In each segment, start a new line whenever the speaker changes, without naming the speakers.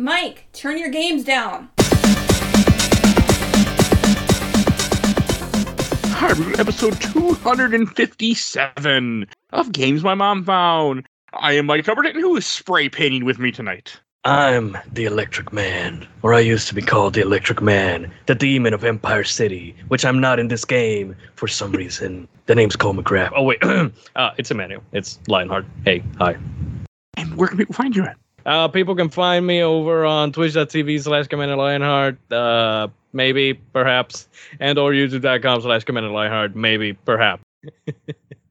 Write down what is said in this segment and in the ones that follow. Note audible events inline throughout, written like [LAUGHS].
Mike, turn your games down.
Hi, we're on episode 257 of Games My Mom Found. I am Mike Albertin, who is spray painting with me tonight.
I'm the Electric Man, or I used to be called the Electric Man, the demon of Empire City, which I'm not in this game for some reason. The name's Cole McGrath. Oh, wait. [CLEARS THROAT] uh, it's Emanuel. It's Lionheart. Hey, hi.
And where can people find you at?
Uh, people can find me over on twitch.tv slash Commander Lionheart, uh, maybe, perhaps, and or youtube.com slash Commander Lionheart, maybe, perhaps.
and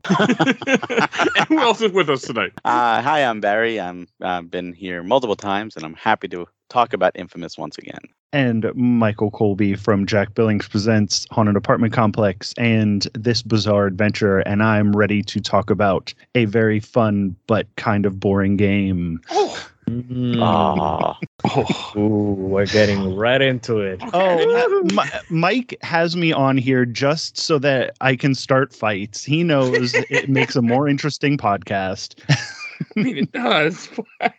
[LAUGHS] who else is with us tonight?
Uh, hi, I'm Barry. I'm I've been here multiple times, and I'm happy to talk about Infamous once again.
and Michael Colby from Jack Billings Presents Haunted Apartment Complex and this bizarre adventure. And I'm ready to talk about a very fun but kind of boring game.
Oh,
Mm.
Ah,
oh.
Ooh, we're getting right into it.
Oh, uh, [LAUGHS] Mi- Mike has me on here just so that I can start fights. He knows it [LAUGHS] makes a more interesting podcast.
I mean, it does. [LAUGHS]
oh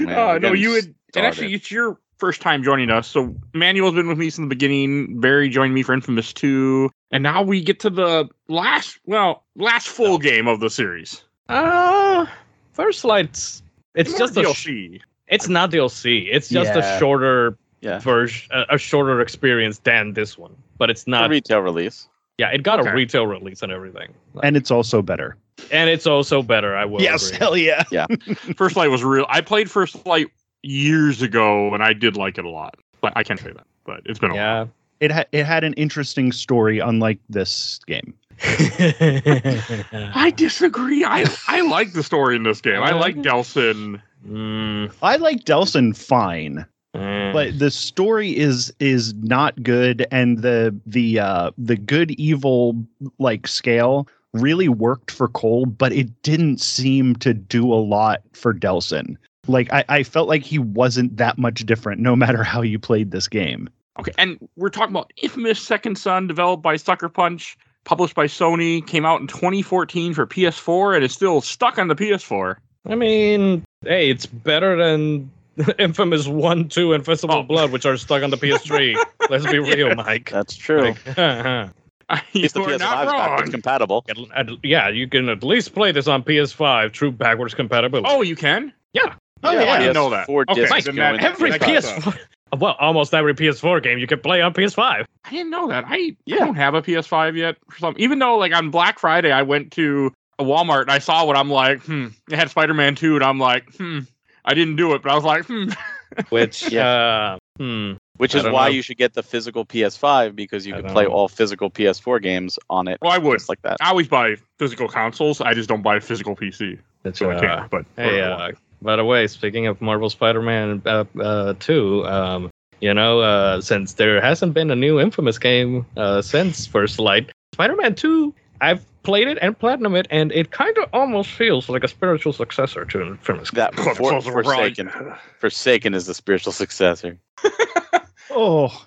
man.
Oh,
we're
no, you would. And actually, it's your first time joining us. So, Manuel's been with me since the beginning. Barry joined me for Infamous 2. And now we get to the last, well, last full game of the series.
Uh, First Light's. It's
More
just a. sh-
DLC.
it's not DLC. It's just
Yeah.
a shorter
yeah,
version, a, a shorter experience than this one. But it's not a
retail release.
yeah, it got
Okay.
a retail release and everything,
And it's also better.
and it's also better. I will.
yes,
agree.
hell yeah. Yeah. [LAUGHS]
First Light was real. I played First Light years ago, and I did like it a lot. But I can't say that. But it's been a while.
Yeah.
It, ha- it had an interesting story, unlike this game. [LAUGHS]
I disagree. I I like the story in this game. I like
Okay.
Delsin.
Mm,
I like Delsin fine.
eh.
but the story is is not good and the the uh the good evil like scale really worked for cole but it didn't seem to do a lot for delsin like I, I felt like he wasn't that much different no matter how you played this game
Okay, and we're talking about Infamous Second Son, developed by Sucker Punch, published by Sony, came out in 2014 for PS4, and is still stuck on the PS4.
I mean, hey, it's better than [LAUGHS] Infamous One, Two, and Festival
Oh.
of Blood, which are stuck on the PS3. [LAUGHS] Let's be real,
Yeah.
Mike.
That's true.
Like, [LAUGHS] uh-huh.
At
you
least the PS5 is backwards compatible.
At- at- yeah, you can at least play this on PS5, true backwards compatibility.
Oh, you can?
yeah,
Oh, yeah,
I didn't know that.
Four
Okay,
discs
then
going
that-
every PS4. Well, almost every PS4 game you can play on PS5.
I didn't know that. I,
Yeah.
I don't have a PS5 yet. For some, even though like on Black Friday I went to a Walmart and I saw what I'm like, hmm, it had Spider-Man 2, and I'm like, hmm, I didn't do it, but I was like, hmm. [LAUGHS]
Which,
Yeah.
uh, hmm.
Which is why
know.
you should get the physical PS5 because you
I
can play
know.
all physical PS4 games on it.
Well, I would.
Like that.
I always buy physical consoles. I just don't buy a physical PC,
That's
so I
uh,
can't. But
Hey, uh, by the way, speaking of Marvel Spider-Man uh, uh, 2, um, you know, uh, since there hasn't been a new Infamous game uh, since First Light, Spider-Man 2, I've played it and platinum it, and it kind of almost feels like a spiritual successor to Infamous.
That
God,
For-
those are right.
Forspoken. Forspoken is the spiritual successor. [LAUGHS]
oh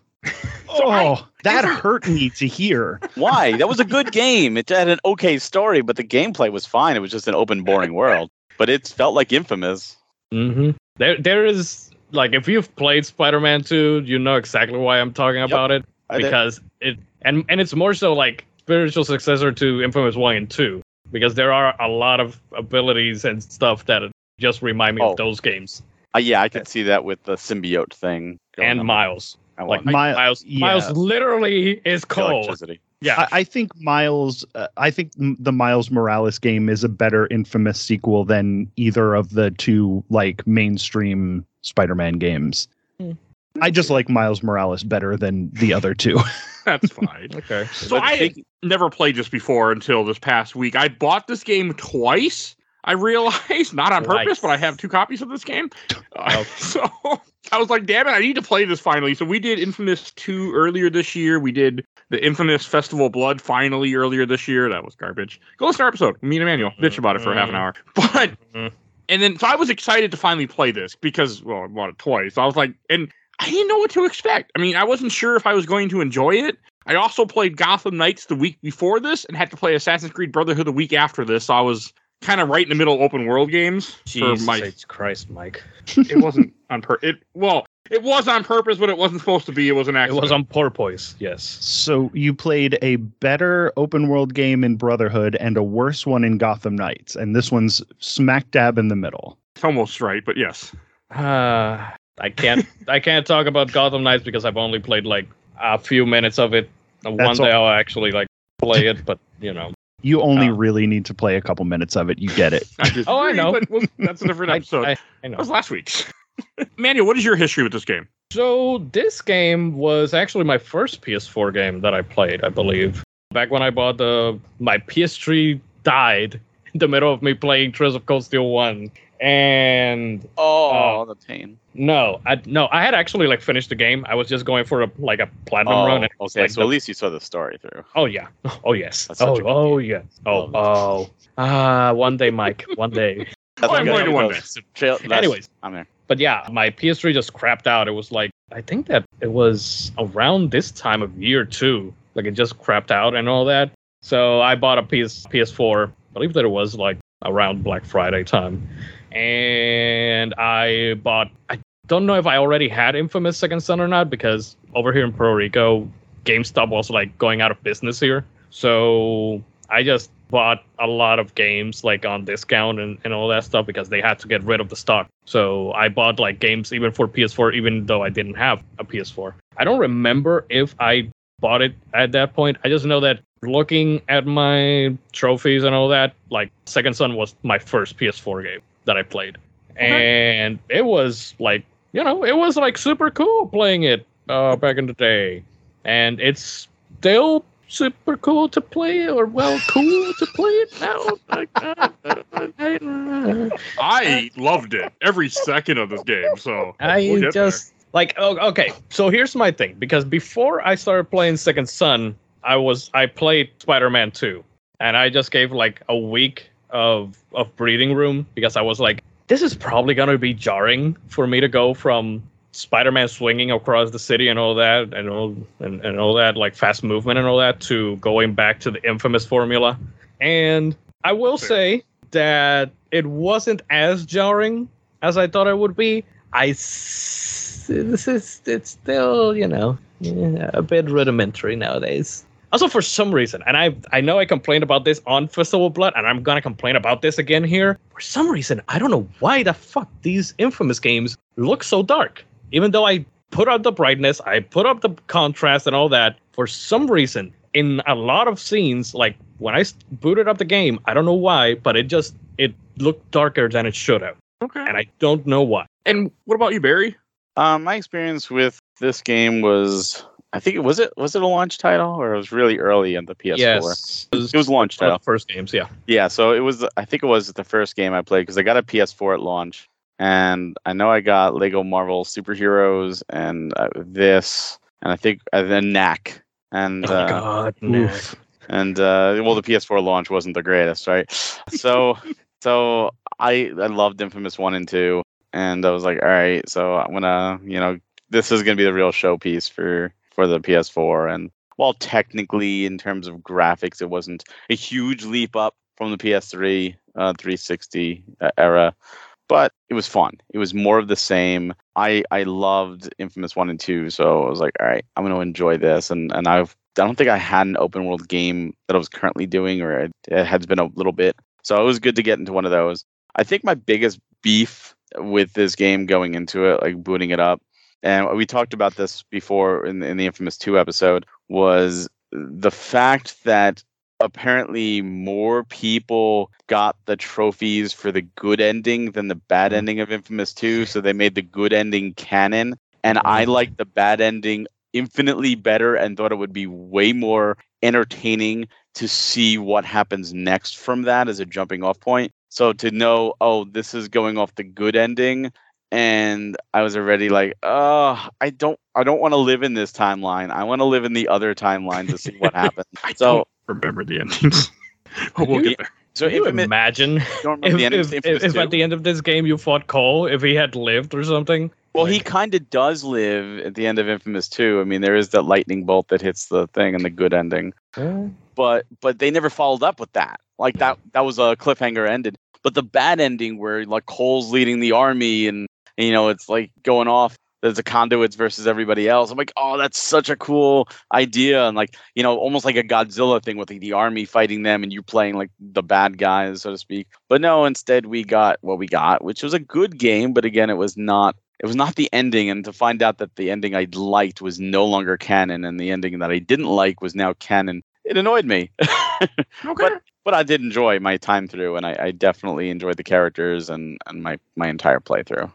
oh
I-
that hurt me to hear
Why? That was a good game. It had an okay story, but the gameplay was fine. It was just an open, boring world. But it felt like infamous.
hmm There, there is like if you've played Spider-Man 2, you know exactly why I'm talking
Yep.
about it because it and and it's more so like spiritual successor to Infamous 1 and 2 because there are a lot of abilities and stuff that just remind me
Oh.
of those games
Uh, yeah, I can see that with the symbiote thing.
and
on.
Miles.
I
Like
want
Miles,
yeah.
Miles literally is cold.
Electricity.
Yeah,
I, I think miles uh, i think the miles morales game is a better infamous sequel than either of the two like mainstream spider-man games
Hmm.
i just like miles morales better than the other two [LAUGHS]
that's fine. [LAUGHS]
okay.
So
But
I had never played this before until this past week. I bought this game twice. I realized [LAUGHS] not on purpose, but I have two copies of this game. Uh,
Oh.
so I was like, damn it, I need to play this finally. So we did Infamous 2 earlier this year. We did the infamous Festival of Blood finally earlier this year. That was garbage. Go listen to our episode. Me and Emanuel bitch about it for half an hour. [LAUGHS] But
Mhm.
and then so I was excited to finally play this because well, I bought it twice. I was like, and I didn't know what to expect. I mean, I wasn't sure if I was going to enjoy it. I also played Gotham Knights the week before this and had to play Assassin's Creed Brotherhood the week after this. So I was kind of right in the middle open world games
Jesus
my
Christ, Mike. [LAUGHS]
it wasn't on pur it well it was on purpose but it wasn't supposed to be it was an
It was on porpoise. Yes.
So you played a better open world game in Brotherhood and a worse one in Gotham Knights, and this one's smack dab in the middle.
it's almost right but yes
Uh, [SIGHS] I can't. [LAUGHS] I can't talk about Gotham Knights because I've only played like a few minutes of it. Uh, One
That's
day
all-
I'll actually like play it, but you know.
You only
Oh.
really need to play a couple minutes of it. You get it.
I disagree,
Oh, I [LAUGHS] know.
but we'll- that's a different [LAUGHS] episode
I, I
that
know.
was last week's manuel what is your history with this game
So this game was actually my first PS4 game that I played, I believe. Back when I bought the my PS3 died in the middle of me playing Trails of Cold Steel 1. And
Oh,
Uh,
the pain.
no, I no, I had actually like finished the game. I was just going for a like a platinum
Oh,
run. and
okay.
like,
so
the-
at least you saw the story through.
Oh yeah. Oh yes.
That's such
Oh
a good
oh yes. Oh
Love it.
oh. Ah, one day, Mike. One day. [LAUGHS]
That's
Oh, I'm going to one day.
Trail,
Anyways,
I'm there.
But yeah, my PS3 just crapped out. It was like I think that it was around this time of year too. Like it just crapped out and all that. So I bought a PS PS4. I believe that it was like around Black Friday time, and I bought. I don't know if I already had Infamous Second Son or not because over here in Puerto Rico, GameStop was like going out of business here. So I just bought a lot of games like on discount and, and all that stuff because they had to get rid of the stock. So I bought like games even for PS4, even though I didn't have a PS4. I don't remember if I bought it at that point. I just know that looking at my trophies and all that, like Second Son was my first PS4 game that I played. And it was like, you know, it was like super cool playing it uh, back in the day. And it's still super cool to play it, or well, cool to play it now. Like, uh, I,
i loved it every second of this game so
I
we'll get there.
just like oh, okay. So here's my thing because before I started playing Second Son, I was I played Spider-Man 2, and I just gave like a week of of breathing room because I was like, this is probably gonna be jarring for me to go from Spider-Man swinging across the city and all that, and all and, and all that like fast movement and all that, to going back to the infamous formula. And I will say that it wasn't as jarring as I thought it would be. I s- this is it's still you know a bit rudimentary nowadays. Also, for some reason, and I I know I complained about this on Festival of Blood, and I'm gonna complain about this again here. For some reason, I don't know why the fuck these infamous games look so dark. Even though I put up the brightness, I put up the contrast and all that. For some reason, in a lot of scenes, like when I booted up the game, I don't know why, but it just it looked darker than it should have,
okay
and I don't know why.
and what about you barry
Um, my experience with this game was, I think it was it was it a launch title or it was really early in the PS4.
Yes,
It was launch
one
title.
of the first games. Yeah.
Yeah, so it was. I think it was the first game I played because I got a PS4 at launch, and I know I got Lego Marvel Superheroes and uh, this, and I think and then Knack, and
Oh
uh,
God,
Oof.
and uh, well, the PS4 launch wasn't the greatest, right? So, [LAUGHS] so I I loved Infamous one and two, and I was like, all right, so I'm gonna, you know, this is gonna be the real showpiece for for the PS4, and while technically in terms of graphics, it wasn't a huge leap up from the PS3 uh, 360 uh, era, but it was fun. It was more of the same. I I loved Infamous one and two, so I was like, all right, I'm gonna enjoy this, and and I've I don't think I had an open world game that I was currently doing, or it, has been a little bit. So it was good to get into one of those. I think my biggest beef with this game going into it, like booting it up, and we talked about this before in, in the Infamous 2 episode, was the fact that apparently more people got the trophies for the good ending than the bad mm-hmm. ending of Infamous 2. So they made the good ending canon. And I mm-hmm. liked the bad ending infinitely better and thought it would be way more entertaining to see what happens next from that as a jumping off point. So to know, oh, this is going off the good ending, and I was already like, oh, I don't, I don't want to live in this timeline. I want to live in the other timeline to see what [LAUGHS] happens. So-
remember the endings. but we'll get there.
So
Can you imagine [LAUGHS] if,
remember the ending
if, if, if at the end of this game you fought Cole, if he had lived or something?
Well, he kind of does live at the end of Infamous 2. I mean, there is that lightning bolt that hits the thing and the good ending. but but they never followed up with that. Like that that was a cliffhanger ended. But the bad ending where like Cole's leading the army and you know it's like going off there's a conduits versus everybody else. I'm like, oh, that's such a cool idea, and like you know, almost like a Godzilla thing with like, the army fighting them, and you playing like the bad guys, so to speak. But no, instead we got what we got, which was a good game, but again, it was not. It was not the ending, and to find out that the ending I liked was no longer canon, and the ending that I didn't like was now canon, it annoyed me. [LAUGHS]
Okay.
But but I did enjoy my time through, and I, I definitely enjoyed the characters and and my my entire playthrough.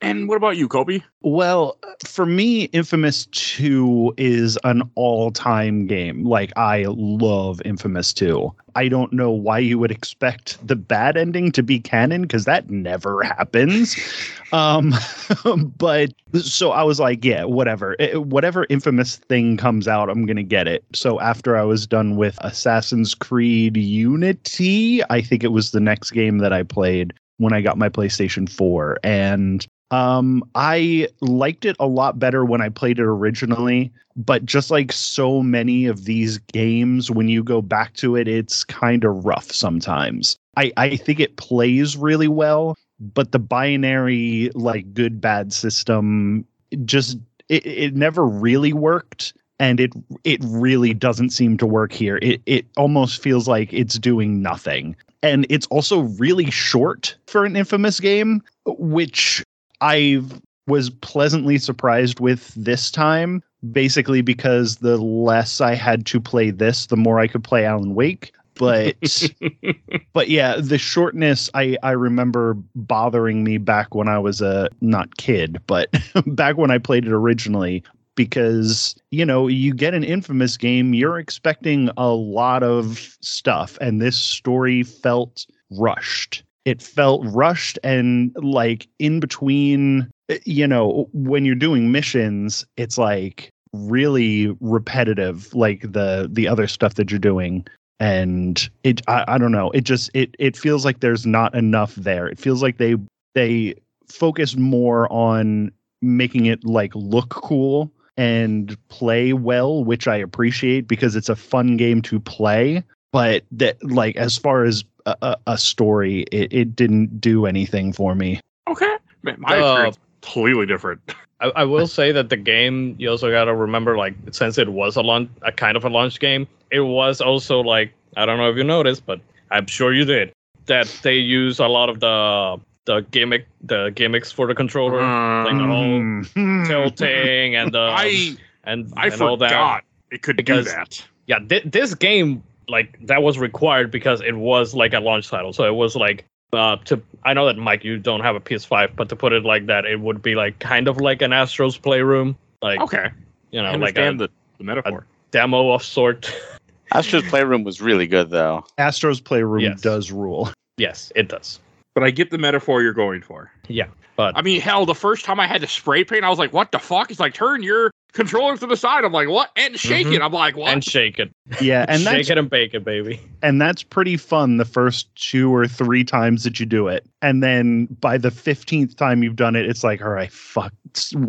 And what about you, Colby?
Well, for me, Infamous 2 is an all time game. Like, I love Infamous 2. I don't know why you would expect the bad ending to be canon because that never happens. [LAUGHS] Um, [LAUGHS] but so I was like, yeah, whatever. Eh, whatever Infamous thing comes out, I'm going to get it. So after I was done with Assassin's Creed Unity, I think it was the next game that I played when I got my PlayStation 4. And um, I liked it a lot better when I played it originally, but just like so many of these games, when you go back to it, it's kind of rough sometimes. I, I think it plays really well, but the binary like good bad system just it, it never really worked and it it really doesn't seem to work here. It it almost feels like it's doing nothing. And it's also really short for an infamous game, which I was pleasantly surprised with this time, basically because the less I had to play this, the more I could play Alan Wake. But [LAUGHS] but yeah, the shortness I I remember bothering me back when I was a not kid, but [LAUGHS] back when I played it originally because you know you get an infamous game you're expecting a lot of stuff and this story felt rushed it felt rushed and like in between eh, you know when you're doing missions it's like really repetitive like the the other stuff that you're doing. And it I, I don't know it just it it feels like there's not enough there. It feels like they they focus more on making it like look cool and play well which i appreciate because it's a fun game to play. But that like as far as a, a- a story it, it didn't do anything for me
Okay. Man, my
Uh,
experience completely different. [LAUGHS]
I, I will say that the game you also gotta remember like since it was a launch a kind of a launch game, it was also like I don't know if you noticed, but I'm sure you did that they use a lot of the the gimmick the gimmicks for the controller, like the whole
Mhm. [LAUGHS]
tilting and the [LAUGHS]
I
and
I
and all that.
forgot it could
Because-
do that.
Yeah, thi- this game like that was required because it was like a launch title, so it was like. Uh, to I know that Mike, you don't have a PS5, but to put it like that, it would be like kind of like an Astro's Playroom, like
Okay.
you
I
know, like a
the, the metaphor.
demo of sort. [LAUGHS]
Astro's Playroom was really good though.
astro's playroom
Yes.
does rule
yes, it does.
but I get the metaphor you're going for. Yeah.
But
I mean, hell, the first time I had to spray paint, I was like, what the fuck? It's like, turn your controller to the side. I'm like, what? And shake
Mhm.
it. I'm like, what?
and shake it,
yeah and [LAUGHS]
shake
that's
it and bake it, baby.
and that's pretty fun the first two or three times that you do it and then by the 15th time you've done it it's like all right fuck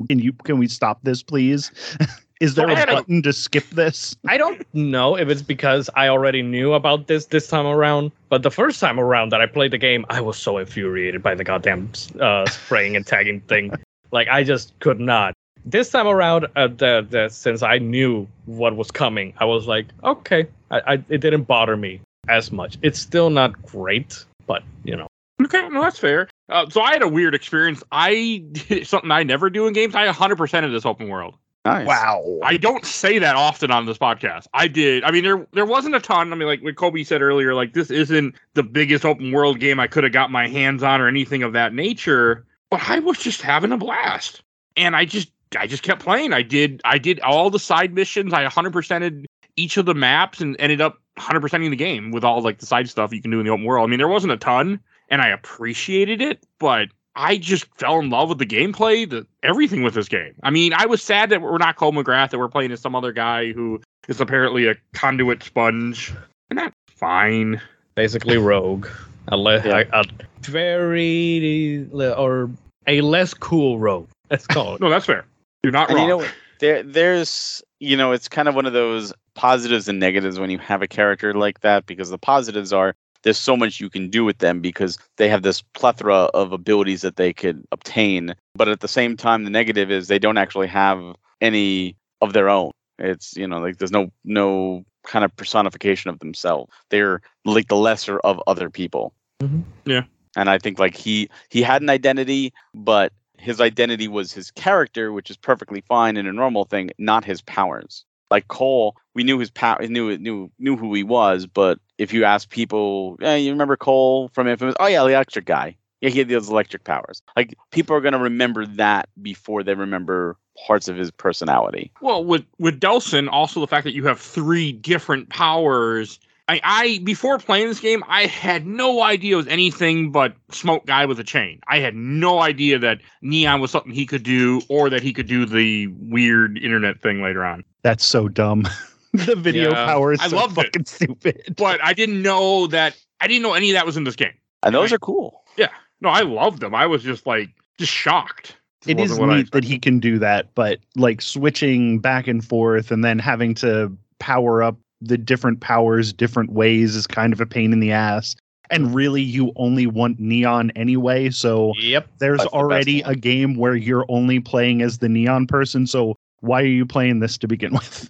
can you can we stop this please [LAUGHS] is there
I
a
had a-
button to skip this
I don't know if it's because I already knew about this this time around, but the first time around that I played the game, I was so infuriated by the goddamn uh, spraying and tagging thing. [LAUGHS] Like I just could not. This time around, uh, the, the since I knew what was coming, I was like, okay, I, I it didn't bother me as much. It's still not great, but you know,
Okay, no, that's fair. Uh, so I had a weird experience. I did [LAUGHS] something I never do in games. I 100% of this open world.
Nice.
wow
I don't say that often on this podcast. I did. I mean, there there wasn't a ton. I mean, like what Colby said earlier, like this isn't the biggest open world game I could have got my hands on or anything of that nature. But I was just having a blast, and I just I just kept playing. I did I did all the side missions. I 100%ed each of the maps and ended up 100%ing the game with all like the side stuff you can do in the open world. I mean, there wasn't a ton, and I appreciated it, but I just fell in love with the gameplay, the everything with this game. I mean, I was sad that we're not Cole McGrath, that we're playing as some other guy who is apparently a conduit sponge, and that's fine.
basically rogue, a, le-
Yeah.
a, a very or a less cool rogue. Let's call it.
No, that's fair. You're not
And
wrong.
you know, there there's you know, it's kind of one of those positives and negatives when you have a character like that because the positives are there's so much you can do with them because they have this plethora of abilities that they could obtain. But at the same time, the negative is they don't actually have any of their own. It's you know like there's no no kind of personification of themselves. They're like the lesser of other people.
Mhm.
Yeah.
And I think like he he had an identity, but his identity was his character, which is perfectly fine and a normal thing, not his powers. Like Cole, we knew his power, knew knew knew who he was, but if you ask people, yeah, you remember Cole from Infamous? Oh yeah, the electric guy. Yeah, he had those electric powers. Like people are gonna remember that before they remember parts of his personality.
Well, with with Delsin, also the fact that you have three different powers. I, I before playing this game, I had no idea it was anything but smoke guy with a chain. I had no idea that neon was something he could do, or that he could do the weird internet thing later on.
That's so dumb. [LAUGHS] the video
Yeah.
power is
I
so
loved it.
fucking stupid.
But I didn't know that. I didn't know any of that was in this game.
And those
Right.
are cool. Yeah.
No, I loved them. I was just like just shocked.
It
Wasn't
is
what I
neat that he can do that, but like switching back and forth and then having to power up the different powers different ways is kind of a pain in the ass. And really, you only want neon anyway. So
Yep.
there's
That's the
already
one.
a game where you're only playing as the neon person. So why are you playing this to begin [LAUGHS] with?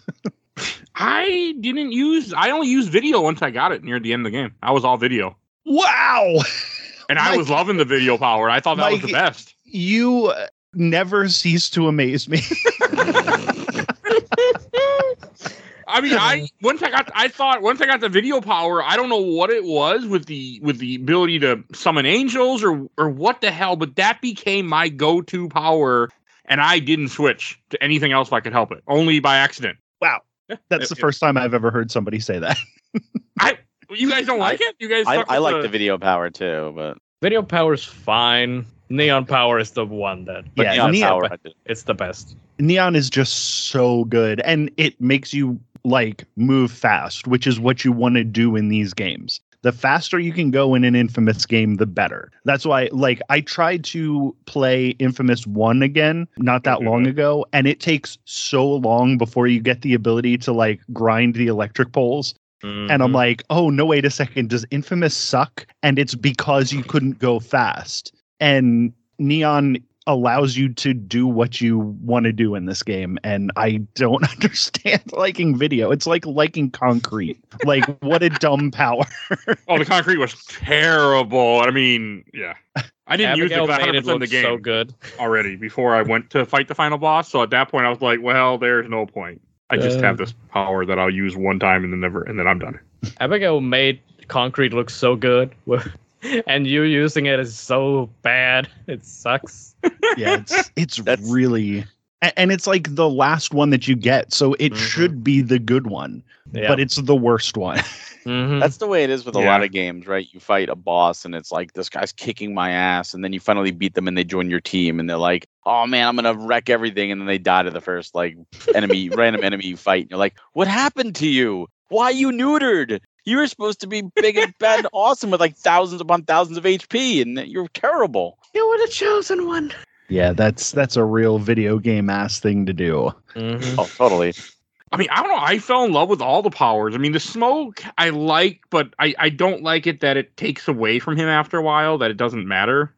I didn't use. I only used video once I got it near the end of the game. I was all video,
wow. [LAUGHS]
and I was loving the video power. I thought that was the best.
You never cease to amaze me. [LAUGHS]
I mean, I once I got, I thought once I got the video power, I don't know what it was with the with the ability to summon angels or or what the hell, but that became my go to power, and I didn't switch to anything else if I could help it, only by accident.
wow. That's the first time I've ever heard somebody say that. [LAUGHS]
I you guys don't like it? You guys?
I, I
with
like the video power too, but,
Video power's fine. Neon power is the one that
Yeah,
neon
neon-
power.
It's the best.
Neon is just so good and it makes you like move fast, which is what you want to do in these games. The faster you can go in an Infamous game, the better. That's why, like, I tried to play Infamous 1 again not that
Mhm.
long ago, and it takes so long before you get the ability to, like, grind the electric poles. And I'm
Mhm.
like, oh, no, wait a second. Does Infamous suck? And it's because you couldn't go fast. And Neon allows you to do what you want to do in this game. And I don't [LAUGHS] understand liking video. It's like liking concrete. like, what a dumb power. [LAUGHS]
Oh, the concrete was terrible. I mean, yeah. I didn't use it
Abigail
'cause I
made
100%
it
the game
so good.
already before I went to fight the final boss. So at that point, I was like, well, there's no point. I just
Uh.
have this power that I'll use one time and then never, and then I'm done.
Abigail made concrete look so good, [LAUGHS] [LAUGHS] and you using it is so bad. It sucks. [LAUGHS]
yeah, it's it's
That's-
really and it's like the last one that you get. So it
Mhm.
should be the good one,
Yeah.
but it's the worst one. [LAUGHS]
Mhm.
That's the way it is with a
Yeah.
lot of games, right? You fight a boss and it's like this guy's kicking my ass, and then you finally beat them and they join your team and they're like, "Oh man, I'm gonna wreck everything," and then they die to the first like enemy, random enemy you fight, and you're like, "What happened to you? Why you neutered? You were supposed to be big and bad and awesome with like thousands upon thousands of HP, and you're terrible."
you were the chosen one.
yeah, that's that's a real video game ass thing to do.
Mhm.
Oh, totally.
I mean, I don't know. I fell in love with all the powers. I mean, the smoke I like, but I, I don't like it that it takes away from him after a while, that it doesn't matter.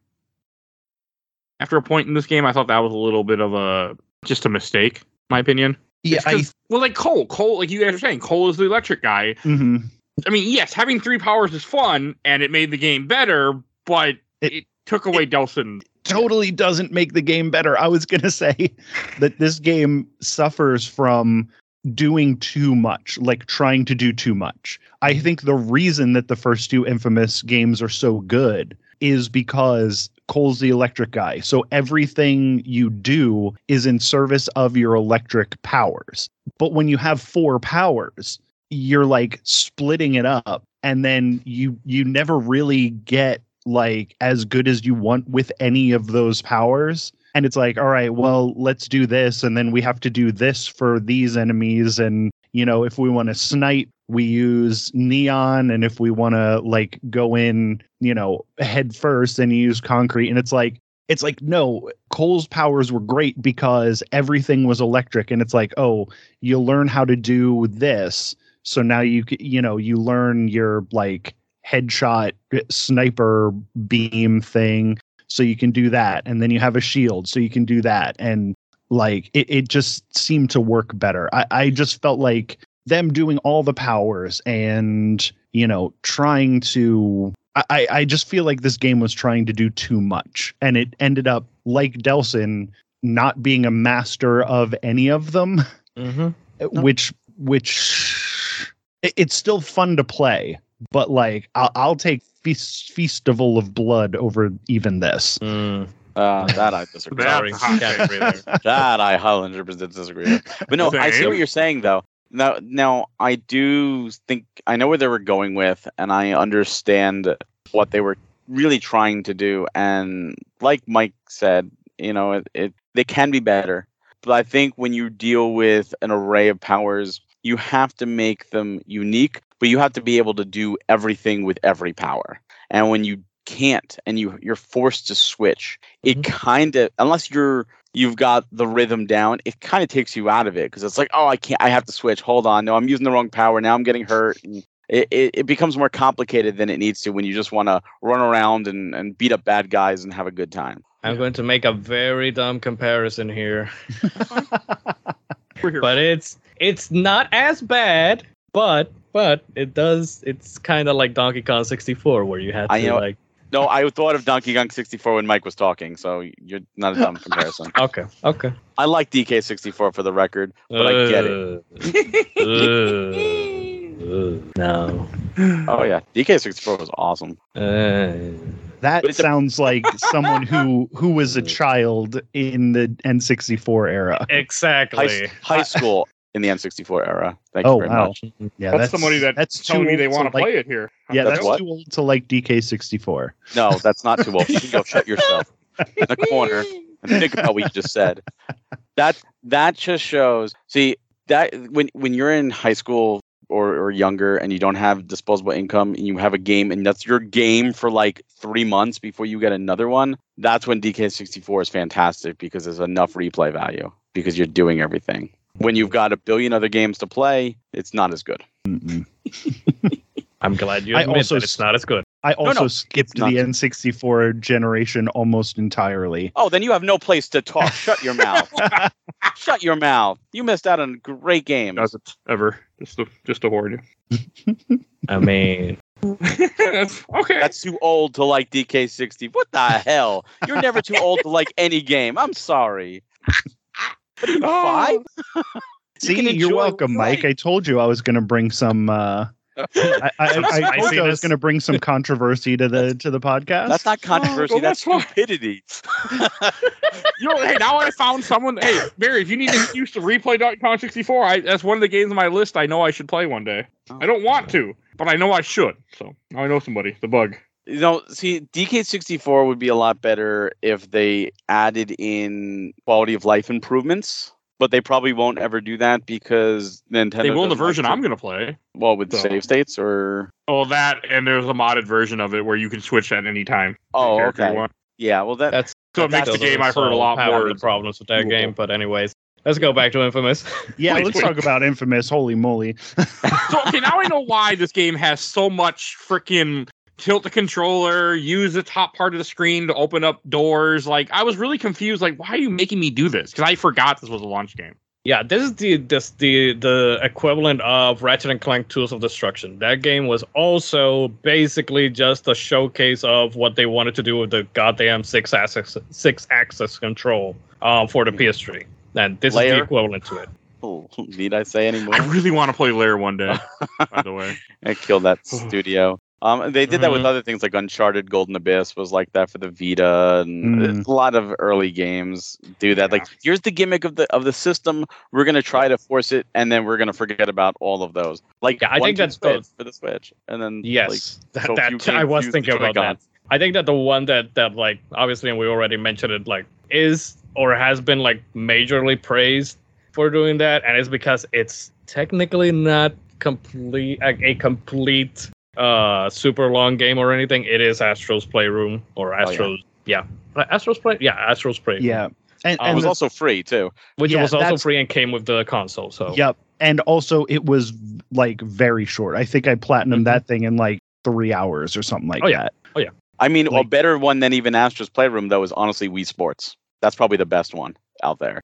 After a point in this game, I thought that was a little bit of a just a mistake, my opinion.
Yeah,
It's 'cause- well, like Cole, Cole, like you guys are saying, Cole is the electric guy.
mhm.
I mean, yes, having three powers is fun, and it made the game better, but it,
It-
took away Delsin.
totally doesn't make the game better. I was going [LAUGHS] to say that this game suffers from doing too much, like trying to do too much. I think the reason that the first two Infamous games are so good is because Cole's the electric guy. So everything you do is in service of your electric powers. But when you have four powers, you're like splitting it up and then you you never really get like as good as you want with any of those powers. And it's like all right well let's do this and then we have to do this for these enemies and you know if we want to snipe we use neon and if we want to like go in you know head first then you use concrete. And it's like it's like no cole's powers were great because everything was electric and it's like oh you learn how to do this so now you you know you learn your like headshot sniper beam thing. So you can do that and then you have a shield so you can do that and like it, it just seemed to work better. I, I just felt like them doing all the powers and you know trying to I, I just feel like this game was trying to do too much and it ended up like delsin not being a master of any of them
Mm-hmm. [LAUGHS]
which which it- it's still fun to play but like i'll, I'll take feast festival of blood over even this
Mm.
Uh, that I [LAUGHS] disagree.
That's
Sorry,
a hot
can't agree there. [LAUGHS]
that I 100% disagree with. But no, I see what you're saying though. Now, now I do think I know where they were going with, and I understand what they were really trying to do. And like Mike said, you know, it, it they can be better. But I think when you deal with an array of powers, you have to make them unique, but you have to be able to do everything with every power. And when you can't and you you're forced to switch, it
Mhm.
kind of unless you're you've got the rhythm down, it kind of takes you out of it because it's like, oh, I can't, I have to switch. Hold on, no, I'm using the wrong power. Now I'm getting hurt. And it, it, it becomes more complicated than it needs to when you just want to run around and, and beat up bad guys and have a good time.
I'm going to make a very dumb comparison here. [LAUGHS] but it's it's not as bad, but but it does. It's kind of like Donkey Kong 64, where you had to
I know-
like.
No, I thought of Donkey Kong 64 when Mike was talking, so you're not a dumb [LAUGHS] comparison.
Okay, okay.
I like DK 64 for the record, but I get it.
it. no.
Oh yeah, DK 64 was awesome.
Uh,
that
But it's a-
sounds like [LAUGHS] someone who who was a child in the n64 era
High,
exactly.
high school in the N64 era. Thank you
Oh,
very
wow.
much.
yeah
that's, somebody that
that's
telling
too
me they want to
like-
play it here.
yeah
That's
that's, too old to like dk64
No, that's not too old. You can go [LAUGHS] shut yourself in the corner and think about what you just said. That that just shows. See that when when you're in high school or, or younger and you don't have disposable income and you have a game and that's your game for like three months before you get another one, that's when DK64 is fantastic because there's enough replay value because you're doing everything. When you've got a billion other games to play, it's not as good. [LAUGHS]
I'm glad you
I
admit
also
that it's not as good.
i also
no,
skipped the n64 generation almost entirely
Oh, then you have no place to talk. Shut your mouth. [LAUGHS] Shut your mouth. You missed out on a great games.
Doesn't ever. Just to just to warn you. [LAUGHS]
I mean,
That's- okay.
That's too old to like DK60. What the hell? You're never too old to like any game. I'm sorry. What are you,
Oh.
five? [LAUGHS] [LAUGHS] You
see
can
you're
enjoy
welcome mike i told you i was going to bring some uh [LAUGHS] I, I,
Some
I, I told you I was going to bring some controversy to the to the podcast.
That's not controversy.
well,
that's
that's
stupidity.
You know, hey, now I found someone. Hey, Barry, if you need an excuse to replay Donkey Kong 64, I, that's one of the games on my list. I know I should play one day. I don't want to, but I know I should. So now I know somebody. The bug.
You know, see, DK64 would be a lot better if they added in quality of life improvements. But they probably won't ever do that because Nintendo.
they will in the
doesn't like
version
to-
I'm going to play.
Well, with
So-
save states or.
Oh, that and there's a modded version of it where you can switch at any time.
Oh,
the character you
okay. Yeah, well, that.
that's
So it makes the game I've heard a lot
half of
more.
the problems with that
doable.
game. But anyways, let's go back to Infamous. [LAUGHS]
yeah,
Please,
let's
please.
talk about Infamous. Holy moly!
So okay, now I know why this game has so much freaking tilt the controller, use the top part of the screen to open up doors. Like I was really confused. Like, why are you making me do this? Because I forgot this was a launch game.
Yeah, this is the this the the equivalent of Ratchet and Clank Tools of Destruction. That game was also basically just a showcase of what they wanted to do with the goddamn six axis six axis control um, for the PS3. And this is the equivalent to it. [LAUGHS]
Oh, need I say anymore?
I really want to play Lair one day. [LAUGHS] by the way,
and kill that [SIGHS] studio. Um, they did that with
Mhm.
other things like Uncharted, Golden Abyss was like that for the Vita, and
Mm.
a lot of early games do that. Like, here's the gimmick of the of the system. We're gonna try to force it, and then we're gonna forget about all of those. Like,
Yeah, I think that's both.
for the Switch, and then
Yes,
like,
that,
so
that-
games
I was thinking about that. I think that the one that that like obviously and we already mentioned it like is or has been like majorly praised for doing that, and it's because it's technically not complete a, a complete uh super long game or anything. It is Astro's Playroom or
Oh, yeah.
Astro's Uh, Astro's Play. Yeah, Astro's Play.
Yeah, and,
Uh,
it was
the-
also free too.
which
Yeah,
was also free and came with the console. So
Yep. And also it was like very short. I think I platinum
Mhm.
that thing in like three hours or something like
Oh, yeah.
that. Oh yeah.
I mean, a better one than even Astro's Playroom though is honestly Wii Sports. That's probably the best one out there.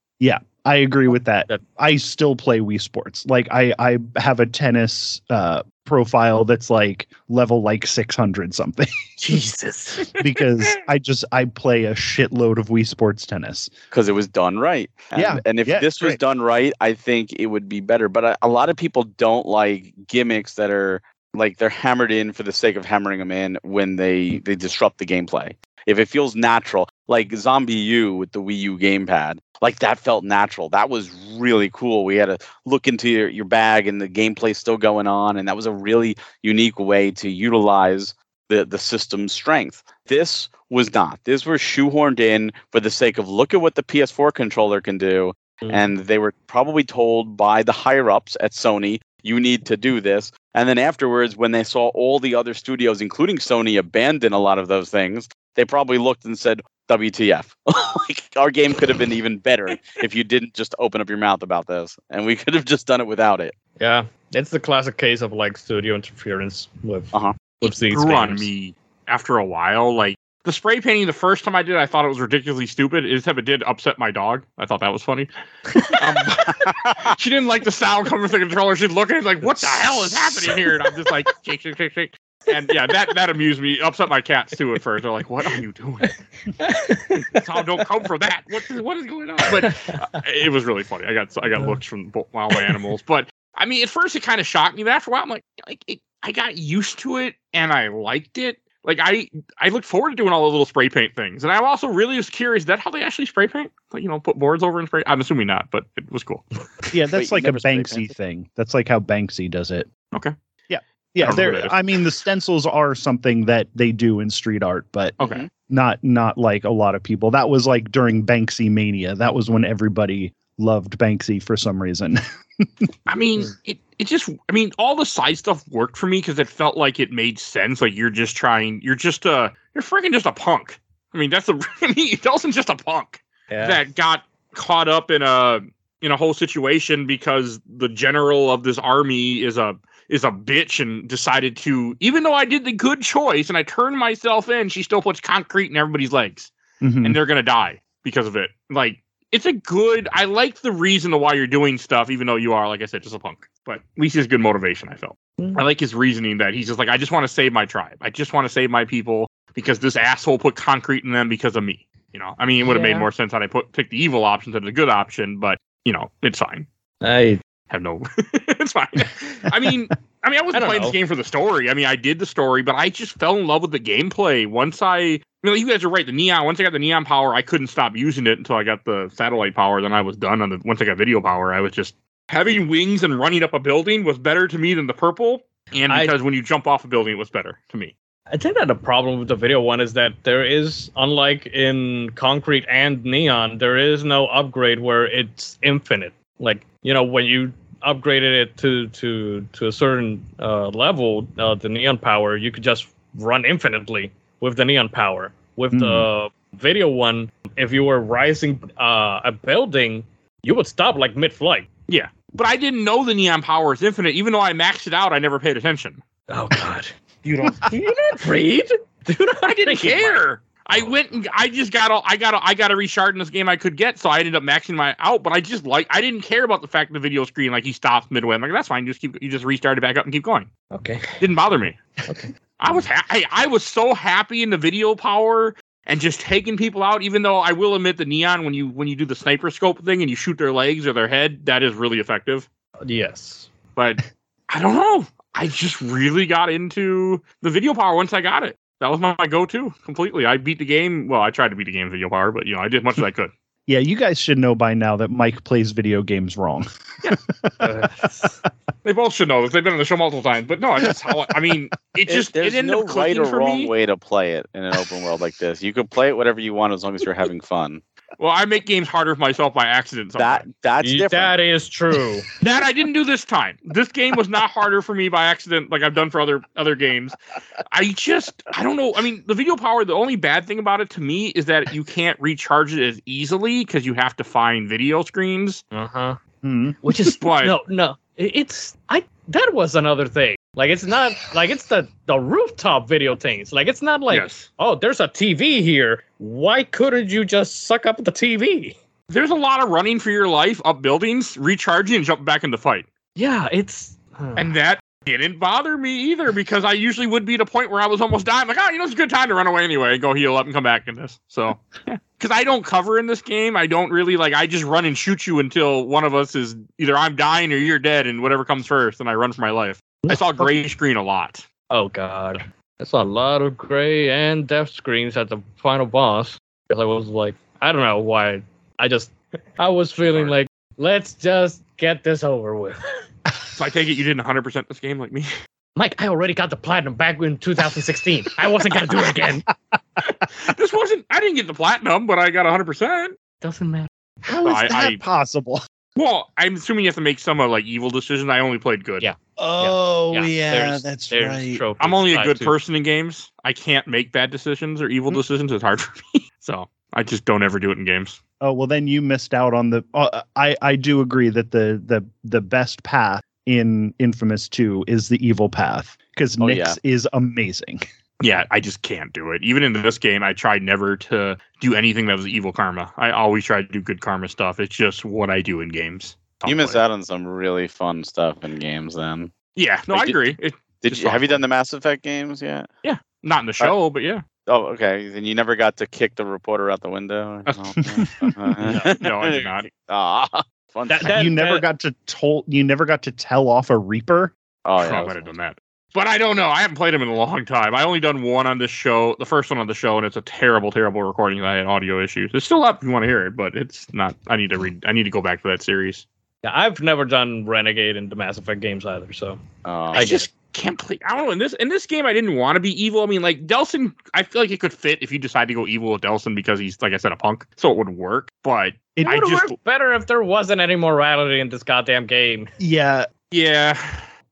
I agree with that. I still play Wii Sports. Like I, I have a tennis uh, profile that's like level like 600 something [LAUGHS]
Jesus.
because [LAUGHS] I just I play a shitload of Wii Sports tennis.
because it was done right. And,
Yeah,
and if
yeah,
this was
great.
done right, I think it would be better. But a, a lot of people don't like gimmicks that are like they're hammered in for the sake of hammering them in when they they disrupt the gameplay. If it feels natural, like Zombie U with the Wii U gamepad, like that felt natural. That was really cool. We had to look into your, your bag and the gameplay's still going on, and that was a really unique way to utilize the the system's strength. This was not. This was shoehorned in for the sake of look at what the PS4 controller can do.
Mm.
And they were probably told by the higher ups at Sony, you need to do this. And then afterwards, when they saw all the other studios, including Sony, abandon a lot of those things, they probably looked and said, WTF. [LAUGHS] like our game could have been even better if you didn't just open up your mouth about this. And we could have just done it without it.
yeah, it's the classic case of like studio interference with
Uh-huh.
with these
grew on me after a while. Like the spray painting, the first time I did, it, I thought it was ridiculously stupid. It it did upset my dog. I thought that was funny. [LAUGHS] Um, [LAUGHS] she didn't like the sound coming from the controller. She'd look at it like, "What the hell is happening here?" And I'm just like, shake, shake, shake, shake. And yeah, that that amused me. Upset my cats too at first. They're like, "What are you doing? [LAUGHS] Tom, don't come for that. What is what is going on?" But uh, it was really funny. I got I got looks from bo- wild animals. But I mean, at first it kind of shocked me, but after a while, I'm like, like it, I got used to it and I liked it. Like I I look forward to doing all the little spray paint things, and I'm also really was curious. Is that how they actually spray paint? Like you know, put boards over and spray. I'm assuming not, but it was cool.
Yeah, that's
you
like a Banksy thing. That's like how Banksy does it.
Okay.
Yeah.
I
Yeah,
don't know who
there. I mean the stencils are something that they do in street art, but
Okay.
Not not like a lot of people. That was like during Banksy mania. That was when everybody loved Banksy for some reason. [LAUGHS]
I mean, hmm. it it just I mean, all the side stuff worked for me because it felt like it made sense. Like you're just trying, you're just a you're freaking just a punk. I mean, that's a [LAUGHS] I mean, Dawson's just a punk.
Yeah.
that got caught up in a in a whole situation because the general of this army is a is a bitch and decided to even though I did the good choice and I turned myself in, she still puts concrete in everybody's legs
Mhm.
and they're gonna die because of it. Like it's a good I like the reason to why you're doing stuff, even though you are, like I said, just a punk. But at least it's good motivation, I felt.
Mhm.
I like his reasoning that he's just like, I just want to save my tribe. I just want to save my people because this asshole put concrete in them because of me. You know, I mean, it would have
Yeah.
made more sense had I put pick the evil option than the good option, but you know, it's fine.
I
Have no, [LAUGHS] it's fine. I mean, I mean, I wasn't
I
playing
know.
this game for the story. I mean, I did the story, but I just fell in love with the gameplay once I. You know, you guys are right. The neon. Once I got the neon power, I couldn't stop using it until I got the satellite power. Then I was done. On the once I got video power, I was just having wings and running up a building was better to me than the purple. And
I-
because when you jump off a building, it was better to me.
I think that the problem with the video one is that there is, unlike in concrete and neon, there is no upgrade where it's infinite. Like you know, when you upgraded it to to to a certain uh, level, uh, the neon power, you could just run infinitely with the neon power. With the video one, if you were rising uh, a building, you would stop like mid-flight.
Yeah, but I didn't know the neon power is infinite. Even though I maxed it out, I never paid attention.
Oh God, you don't [LAUGHS] you don't read? Dude,
I didn't [LAUGHS] care. I oh. went and I just got all I got a, I got a reshard in this game I could get, so I ended up maxing my out. But I just like I didn't care about the fact the video screen like he stops midway. I'm like that's fine, You just keep you just restart it back up and keep going.
Okay.
Didn't bother me.
Okay.
I was ha- I, I was so happy in the video power and just taking people out. Even though I will admit the neon when you when you do the sniper scope thing and you shoot their legs or their head, that is really effective.
Yes.
But I don't know. I just really got into the video power once I got it. That was my, my go-to completely. I beat the game. Well, I tried to beat the game with video power, but you know, I did as much as I could. [LAUGHS]
Yeah, you guys should know by now that Mike plays video games wrong.
Uh, [LAUGHS]
They both should know this. They've been on the show multiple times. But no, it's just how I, I mean, [LAUGHS] it just it,
there's
ended
no
up
right or wrong
me.
way to play it in an open world like this. You can play it whatever you want as long as you're having fun.
Well, I make games harder for myself by accident.
That that's
You-
different.
That is true. [LAUGHS]
That I didn't do this time. This game was not harder for me by accident, like I've done for other other games. I just I don't know. I mean, the video power. The only bad thing about it to me is that you can't recharge it as easily because you have to find video screens.
Uh huh.
Hmm.
Which is [LAUGHS]
But-
no, no. It's I. That was another thing. Like it's not like it's the the rooftop video things. Like it's not like
yes,
oh, there's a TV here. Why couldn't you just suck up the TV?
there's a lot of running for your life up buildings, recharging, and jumping back in the fight.
Yeah, it's
And that didn't bother me either because I usually would be at a point where I was almost dying. Like, oh, you know, it's a good time to run away anyway, go heal up and come back in this. So, [LAUGHS] because I don't cover in this game, I don't really like, I just run and shoot you until one of us is either I'm dying or you're dead, and whatever comes first, and I run for my life. I saw gray screen a lot.
oh god, that's a lot of gray and death screens at the final boss. Because I was like, I don't know why. I just I was feeling like let's just get this over with. [LAUGHS]
So I take it you didn't 100% this game like me. [LAUGHS]
Mike, I already got the platinum back in 2016. I wasn't gonna do it again. [LAUGHS]
this wasn't, I didn't get the platinum, but I got 100%.
Doesn't matter.
How is
I-
that
I-
possible?
Well, I'm assuming you have to make some uh, like evil decisions. I only played good.
Yeah.
Oh
Yeah,
yeah,
there's-
that's
there's
right.
trophies
I'm only a good
to-
person in games. I can't make bad decisions or evil decisions. It's hard [LAUGHS] for me. So I just don't ever do it in games.
Oh well, then you missed out on the. Uh, I I do agree that the the the best path in Infamous Two is the evil path because
Oh,
Nyx
yeah.
is amazing. [LAUGHS]
Yeah, I just can't do it. Even in this game, I tried never to do anything that was evil karma. I always try to do good karma stuff. It's just what I do in games.
you miss out on some really fun stuff in games. Then
Yeah, no,
Like,
I agree. It,
did you have you done the Mass Effect games yet?
Yeah, not in the show, but yeah.
Oh, okay. Then you never got to kick the reporter out the window. [LAUGHS] [LAUGHS]
No, no, I did not.
Ah, fun.
That- that-
you never got to told. You never got to tell off a Reaper.
oh, oh
I
yeah.
might have done that. But I don't know. I haven't played them in a long time. I only done one on this show, the first one on the show, and it's a terrible, terrible recording. I had audio issues. It's still up if you want to hear it, but it's not. I need to read. I need to go back to that series.
Yeah, I've never done Renegade in the Mass Effect games either. So
Oh,
I,
get
just can't play. I don't know. In this in this game, I didn't want to be evil. I mean, like Delsin, I feel like it could fit if you decide to go evil with Delsin because he's, like I said, a punk. So it would work. But
It
would
just-
work better if there wasn't any morality in this goddamn game.
Yeah,
yeah,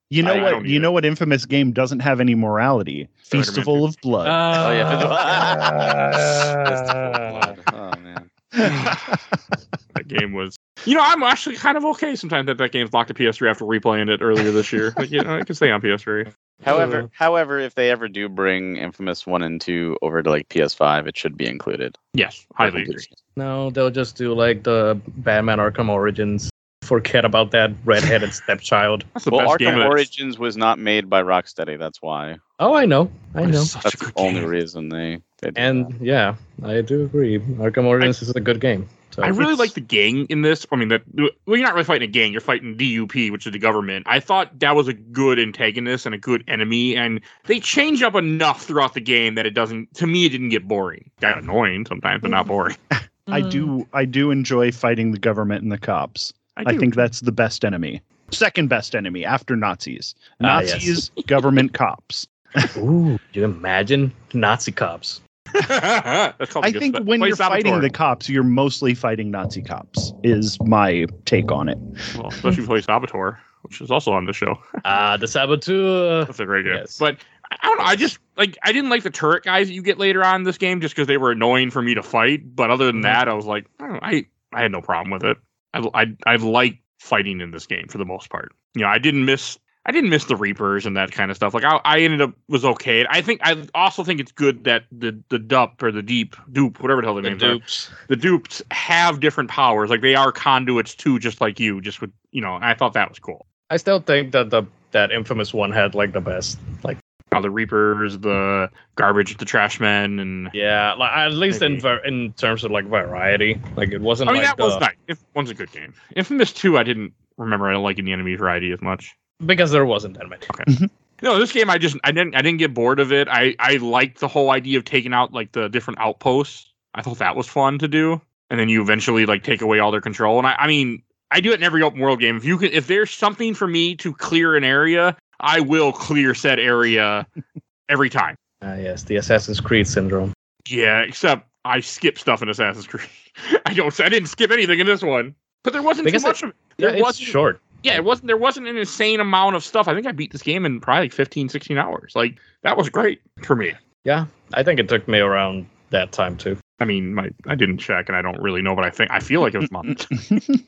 you know
I- I
what?
don't
You
either.
know what? Infamous game doesn't have any morality.
Spider-Man
Festival
two.
of Blood.
Oh,
Uh, [LAUGHS] [LAUGHS]
oh man. [LAUGHS]
that game was. [LAUGHS] You know, I'm actually kind of okay sometimes that that game's locked to PS3 after replaying it earlier this year. Like, you know, I can stay on PS3. [LAUGHS]
However,
Uh.
however, if they ever do bring Infamous One and Two over to like PS5, it should be included.
Yes, highly agree.
no, they'll just do like the Batman Arkham Origins. Forget about that redheaded [LAUGHS] stepchild.
That's the
well,
best
Arkham
of.
Origins was not made by Rocksteady. That's why.
Oh, I know, I know.
such
That's
a
the
good
only
game.
reason they. they did
And
that.
yeah, I do agree. Arkham Origins is a good game. So
I really like the gang in this. I mean, that well, you're not really fighting a gang. You're fighting DUP, which is the government. I thought that was a good antagonist and a good enemy, and they change up enough throughout the game that it doesn't. To me, it didn't get boring. Got annoying sometimes, but not boring. [LAUGHS]
I
Mm.
do. I do enjoy fighting the government and the cops. I,
do.
think that's the best enemy. Second best enemy after Nazis.
Ah, yes.
Nazis, government cops. [LAUGHS]
Ooh, you imagine Nazi cops? [LAUGHS]
That's called
I
a good
think when
play
you're fighting the cops, you're mostly fighting Nazi cops. Is my take on it.
well, especially if you play Saboteur, which is also on the show. [LAUGHS]
Ah, the Saboteur.
That's a great game.
Yes.
But I I don't know. I just like I didn't like the turret guys that you get later on in this game just because they were annoying for me to fight. But other than that, I was like, I, don't know, I I had no problem with it. I I I like fighting in this game for the most part. You know, I didn't miss I didn't miss the Reapers and that kind of stuff. Like I, I ended up was okay. I think I also think it's good that the the dup or the deep dupe whatever the hell the,
The
names are
dupes.
the dupes have different powers. Like they are conduits too, just like you. Just with you know, I thought that was cool.
I still think that the that infamous one had like the best. Like
all the Reapers, the garbage, the trash men, and
yeah, like at least in ver- in terms of like variety. Like it wasn't.
I mean
like
that was nice. If one's a good game. Infamous two, I didn't remember I don't liking the enemy variety as much.
Because there wasn't that many.
No, this game I just I didn't I didn't get bored of it. I I liked the whole idea of taking out like the different outposts. I thought that was fun to do, and then you eventually like take away all their control. And I I mean I do it in every open world game. If you can if there's something for me to clear an area, I will clear said area [LAUGHS] every time.
Ah, yes, the Assassin's Creed syndrome.
Yeah, except I skip stuff in Assassin's Creed. [LAUGHS] I don't. I didn't skip anything in this one, but there wasn't
Because
too much
it-
of it.
Yeah,
There
it's
wasn't.
short.
Yeah, it wasn't. There wasn't an insane amount of stuff. I think I beat this game in probably like 15, 16 hours. Like that was great for me.
Yeah, I think it took me around that time too.
I mean, my I didn't check, and I don't really know, but I think I feel like it was months. [LAUGHS] it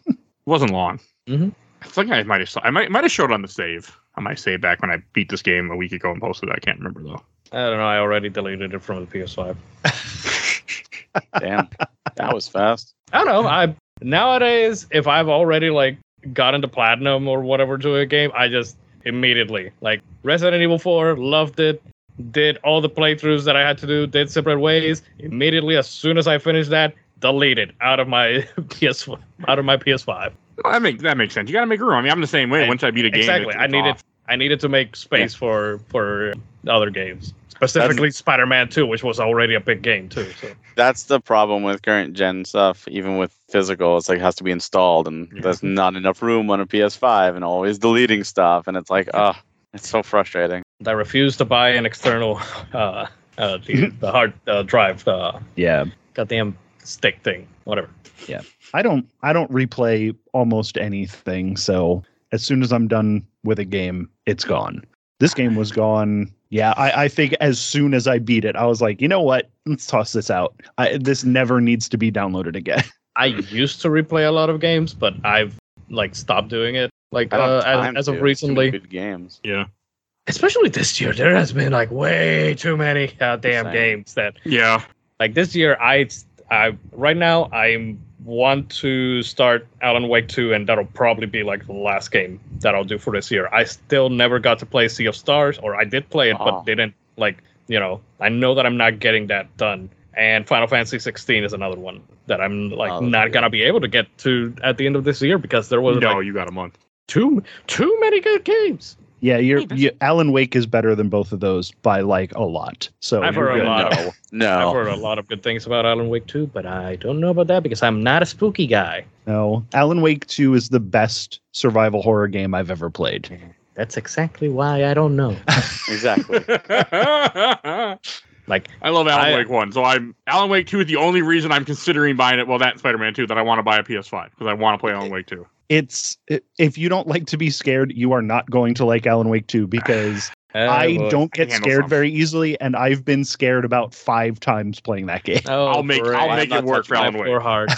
wasn't long.
Mhm.
I think I might have. I might might have showed on the save. I might save back when I beat this game a week ago and posted it. I can't remember though.
I don't know. I already deleted it from the PS5.
Damn, that was fast.
I don't know. I nowadays, if I've already like got into platinum or whatever to a game, I just immediately like Resident Evil 4, loved it, did all the playthroughs that I had to do, did separate ways. Immediately, as soon as I finished that, deleted out of my [LAUGHS] PS out of my PS5.
Well, that makes that makes sense. You got to make room. I mean, I'm the same way. Once I beat a game,
exactly.
it's-
I needed
off.
I needed to make space for for other games, specifically Spider-Man 2, which was already a big game too. So
That's the problem with current gen stuff. Even with physical, it's like it has to be installed, and
Yeah.
there's not enough room on a PS5, and always deleting stuff, and it's like, oh, it's so frustrating.
I refuse to buy an external [LAUGHS] uh, uh the, [LAUGHS] the hard uh, drive uh
yeah.
goddamn stick thing, whatever.
Yeah, I don't I don't replay almost anything, so as soon as I'm done with a game, it's gone. This game was gone. Yeah, I, I think as soon as I beat it, I was like, you know what? Let's toss this out. I, this never needs to be downloaded again. [LAUGHS]
I used to replay a lot of games, but I've like stopped doing it. Like uh, as, as of recently,
good games.
Yeah,
especially this year, there has been like way too many goddamn
Same.
games that
yeah.
like this year. I I right now I want to start Alan Wake 2, and that'll probably be like the last game that I'll do for this year. I still never got to play Sea of Stars, or I did play it,
Oh.
but ah. didn't like you know. I know that I'm not getting that done. And Final Fantasy 16 is another one that I'm like
Oh,
not
yeah.
gonna be able to get to at the end of this year because there was
No,
like
you got a month.
too too many good games.
Yeah, you're
Hey,
you, Alan Wake is better than both of those by like a lot. So
I've
you're
heard a lot.
No, no.
I've heard a lot of good things about Alan Wake 2, but I don't know about that because I'm not a spooky guy.
No, Alan Wake 2 is the best survival horror game I've ever played.
That's exactly why I don't know. [LAUGHS]
exactly. [LAUGHS]
I love Alan
I-
Wake One, so I'm Alan Wake Two is the only reason I'm considering buying it. Well, that Spider-Man Two that I want to buy a PS5 because I want to play Alan Wake Two.
It's i- if you don't like to be scared, you are not going to like Alan Wake 2 because [SIGHS] I
boy.
don't get
can handle
scared
some.
very easily, and I've been scared about five times playing that game.
Oh,
I'll make
great.
I'll
I'm
make it work for
touching
Alan
Four
Wake.
hard.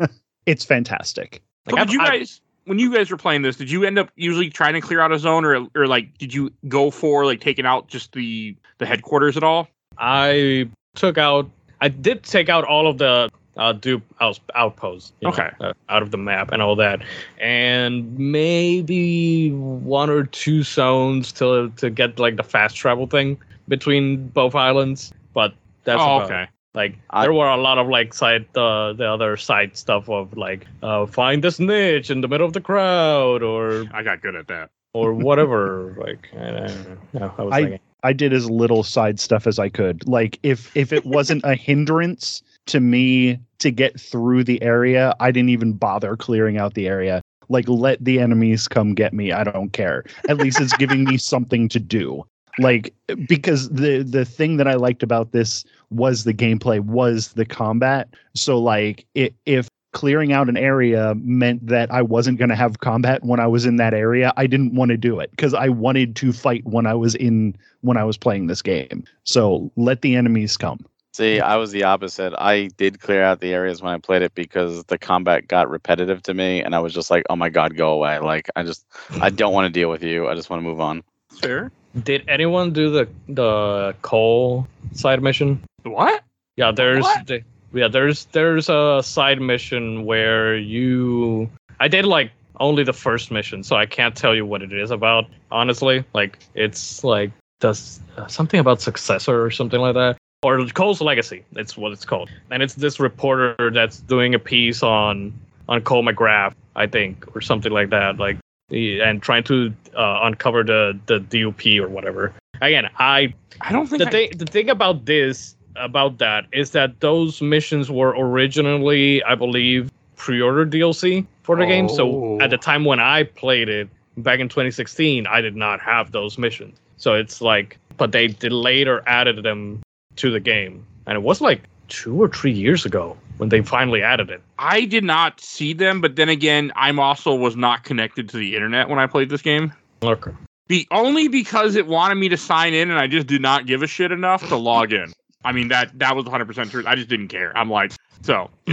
[LAUGHS] [LAUGHS]
It's fantastic.
So did you
I've-
guys when you guys were playing this? Did you end up usually trying to clear out a zone, or or like did you go for like taking out just the the headquarters at all?
I took out. I did take out all of the uh, dupe out, outposts. you know,
Okay.
uh, out of the map and all that, and maybe one or two zones to to get like the fast travel thing between both islands. But that's
oh,
about it.
okay.
Like
I-
there were a lot of like side uh, the other side stuff of like uh, find this niche in the middle of the crowd or
I got good at that.
or whatever. like I, don't know. I was
I-
thinking.
I did as little side stuff as I could. Like if if it wasn't a hindrance to me to get through the area, I didn't even bother clearing out the area. Like let the enemies come get me. I don't care. At least it's giving me something to do. Like because the the thing that I liked about this was the gameplay, was the combat. So like it, if clearing out an area meant that I wasn't going to have combat when I was in that area, I didn't want to do it because I wanted to fight when I was in when I was playing this game. So let the enemies come.
See, I was the opposite. I did clear out the areas when I played it because the combat got repetitive to me, and I was just like, "Oh my god, go away!" Like I just, I [LAUGHS] don't want to deal with you. I just want to move on.
Fair.
Did anyone do the the Cole side mission?
What?
Yeah, there's
What?
the, yeah, there's there's a side mission where you I did like only the first mission, so I can't tell you what it is about. Honestly, like it's like does uh, something about successor or something like that, or Cole's legacy. It's what it's called, and it's this reporter that's doing a piece on on Cole McGrath, I think, or something like that. Like and trying to uh, uncover the the DUP or whatever. Again, I
I don't think
the
I-
thing the thing about this about that is that those missions were originally i believe pre-order dlc for the game so
Oh.
at the oh. time when i played it back in 2016 i did not have those missions so it's like but they, they later added them to the game, and it was like two or three years ago when they finally added it.
I did not see them, but then again, I'm also was not connected to the internet when I played this game.
Okay.
Be only because it wanted me to sign in, and I just did not give a shit enough to log in. I mean that that was 100 percent true. I just didn't care. I'm like, so. [LAUGHS]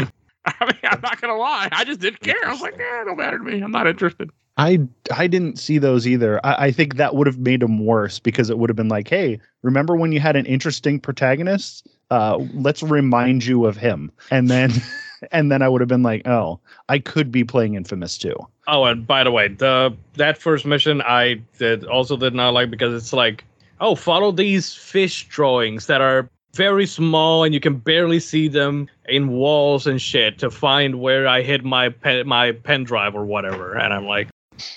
I mean, I'm not gonna lie. I just didn't care. I was like, eh, it don't matter to me. I'm not interested.
I I didn't see those either. I, I think that would have made them worse because it would have been like, hey, remember when you had an interesting protagonist? Uh, let's remind you of him, and then [LAUGHS] and then I would have been like, oh, I could be playing Infamous too.
Oh, and by the way, the that first mission I did also did not like because it's like, oh, follow these fish drawings that are very small and you can barely see them in walls and shit to find where I hid my pen, my pen drive or whatever. And I'm like,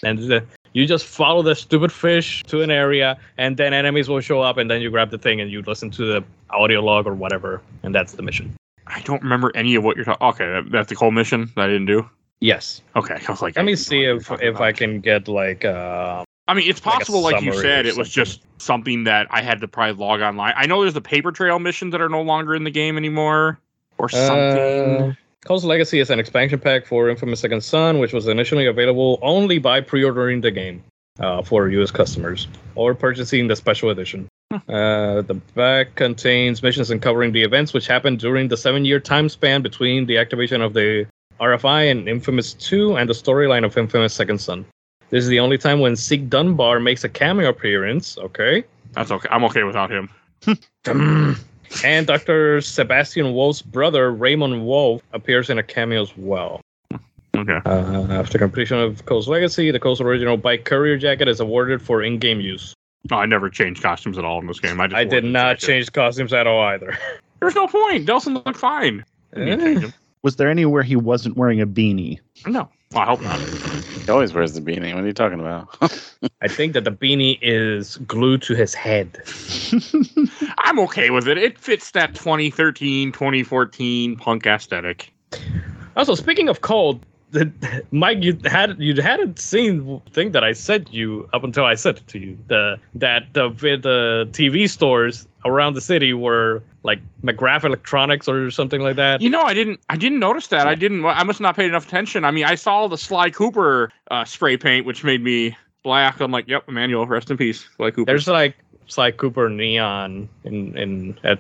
and the, you just follow the stupid fish to an area, and then enemies will show up, and then you grab the thing and you listen to the audio log or whatever, and that's the mission.
I don't remember any of what you're talking. Okay, that, that's the whole mission that I didn't do.
Yes.
Okay, I was like,
Let
I
me see if if. I can get like uh
I mean, it's possible, like, you said, it was just something that I had to probably log online. I know there's the paper trail missions that are no longer in the game anymore, or something.
Uh, Cole's Legacy is an expansion pack for Infamous Second Son, which was initially available only by pre-ordering the game uh, for U.S. customers or purchasing the special edition. Uh, the back contains missions uncovering the events which happened during the seven-year time span between the activation of the RFI and Infamous 2 and the storyline of Infamous Second Son. This is the only time when Zeke Dunbar makes a cameo appearance. Okay.
That's okay. I'm okay without him. [LAUGHS]
and Dr. Sebastian Wolf's brother, Raymond Wolf, appears in a cameo as well.
Okay.
Uh, after completion of Cole's Legacy, the Cole's Original Bike Courier Jacket is awarded for in game use.
No, I never changed costumes at all in this game. I, just
I did not change costumes at all either.
There's no point. Delsin looked fine. Didn't need to change him.
Was there anywhere he wasn't wearing a beanie?
No. Well, I hope not.
He always wears the beanie. What are you talking about? [LAUGHS]
I think that the beanie is glued to his head. [LAUGHS]
I'm okay with it. It fits that 2013, 2014 punk aesthetic.
Also, speaking of cold, Mike, you had you hadn't seen the thing that I sent you up until I sent it to you. The that the the TV stores around the city were like McGrath Electronics or something like that.
You know, I didn't. I didn't notice that. I didn't. I must not pay enough attention. I mean, I saw the Sly Cooper uh, spray paint, which made me black. I'm like, yep, Emanuel, rest in peace, Sly Cooper.
There's like Sly Cooper neon in in at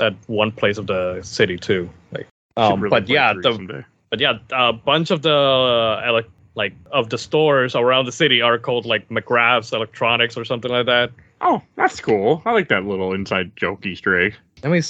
at one place of the city too. Like, um,
really
but yeah, the but yeah, a bunch of the uh, ele- like of the stores around the city are called like McGrath's Electronics or something like that.
Oh, that's cool. I like that little inside joke Easter egg.
Let me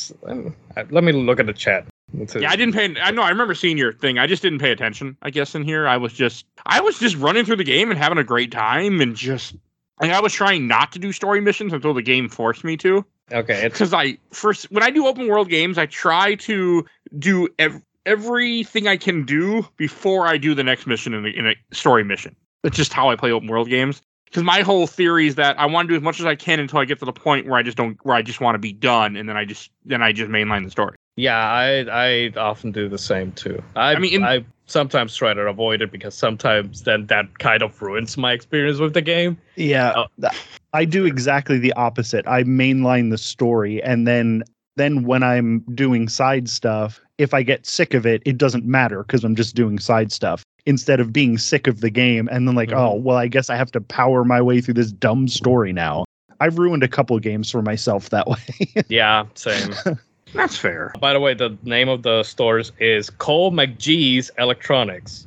let me, look at the chat.
Yeah, I didn't pay. I know. I remember seeing your thing. I just didn't pay attention. I guess in here, I was just, I was just running through the game and having a great time, and just like I was trying not to do story missions until the game forced me to.
Okay,
Because I first, when I do open world games, I try to do ev- everything I can do before I do the next mission in a, in a story mission. That's just how I play open world games. Because my whole theory is that I want to do as much as I can until I get to the point where I just don't, where I just want to be done, and then I just, then I just mainline the story.
yeah, I I often do the same too. I
I mean, in-
I sometimes try to avoid it because sometimes then that kind of ruins my experience with the game.
Yeah,
oh.
th- I do exactly the opposite. I mainline the story, and then then when I'm doing side stuff, if I get sick of it, it doesn't matter because I'm just doing side stuff instead of being sick of the game and then like,
Mhm.
oh well, I guess I have to power my way through this dumb story now. I've ruined a couple games for myself that [LAUGHS] way.
Yeah, same. [LAUGHS]
That's fair.
By the way, the name of the stores is Cole McGee's Electronics.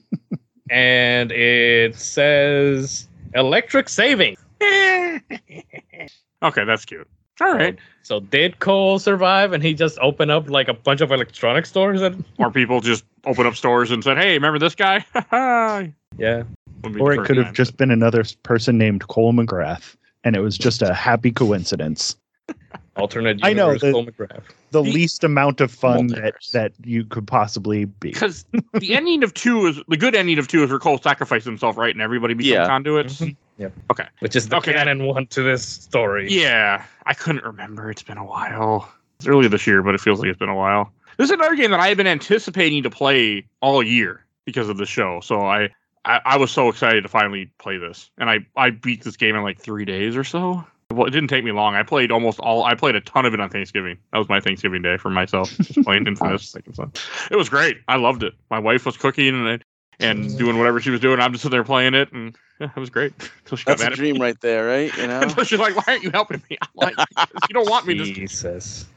[LAUGHS] and it says electric saving.
okay, that's cute. All right.
So did Cole survive and he just opened up like a bunch of electronic stores and
Or people just open up stores and said, "Hey, remember this guy?" [LAUGHS]
yeah.
Or it could have
time,
just been another person named Cole McGrath, and it was just a happy coincidence. [LAUGHS]
Alternate
I know,
universe
the-
Cole McGrath.
The
The-
least amount of fun that, that you could possibly be.
because the ending of two is the good ending of two is where Cole sacrificed himself, right, and everybody becomes
Yeah.
conduits.
Mhm. Yep.
Okay.
Which is the
Okay.
canon one to this story.
Yeah, I couldn't remember. It's been a while. It's earlier this year, but it feels like it's been a while. This is another game that I have been anticipating to play all year because of the show. So I, I, I was so excited to finally play this, and I, I beat this game in like three days or so. Well, it didn't take me long. I played almost all. I played a ton of it on Thanksgiving. That was my Thanksgiving day for myself, just playing [LAUGHS] Infamous Second Son. It was great. I loved it. My wife was cooking and and mm. doing whatever she was doing. I'm just sitting there playing it, and yeah, it was great. [LAUGHS] Until she got
That's a
mad at
dream
me.
right there, right? You know. [LAUGHS]
Until she's like, "Why aren't you helping me?" I'm like, "You don't want me to."
Jesus. [LAUGHS]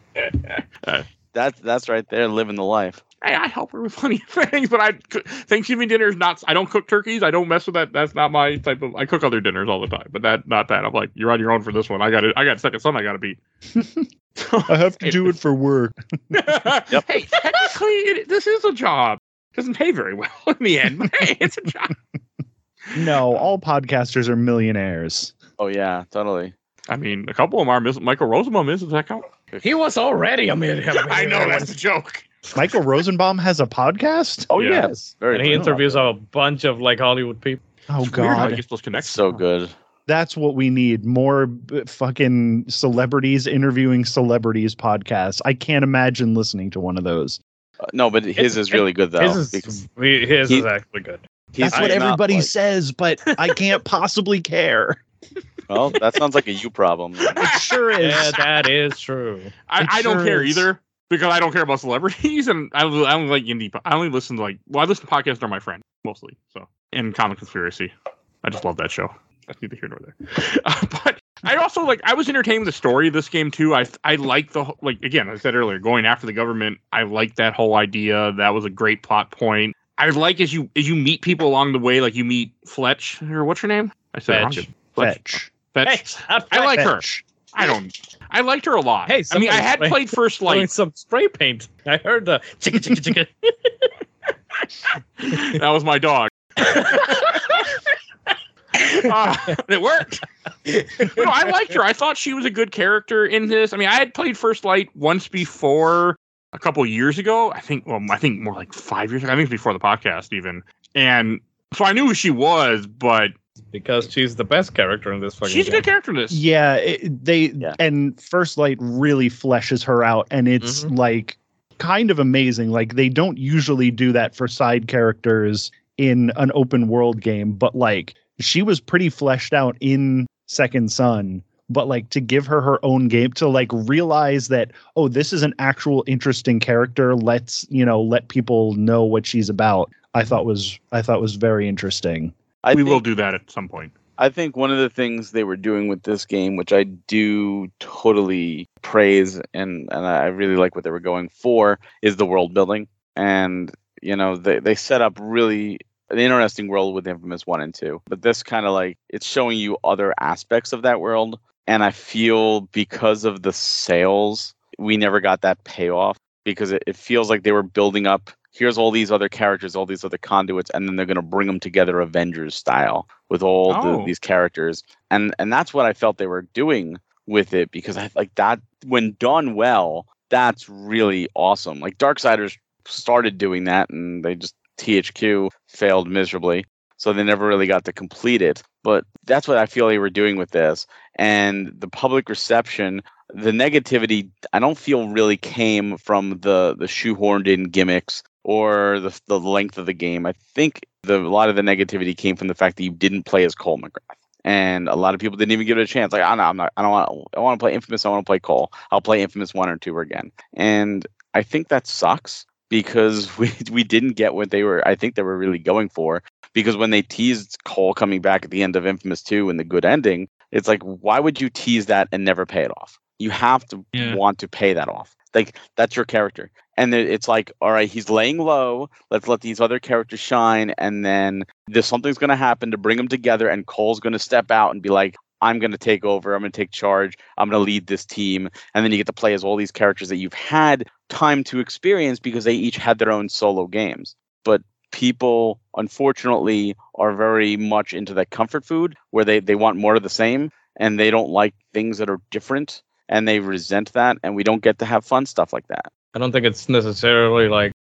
Uh, that's that's right there, living the life.
Hey, I help her with plenty of things, but I Thanksgiving dinner is not. I don't cook turkeys. I don't mess with that. That's not my type of. I cook other dinners all the time, but that not that. I'm like, you're on your own for this one. I got it. I got second son. I got to beat.
I have to do it for work.
Hey, technically, it, this is a job. Doesn't pay very well [LAUGHS] in the end, but hey, it's a job. [LAUGHS]
No, all podcasters are millionaires.
Oh yeah, totally.
I mean, a couple of them are. Miss- Michael Rosenbaum is. Does that count?
He was already a million. [LAUGHS]
I know that's a joke.
Michael Rosenbaum has a podcast.
Oh
Yeah.
yes, very.
And he
cool.
interviews a bunch of like Hollywood people.
Oh
It's weird how he
God,
gets those
That's
connections.
so good.
that's what we need. More b- fucking celebrities interviewing celebrities podcasts. I can't imagine listening to one of those.
No, but his is really good though.
his is,
because
his
he-
is actually good.
he's
That's what everybody
like-
says, but I can't possibly care.
Well, that sounds like a you problem. [LAUGHS]
It sure is.
Yeah, that is true.
I,
It
I don't care
is.
either because I don't care about celebrities, [LAUGHS] and I, I only like indie. po- I only listen to like well, I listen to podcasts are my friend mostly. So and Comic Conspiracy, I just love that show. That's neither here nor there. [LAUGHS] Uh, but I also like I was entertained with the story of this game too. I I like the whole- like again I said earlier going after the government. I like that whole idea. That was a great plot point. I like as you as you meet people along the way, like you meet Fletch or what's her name? I said it wrong.
Fletch.
Fetch.
Fetch.
Hey,
I like her. I don't. I liked her a lot.
Hey,
I mean, I had
spray-
played First
Throwing
Light.
some spray paint. I heard the chicka chicka chicka.
that was my dog. [LAUGHS] [LAUGHS] Uh, it worked. [LAUGHS] no, I liked her. I thought she was a good character in this. I mean, I had played First Light once before, a couple years ago. I think, well, I think more like five years ago. I think it was before the podcast even. And so I knew who she was, but
because she's the best character in this fucking
she's a good character in this.
Yeah, it, they
Yeah.
and First Light really fleshes her out, and it's
Mhm.
like kind of amazing. Like they don't usually do that for side characters in an open world game, but like she was pretty fleshed out in Second Son. But like to give her her own game to like realize that oh this is an actual interesting character. Let's you know let people know what she's about. I thought was I thought was very interesting.
I
we
think,
will do that at some point.
I think one of the things they were doing with this game, which I do totally praise and, and I really like what they were going for, is the world building. And, you know, they, they set up really an interesting world with Infamous 1 and 2. But this kind of like, it's showing you other aspects of that world. And I feel because of the sales, we never got that payoff because it, it feels like they were building up. Here's all these other characters, all these other conduits, and then they're going to bring them together Avengers style with all
Oh.
the, these characters, and and that's what I felt they were doing with it because I like that when done well, that's really awesome. Like Darksiders started doing that, and they just THQ failed miserably, so they never really got to complete it. But that's what I feel they were doing with this, and the public reception the negativity I don't feel really came from the the shoehorned in gimmicks or the the length of the game. I think the a lot of the negativity came from the fact that you didn't play as Cole McGrath. And a lot of people didn't even give it a chance. Like, I know, I'm not, I don't want, I want to play Infamous. I want to play Cole. I'll play Infamous one or two again. And I think that sucks because [LAUGHS] we we didn't get what they were. I think they were really going for. Because when they teased Cole coming back at the end of Infamous two and the good ending, it's like, why would you tease that and never pay it off? You have to
Yeah.
want to pay that off. Like that's your character. And it's like, all right, he's laying low. Let's let these other characters shine. And then there's something's going to happen to bring them together. And Cole's going to step out and be like, I'm going to take over. I'm going to take charge. I'm going to lead this team. And then you get to play as all these characters that you've had time to experience because they each had their own solo games. But people, unfortunately, are very much into that comfort food where they, they want more of the same and they don't like things that are different and they resent that. And we don't get to have fun stuff like that.
I don't think it's necessarily like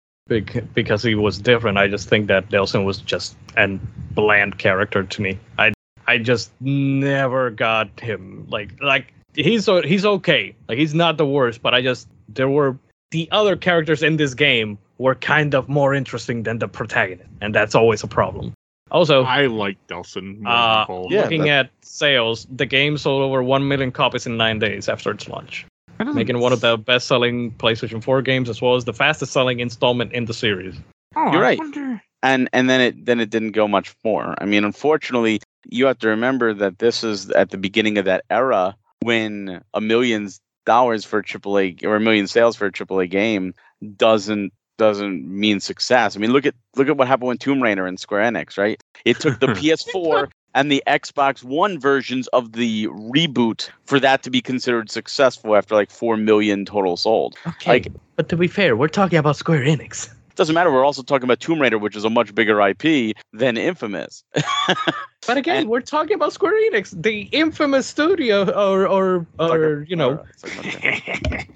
because he was different. I just think that Delsin was just a bland character to me. I I just never got him like like he's he's okay. Like he's not the worst, but I just there were the other characters in this game were kind of more interesting than the protagonist, and that's always a problem. Also,
I like Delsin.
Uh.
Yeah,
looking
that-
at sales, the game sold over 1 million copies in nine days after its launch, making it one of the best selling PlayStation 4 games as well as the fastest selling installment in the series.
Oh,
You're
I
right.
wonder-
and and then it then it didn't go much more. I mean, unfortunately, you have to remember that this is at the beginning of that era when a million dollars for a AAA or a million sales for a AAA game doesn't doesn't mean success. I mean, look at look at what happened with Tomb Raider and Square Enix, right? It took the [LAUGHS] PS4 and the Xbox One versions of the reboot for that to be considered successful after like 4 million total sold.
Okay.
Like-
but to be fair, we're talking about Square Enix. [LAUGHS]
Doesn't matter. We're also talking about Tomb Raider, which is a much bigger IP than Infamous. [LAUGHS]
But again,
And-
we're talking about Square Enix, the infamous studio, or or or you know,
or- it's like, okay.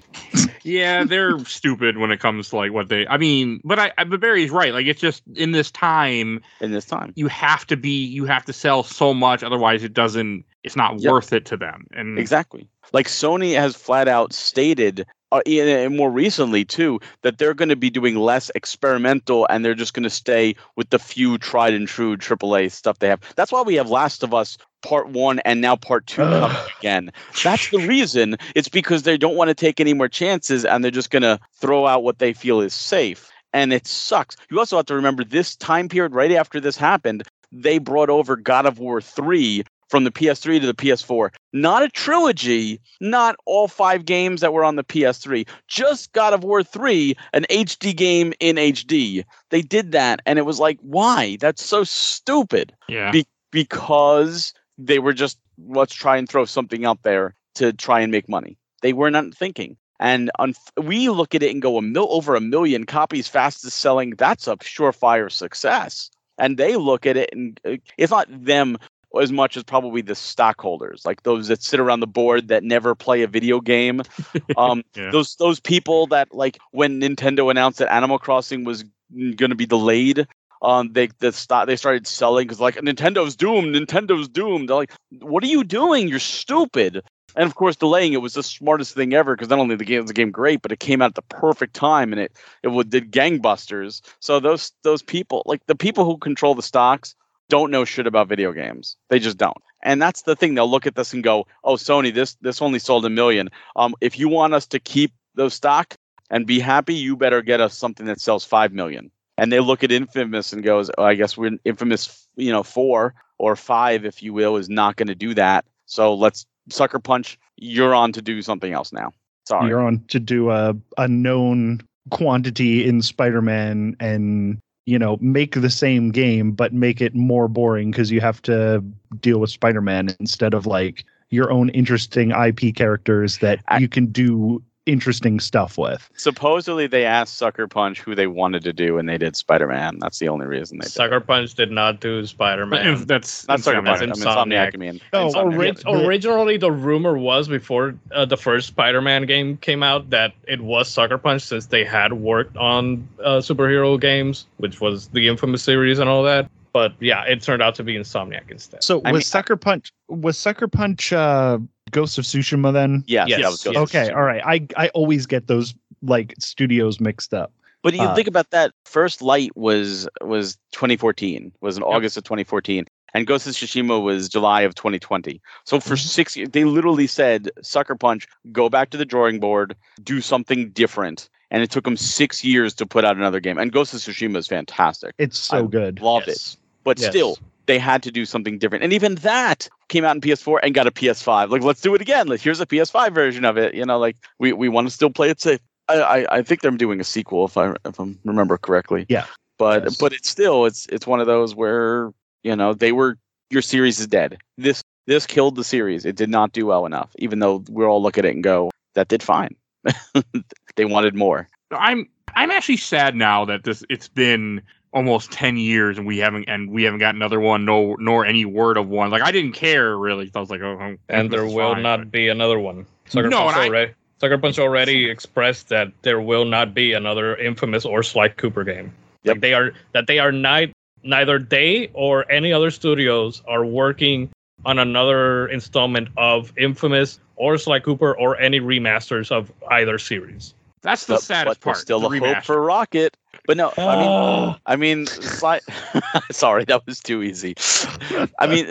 yeah, they're stupid when it comes to like what they. I mean, but I, I but Barry's right. Like it's just in this time,
in this time.
you have to be, you have to sell so much, otherwise it doesn't. It's not
Yep.
worth it to them. And
Exactly. Like Sony has flat out stated, uh, and more recently too, that they're going to be doing less experimental, and they're just going to stay with the few tried and true AAA stuff they have. That's why we have Last of Us Part One and now Part Two coming again. That's the reason. It's because they don't want to take any more chances, and they're just going to throw out what they feel is safe. And it sucks. You also have to remember this time period right after this happened. They brought over God of War 3 from the PS3 to the PS4. Not a trilogy, not all five games that were on the PS3, just God of War 3, an HD game in HD. They did that, and it was like, why? That's so stupid.
yeah,
Be- Because they were just, let's try and throw something out there to try and make money. They were not thinking. And un- we look at it and go, a mil- over a million copies fastest selling, that's a surefire success. And they look at it and uh, it's not them as much as probably the stockholders, like those that sit around the board that never play a video game. [LAUGHS] Um,
Yeah.
Those those people that like when Nintendo announced that Animal Crossing was going to be delayed, um, they the stock they started selling because like Nintendo's doomed, Nintendo's doomed. They're like, what are you doing? You're stupid. And of course, delaying it was the smartest thing ever because not only the game was the game great, but it came out at the perfect time and it it would, did gangbusters. So those those people, like the people who control the stocks, don't know shit about video games. They just don't. And that's the thing. They'll look at this and go, "Oh, Sony, this this only sold a million. Um, if you want us to keep those stock and be happy, you better get us something that sells five million. And they look at Infamous and goes, oh, "I guess we're Infamous, you know, four or five, if you will, is not going to do that. So let's sucker punch. You're on to do something else now. Sorry.
You're on to do a a known quantity in Spider-Man and you know make the same game but make it more boring because you have to deal with Spider-Man instead of like your own interesting IP characters that
I-
you can do interesting stuff with.
Supposedly they asked Sucker Punch who they wanted to do, and they did Spider Man. That's the only reason they did.
Sucker Punch did not do Spider Man.
if that's
Not Sucker
Insomniac.
Punch. I mean,
Insomniac.
Insomniac. I mean,
Oh,
Insomniac.
Orig-
the-
originally, the rumor was before uh, the first Spider-Man game came out that it was Sucker Punch, since they had worked on uh, superhero games, which was the infamous series and all that. But yeah, it turned out to be Insomniac instead.
So
I
was
mean-
Sucker Punch was Sucker Punch uh Ghost of Tsushima then?
Yes,
Yes,
that
yes.
Okay, all right. I I always get those like studios mixed up.
But you
Uh,
think about that. First Light was was 2014. Was in August of 2014, and Ghost of Tsushima was July of 2020. So for
Mhm.
six years, they literally said, "Sucker Punch, go back to the drawing board, do something different." And it took them six years to put out another game. And Ghost of Tsushima is fantastic.
It's so
I
good.
Loved it. But
Yes.
still, they had to do something different. And even that came out in PS4 and got a PS5. Like, let's do it again. Like, here's a PS5 version of it. You know, like we, we want to still play it safe. I, I, I think they're doing a sequel if I if I remember correctly.
Yeah.
But
Yes.
but it's still it's it's one of those where you know they were your series is dead. This this killed the series. It did not do well enough. Even though we all look at it and go that did fine. [LAUGHS] they wanted more.
I'm I'm actually sad now that this it's been almost 10 years and we haven't and we haven't got another one no nor any word of one like i didn't care really i was like oh, oh
and there will
fine,
not
but-
be another one. Sucker
No,
Punch
and I-
already. Sucker Punch already expressed that there will not be another infamous or Sly Cooper game.
Yep.
Like they are that they are not neither they or any other studios are working on another installment of Infamous or Sly Cooper or any remasters of either series.
That's the
But-
saddest
but
part.
Still
the
a hope for Rocket. But no, I mean,
Ah.
I mean, Sly. [LAUGHS] Sorry, that was too easy. I mean,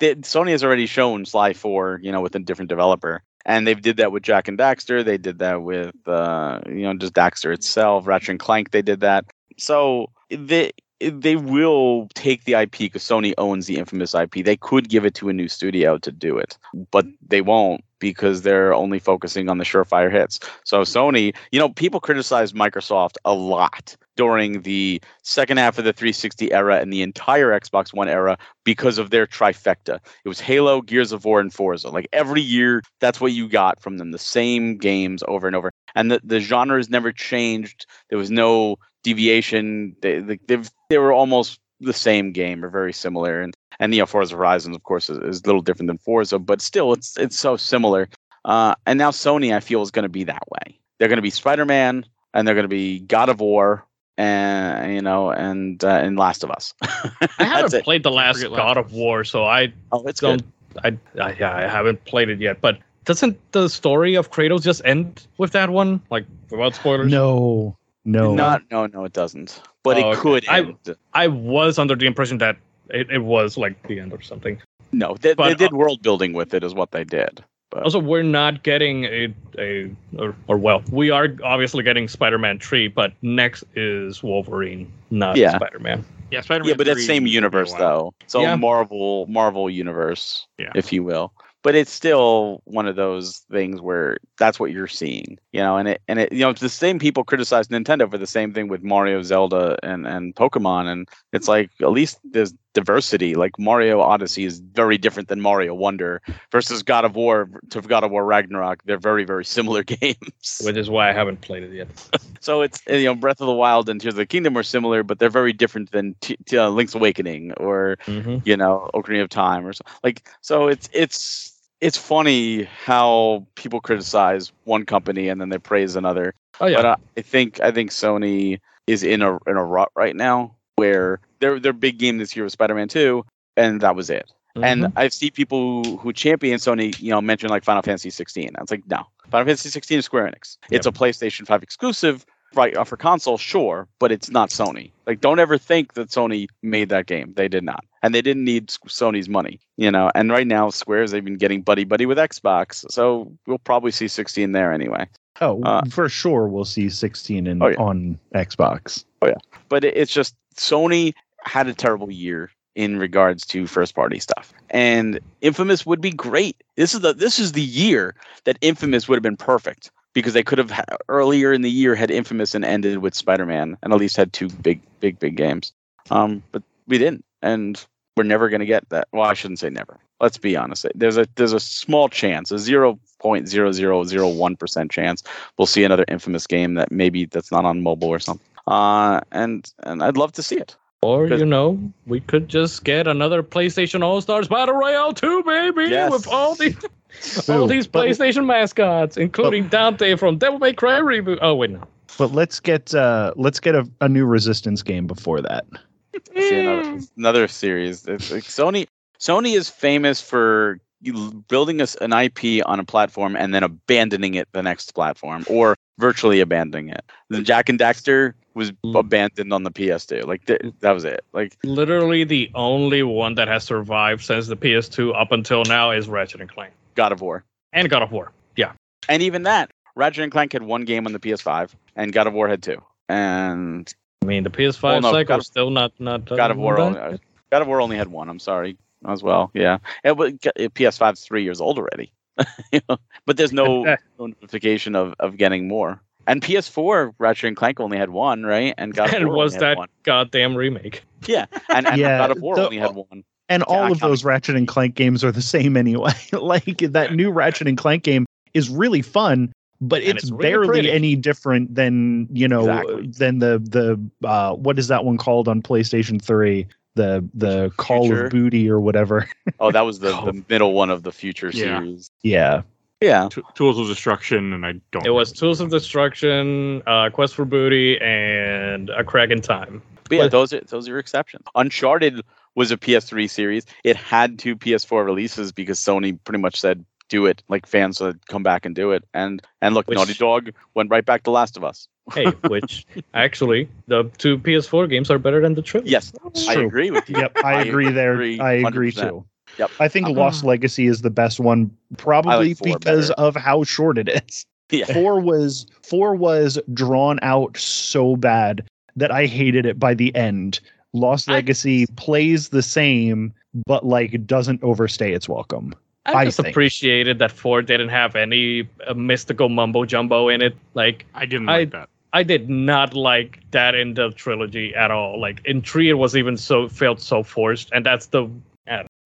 they, Sony has already shown Sly Four, you know, with a different developer, and they did that with Jak and Daxter. They did that with, uh, you know, just Daxter itself. Ratchet and Clank. They did that. So they they will take the IP because Sony owns the infamous IP. They could give it to a new studio to do it, but mm-hmm. they won't because they're only focusing on the surefire hits. So mm-hmm. Sony, you know, people criticize Microsoft a lot during the second half of the 360 era and the entire Xbox One era because of their trifecta. It was Halo, Gears of War, and Forza. Like every year, that's what you got from them, the same games over and over. And the, the genre has never changed. There was no deviation. They, they, they've, they were almost the same game or very similar. And and you know, Forza Horizon, of course, is, is a little different than Forza, but still, it's it's so similar. Uh, and now Sony, I feel, is going to be that way. They're going to be Spider Man, and they're going to be God of War, and you know, and uh, and Last of Us. [LAUGHS]
I haven't
it.
played the last God of War, so I
Oh, it's
don't.
good.
I, I yeah, I haven't played it yet. But doesn't the story of Kratos just end with that one? Like without spoilers?
No, no.
Not no no it doesn't. But
Oh,
it
okay.
could
I-
end.
I was under the impression that it, it was like the end or something.
no, they, they did
uh,
world building with it, is what they did. But
Also, we're not getting a a or, or well, we are obviously getting Spider-Man three, but next is Wolverine, not
Yeah.
Spider-Man.
Yeah, Spider-Man.
yeah, but that's
3
same
will be a
universe though. So
Yeah.
Marvel Marvel universe,
Yeah.
if you will. But it's still one of those things where that's what you're seeing, you know, and it and it you know it's the same people criticize Nintendo for the same thing with Mario, Zelda, and and Pokemon, and it's like at least there's diversity. Like Mario Odyssey is very different than Mario Wonder versus God of War to God of War Ragnarok. They're very very similar [LAUGHS] games.
Which is why I haven't played it yet. [LAUGHS]
So it's you know Breath of the Wild and Tears of the Kingdom are similar, but they're very different than T- T- uh, Link's Awakening or
hmm
you know Ocarina of Time or so. like. So it's it's it's funny how people criticize one company and then they praise another.
Oh yeah,
But uh, I think I think Sony is in a in a rut right now where their their big game this year was Spider-Man 2 and that was it. And
Mhm.
I see people who, who champion Sony, you know, mention like Final Fantasy 16. I was like, no, Final Fantasy 16 is Square Enix. It's a PlayStation 5 exclusive, right? uh, For console, sure, but it's not Sony. Like, don't ever think that Sony made that game. They did not, and they didn't need Sony's money, you know. And right now, Square's they've been getting buddy buddy with Xbox, so we'll probably see 16 there anyway.
Oh,
Uh,
for sure we'll see 16 in,
Oh, yeah.
on Xbox.
Oh yeah, but it, it's just Sony had a terrible year in regards to first party stuff. And Infamous would be great. This is the this is the year that Infamous would have been perfect because they could have ha- earlier in the year had Infamous and ended with Spider-Man and at least had two big big big games. Um but we didn't and we're never going to get that. Well, I shouldn't say never. Let's be honest. There's a there's a small chance, a 0.0001% chance we'll see another Infamous game that maybe that's not on mobile or something. Uh, and and I'd love to see it.
Or you know, we could just get another PlayStation All Stars Battle Royale 2, baby,
Yes.
with all these [LAUGHS] all
Ooh,
these
but-
PlayStation mascots, including Dante from Devil May Cry reboot. Oh wait, no.
But let's get uh let's get a, a new Resistance game before that.
See another, another series. It's like Sony. Sony is famous for building us an IP on a platform and then abandoning it the next platform, or virtually abandoning it. The Jak and Daxter was
Mm.
abandoned on the PS2. Like th- hmm. that was it. Like
Literally the only one that has survived since the PS2 up until now is Ratchet and Clank
God of War.
and God of War. Yeah,
And even that, Ratchet and Clank had one game on the PS5, and God of War had two. And
I mean the PS5
Well, no,
cycle is still not not done.
God of War only,
yet.
God of War only had one. I'm sorry as well. Yeah, it, was- PS5's three years old already. [LAUGHS] You know, but there's no, no [LAUGHS] notification of, of getting more. And PS4 Ratchet and Clank only had one, right? And God of
and
War
was that
one.
goddamn remake?
Yeah, and, and [LAUGHS]
Yeah,
God of War
the-
only had one.
And
Yeah,
all
I
of those Ratchet and Clank games are the same anyway. [LAUGHS] like that new Ratchet and Clank game is really fun, but it's,
it's
barely
pretty.
any different than you know
Exactly.
than the the uh what is that one called on PlayStation 3? The the Call
Future?
of Booty or whatever. [LAUGHS]
Oh, that was the,
Oh.
the middle one of the future
Yeah.
series.
yeah.
Yeah,
T- Tools of Destruction, and I don't.
It was. Tools of Destruction, uh, Quest for Booty, and A Crack in Time.
but yeah, those are those are exceptions. Uncharted was a PS3 series. It had two PS4 releases because Sony pretty much said do it like fans would come back and do it. And and look,
Which-
Naughty Dog went right back to Last of Us. [LAUGHS]
hey, which actually the two PS4 games are better than the trilogy.
Yes, I agree with you.
Yep, I
I
agree there. I agree
100%.
too.
Yep.
I think Lost Legacy is the best one, probably
four
because
better.
of how short it is. [LAUGHS]
Yeah.
Four was four was drawn out so bad that I hated it by the end. Lost
I-
Legacy plays the same, but like doesn't overstay its welcome.
I
I
just
think.
appreciated that four didn't have any uh, mystical mumbo jumbo in it. Like
I didn't
I-
like that.
I did not like that in the trilogy at all. Like in three, it was even so felt so forced, and that's the.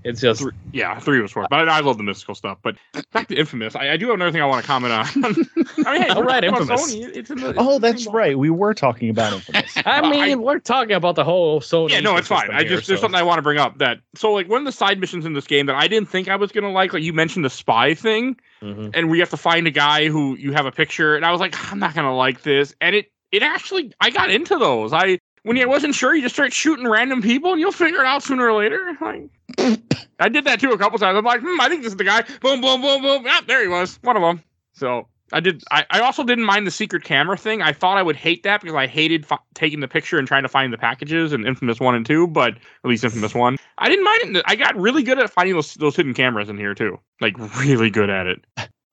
I don't know. It's just
Three, yeah, three was four, but I, I love the mystical stuff. But back to Infamous, I, I do have another thing I want to comment on. [LAUGHS] I mean, hey,
All
we're
right,
talking about
Infamous.
Sony, it's in the, it's
Oh,
in the
that's right. We were talking about Infamous. [LAUGHS]
I
Well,
mean,
I-
we're talking about the whole Sony.
Yeah, no, it's fine. I just
here,
there's
so-
something I want to bring up that so like one of the side missions in this game that I didn't think I was gonna like, like you mentioned the spy thing,
Mhm.
and we have to find a guy who you have a picture, and I was like, I'm not gonna like this, and it it actually I got into those. I when I wasn't sure, you just start shooting random people, and you'll figure it out sooner or later. Like I did that too a couple times. I'm like, hmm, I think this is the guy. Boom, boom, boom, boom. Yeah, there he was, one of them. So I did. I, I also didn't mind the secret camera thing. I thought I would hate that because I hated fi- taking the picture and trying to find the packages in Infamous One and Two. But at least Infamous One, I didn't mind it. I got really good at finding those those hidden cameras in here too. Like really good at it.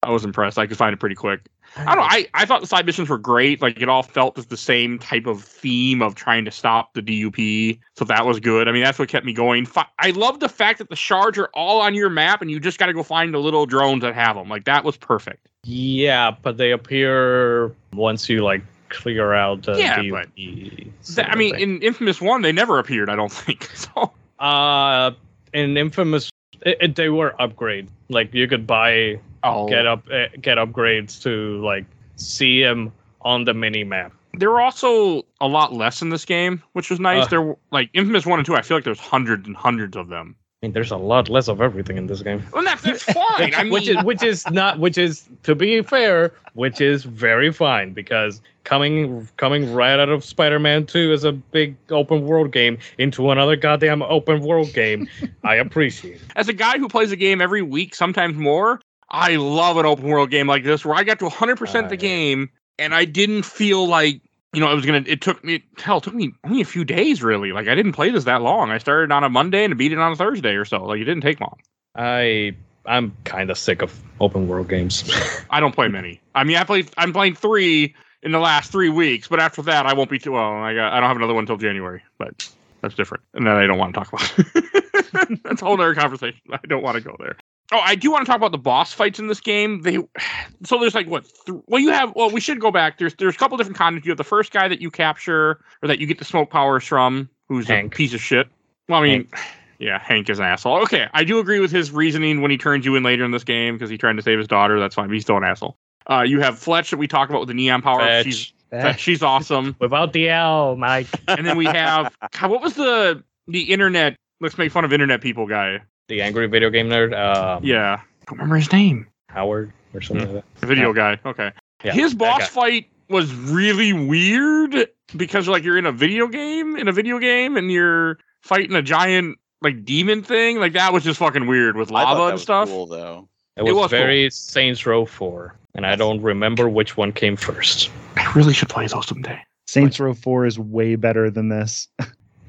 I was impressed. I could find it pretty quick. I don't know. I, I thought the side missions were great. Like it all felt as the same type of theme of trying to stop the DUP. So that was good. I mean, that's what kept me going. I love the fact that the shards are all on your map and you just got to go find the little drones that have them. Like that was perfect.
Yeah, but they appear once you like clear out the
Yeah,
DUP
but That- I mean, in Infamous One, they never appeared. I don't [LAUGHS] think so.
uh, in Infamous, it, it- they were upgrade. Like you could buy
Oh,
get up uh, get upgrades to like see him on the mini map.
there were also a lot less in this game, which was nice.
Uh.
there were like Infamous One and Two. I feel like there's hundreds and hundreds of them.
I mean, there's a lot less of everything in this game.
Well, that's, [LAUGHS] that's fine. I mean,
which is which is not which is to be fair, which is very fine because coming coming right out of Spider-Man 2 as a big open world game into another goddamn open world game, [LAUGHS] I appreciate. it.
as a guy who plays a game every week, sometimes more, I love an open world game like this where I got to 100% the
Right.
game and I didn't feel like, you know, it was going to, it took me, hell, it took me only a few days really. Like I didn't play this that long. I started on a Monday and beat it on a Thursday or so. Like it didn't take long.
I I'm kind of sick of open world games. [LAUGHS]
I don't play many. I mean, I played, I'm playing three in the last three weeks, but after that, I won't be too, well, I got, I don't have another one until January, but that's different. And that I don't want to talk about. [LAUGHS] that's a whole other conversation. I don't want to go there. Oh, I do want to talk about the boss fights in this game. They [SIGHS] so there's like what? Th- well, you have. Well, we should go back. There's there's a couple different content. You have the first guy that you capture or that you get the smoke powers from, who's
Hank.
a piece of shit. Well, I mean, [SIGHS] yeah, Hank is an asshole. Okay, I do agree with his reasoning when he turns you in later in this game because he's trying to save his daughter. That's fine. He's still an asshole. Uh, you have Fletch that we talked about with the neon power.
Fetch.
She's Fetch, she's awesome. [LAUGHS]
Without the L, Mike.
And then we have [LAUGHS] God, what was the the internet? Let's make fun of internet people guy.
The angry video game nerd. Um,
Yeah, I don't remember his name.
Howard or something like that.
The video guy. Okay.
Yeah,
His boss fight was really weird because like you're in a video game, in a video game, and you're fighting a giant like demon thing. Like that was just fucking weird with
I thought
lava
that
and
was
stuff.
Cool though.
It
It
was,
was cool.
very Saints Row 4, and I don't remember which one came first.
I really should play those someday.
Saints Row 4 is way better than this.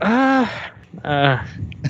Ah, uh,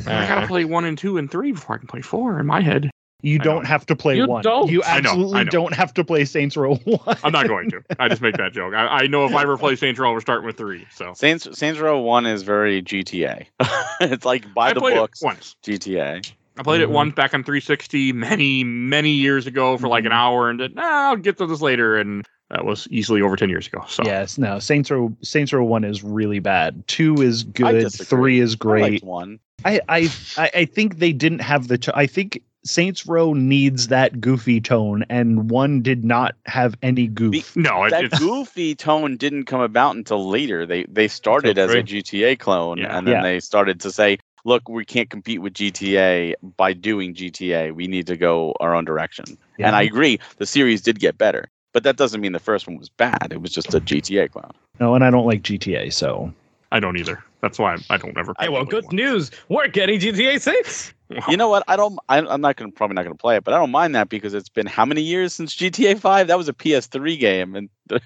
I gotta play one and two and three before I can play four in my head.
You
I
don't
know.
have to play
You
one.
don't.
You
I know,
absolutely
I know.
don't have to play Saints Row [LAUGHS] 1.
I'm not going to. I just make that [LAUGHS] joke. I, I know if I ever play Saints Row, we're starting with three. So
Saints Saints Row One is very GTA. [LAUGHS] it's like by
I
the
played
books
it once.
GTA.
I played it
Mhm.
once back on 360 many, many years ago for like an
Mhm.
hour and did, nah, I'll get to this later. And that was easily over 10 years ago. So
Yes, no. Saints Row Saints Row 1 is really bad. 2 is good,
disagree.
3 is
I
great.
liked one.
I, I I I think they didn't have the. T- I think Saints Row needs that goofy tone, and one did not have any goof.
no, it,
that
it's
goofy tone didn't come about until later. They they started as a GTA clone,
Yeah.
and then
Yeah.
they started to say, "Look, we can't compete with GTA by doing GTA. We need to go our own direction." And I agree, the series did get better, but that doesn't mean the first one was bad. It was just a GTA clone.
no, and I don't like GTA, so
I don't either. That's why I don't ever.
Hey,
play
well, good
one.
news. We're getting GTA 6.
You know what? I don't. I, I'm not gonna probably not gonna play it, but I don't mind that because it's been how many years since GTA 5? That was a PS3 game, and [LAUGHS]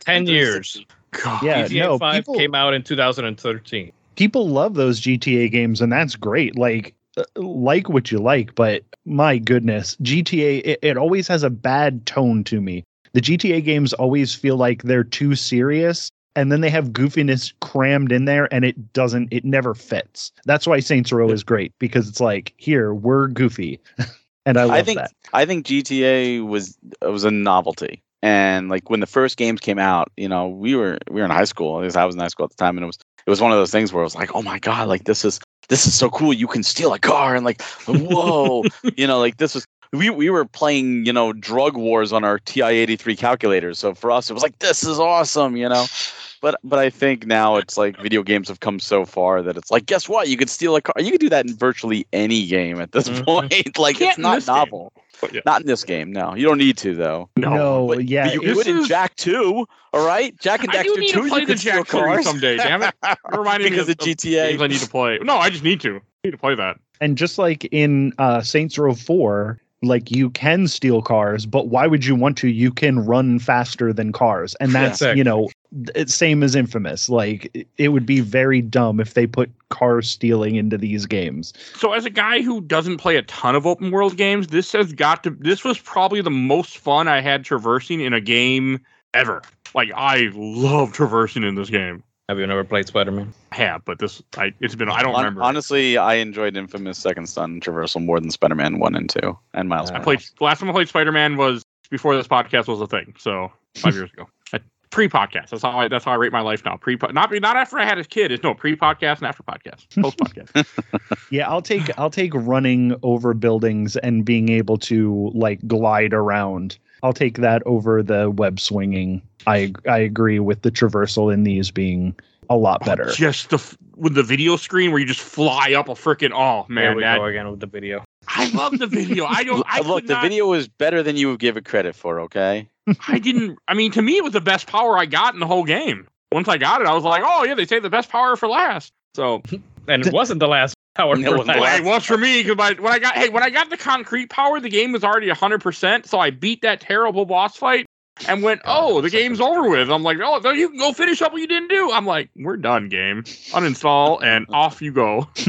10 years.
God.
Yeah,
GTA
no,
5
people
came out in 2013.
people love those GTA games, and that's great. Like, uh, like what you like, but my goodness, GTA it, it always has a bad tone to me. The GTA games always feel like they're too serious, and then they have goofiness crammed in there, and it doesn't. It never fits. That's why Saints Row is great because it's like, here we're goofy, [LAUGHS] and I love
I think
that.
I think GTA was was a novelty. And like when the first games came out, you know, we were we were in high school. I was in high school at the time, and it was it was one of those things where it was like, oh my god, like this is this is so cool. You can steal a car and like, whoa, [LAUGHS] you know, like this was we we were playing you know drug wars on our TI eighty three calculators. So for us, it was like this is awesome, you know. But but I think now it's like video games have come so far that it's like, guess what? You could steal a car. You could do that in virtually any game at this
Mhm.
point. [LAUGHS] like
Can't
it's not
this game.
novel.
Yeah.
Not in this game. No, you don't need to though.
No,
But,
yeah,
but you
it-
could in Jak two. All right, Jak and
I
Daxter
need
two.
to play
you
the
could steal
Jak series
cars
someday. Damn it! [LAUGHS] You're reminding
because
me
of
of, of
GTA.
games I need to play. No, I just need to. I need to play that.
And just like in uh, Saints Row 4, like you can steal cars, but why would you want to? You can run faster than cars. And that's,
Yeah.
you know, same as Infamous. Like it- it would be very dumb if they put car stealing into these games.
So, as a guy who doesn't play a ton of open world games, this has got to. This was probably the most fun I had traversing in a game ever. Like I love traversing in this game.
Have you ever played Spider Man?
I have, but this I it's been I don't
Hon-
remember.
Honestly, I enjoyed Infamous Second Son traversal more than Spider Man one and two and Miles.
I
I played the last time I played Spider Man was before this podcast was a thing. So [LAUGHS] five years ago. Pre podcast. That's how I that's how I rate my life now. Pre not not after I had a kid. It's no pre podcast and after podcast. [LAUGHS] Post podcast. [LAUGHS]
Yeah, I'll take I'll take running over buildings and being able to like glide around. I'll take that over the web swinging. I I agree with the traversal in these being a lot oh, better.
just the with the video screen where you just fly up a freaking oh
There
man
we
that,
go again with the video.
I love the video. I don't [LAUGHS] I
Look, the
not-
video was better than you would give it credit for. Okay. [LAUGHS]
I didn't. I mean, to me, it was the best power I got in the whole game. Once I got it, I was like, "Oh yeah, they say the best power for last." So [LAUGHS]
And it wasn't the last power.
It
for
wasn't
well, for me because when I got hey when I got the concrete power, the game was already hundred percent. So I beat that terrible boss fight and went, "Oh, the game's over with." I'm like, "Oh, you can go finish up what you didn't do." I'm like, "We're done, game. Uninstall and [LAUGHS] off you go. [LAUGHS]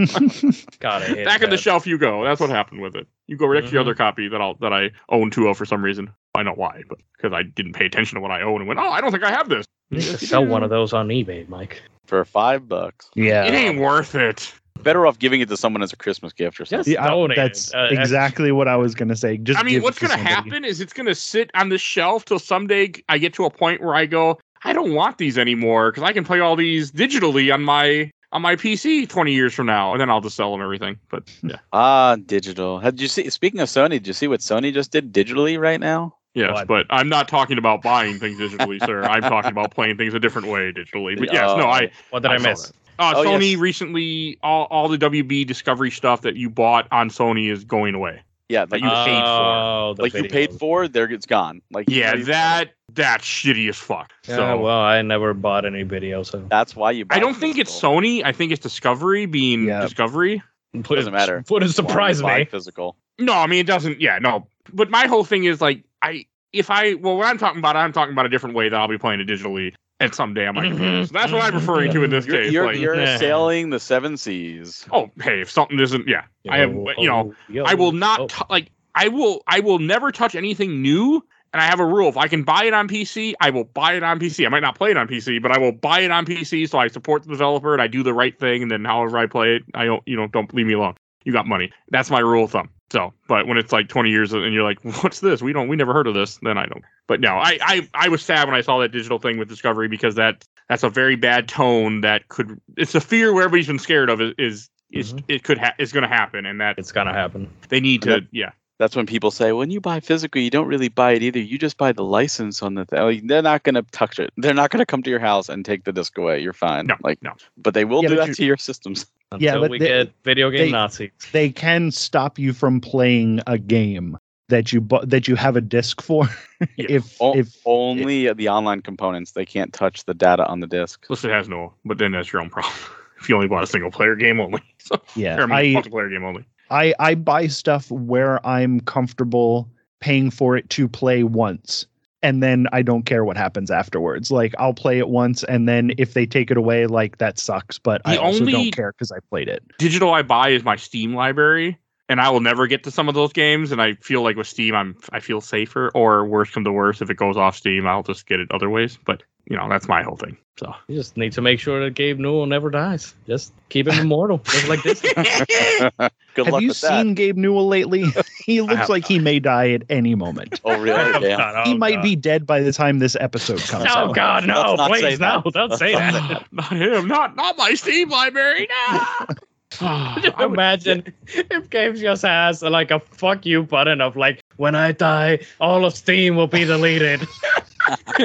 God, I
Back in the shelf you go." That's what happened with it. You go right next to the
Mhm.
other copy that I'll that I own two of for some reason. I know why, but because I didn't pay attention to what I own and went, "Oh, I don't think I have this."
You need to sell one of those on eBay, Mike.
For five bucks.
yeah.
It ain't worth it.
Better off giving it to someone as a Christmas gift or something.
Yes.
Yeah, I- that's
Uh,
exactly what I was gonna say. Just
I mean,
give it
what's
to
going to happen is it's going to sit on the shelf till someday I get to a point where I go, I don't want these anymore because I can play all these digitally on my on my PC 20 years from now, and then I'll just sell them everything. But [LAUGHS] yeah,
Ah, digital. Had you see? Speaking of Sony, did you see what Sony just did digitally right now?
yes,
What?
but I'm not talking about buying things digitally, sir. I'm talking about playing things a different way digitally. But yes, no, I [LAUGHS]
What did
I
I,
saw
miss?
Uh,
Oh,
Sony
yes.
recently all all the WB Discovery stuff that you bought on Sony is going away.
Yeah,
That
like
you paid for.
Oh, the
like you paid
videos.
for, there it's gone. Like
Yeah,
paid
that that's shitty as fuck.
Yeah,
so
well, I never bought any videos. So
That's why you.
I don't think it's. Sony. I think it's Discovery being
Yeah.
Discovery.
Doesn't matter. [LAUGHS]
Wouldn't surprise me.
Physical.
No, I mean it doesn't. Yeah, no. But my whole thing is like I if I well when I'm talking about it, I'm talking about a different way that I'll be playing it digitally and someday on my mm-hmm. computer. So that's what I'm referring mm-hmm. to in this
You're,
case.
you're,
like,
you're
Yeah.
sailing the seven seas.
oh hey, if something isn't yeah, I have you know oh,
yo,
I will not
oh.
tou- like I will I will never touch anything new. And I have a rule: if I can buy it on PC, I will buy it on PC. I might not play it on PC, but I will buy it on PC. So I support the developer and I do the right thing. And then however I play it, I don't you know don't leave me alone. You got money. That's my rule of thumb. So, but when it's like 20 years and you're like, [LAUGHS] what's this? We don't we never heard of this. Then I don't. But no, I I I was sad when I saw that digital thing with Discovery because that that's a very bad tone that could. It's a fear where everybody's been scared of. Is is, is
Mhm.
it could ha- is going to happen and that
It's gonna happen.
they need to yeah
That's when people say, when you buy physical, you don't really buy it either. You just buy the license on the thing. Like, they're not going to touch it. They're not going to come to your house and take the disc away. You're fine.
No,
like,
no.
But they will
Yeah,
do that
you-
to your systems. [LAUGHS]
Until
Yeah, but
we
they-
get video game
they-
Nazis.
they can stop you from playing a game that you bu- that you have a disc for. [LAUGHS]
Yeah.
if
O-
if
Only the online components. They can't touch the data on the disk.
Plus, it has no. But then that's your own problem. [LAUGHS] if you only bought a single player game only, so
yeah,
I multiplayer game only.
I I buy stuff where I'm comfortable paying for it to play once. And then I don't care what happens afterwards. Like I'll play it once, and then if they take it away, like that sucks. But I also don't care because I played it.
digital I buy is my Steam library, and I will never get to some of those games. And I feel like with Steam, I'm I feel safer. Or worse come to worse, if it goes off Steam, I'll just get it other ways. But you know, that's my whole thing. So
You just need to make sure that Gabe Newell never dies. Just keep him immortal, just like this. [LAUGHS]
Good
Have
luck
you
with
seen Gabe Newell lately? [LAUGHS] he looks
have
like he may die at any moment.
Oh really? Yeah.
he might be dead by the time this episode comes
Oh
out.
God, no! [LAUGHS]
Let's not say
Please, no! Don't say that.
not
not him, not not my Steam library. No.
Just [SIGHS]
I would-
imagine if games just has like a fuck you button of like, when I die, all of Steam will be deleted. [LAUGHS]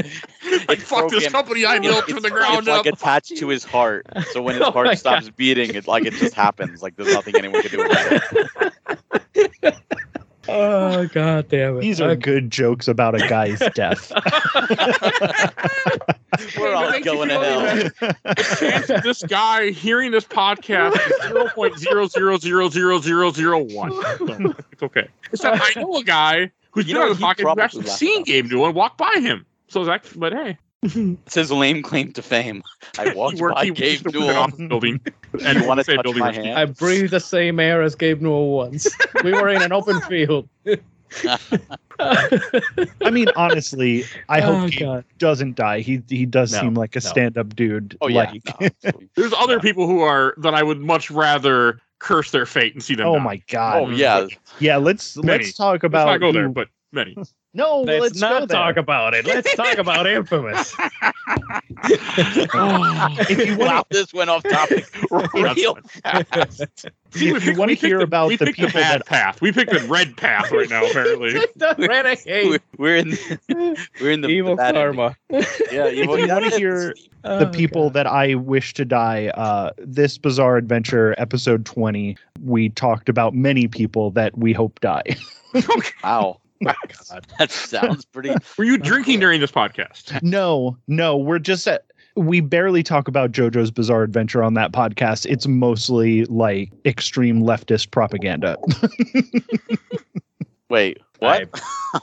like fuck this company I built from the ground
it's like
up.
attached to his heart. So when his [LAUGHS]
Oh
heart stops beating, it like it just happens. Like there's nothing anyone can do about it. [LAUGHS]
oh God damn it!
These are good jokes about a guy's death. [LAUGHS]
We're all going to hell.
the chance of this guy hearing this podcast is zero point zero zero zero zero zero zero one. So, it's okay. Except I know a guy who's
You
been
know,
on this
he
podcast who actually seen
about
Gabe Newell and walked by him. So that, but hey, [LAUGHS]
It's his lame claim to fame. I [LAUGHS] walked
he worked.
by
He
Gabe
worked in
Newell.
office building.
And you want to
say
touch
building
my hand?
I breathed the same air as Gabe Newell once. We were in an open field.
I mean, honestly, I
Oh,
hope he
God.
doesn't die. He he does
No,
seem like a
no.
stand-up dude.
Oh yeah.
like,
no. [LAUGHS]
There's other people who are that I would much rather curse their fate and see them.
oh
die.
my god.
oh yeah.
Yeah, let's
Many.
let's talk
Let's
about
not go there,
who-
but many. [LAUGHS]
no,
Let's,
let's
not talk about it. Let's talk about [LAUGHS] Infamous. [LAUGHS]
If you
wow,
want
this went off topic real fast.
See,
If
we
you wanna hear
the-
about
we
the
picked
people
bad
that-
path. We picked the red path right now. Apparently,
the
We're,
renegade.
we're in we're in the
Evil
the bad
karma.
ending. Yeah, evil.
you wanna hear-
Oh,
the people that I wish to die, uh, this bizarre adventure, episode twenty, we talked about many people that we hope die.
Wow, [LAUGHS] My [LAUGHS]
god.
that sounds pretty. [LAUGHS]
were you drinking during this podcast?
no, no, we're just at. We barely talk about JoJo's Bizarre Adventure on that podcast. It's mostly like extreme leftist propaganda.
Wait, what?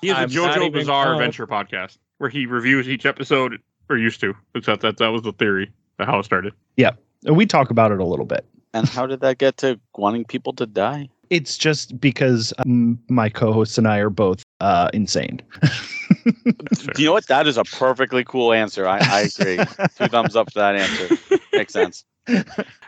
He has a
I'm
JoJo Bizarre
close.
Adventure podcast where he reviews each episode, or used to. Except that that was the theory of how it started. Yeah.
And we talk about it a little bit.
And how did that get to wanting people to die?
It's just because um, my co-hosts and I are both uh, insane.
Do you know what? That is a perfectly cool answer. I, I agree. Two thumbs up for that answer. Makes sense. [LAUGHS]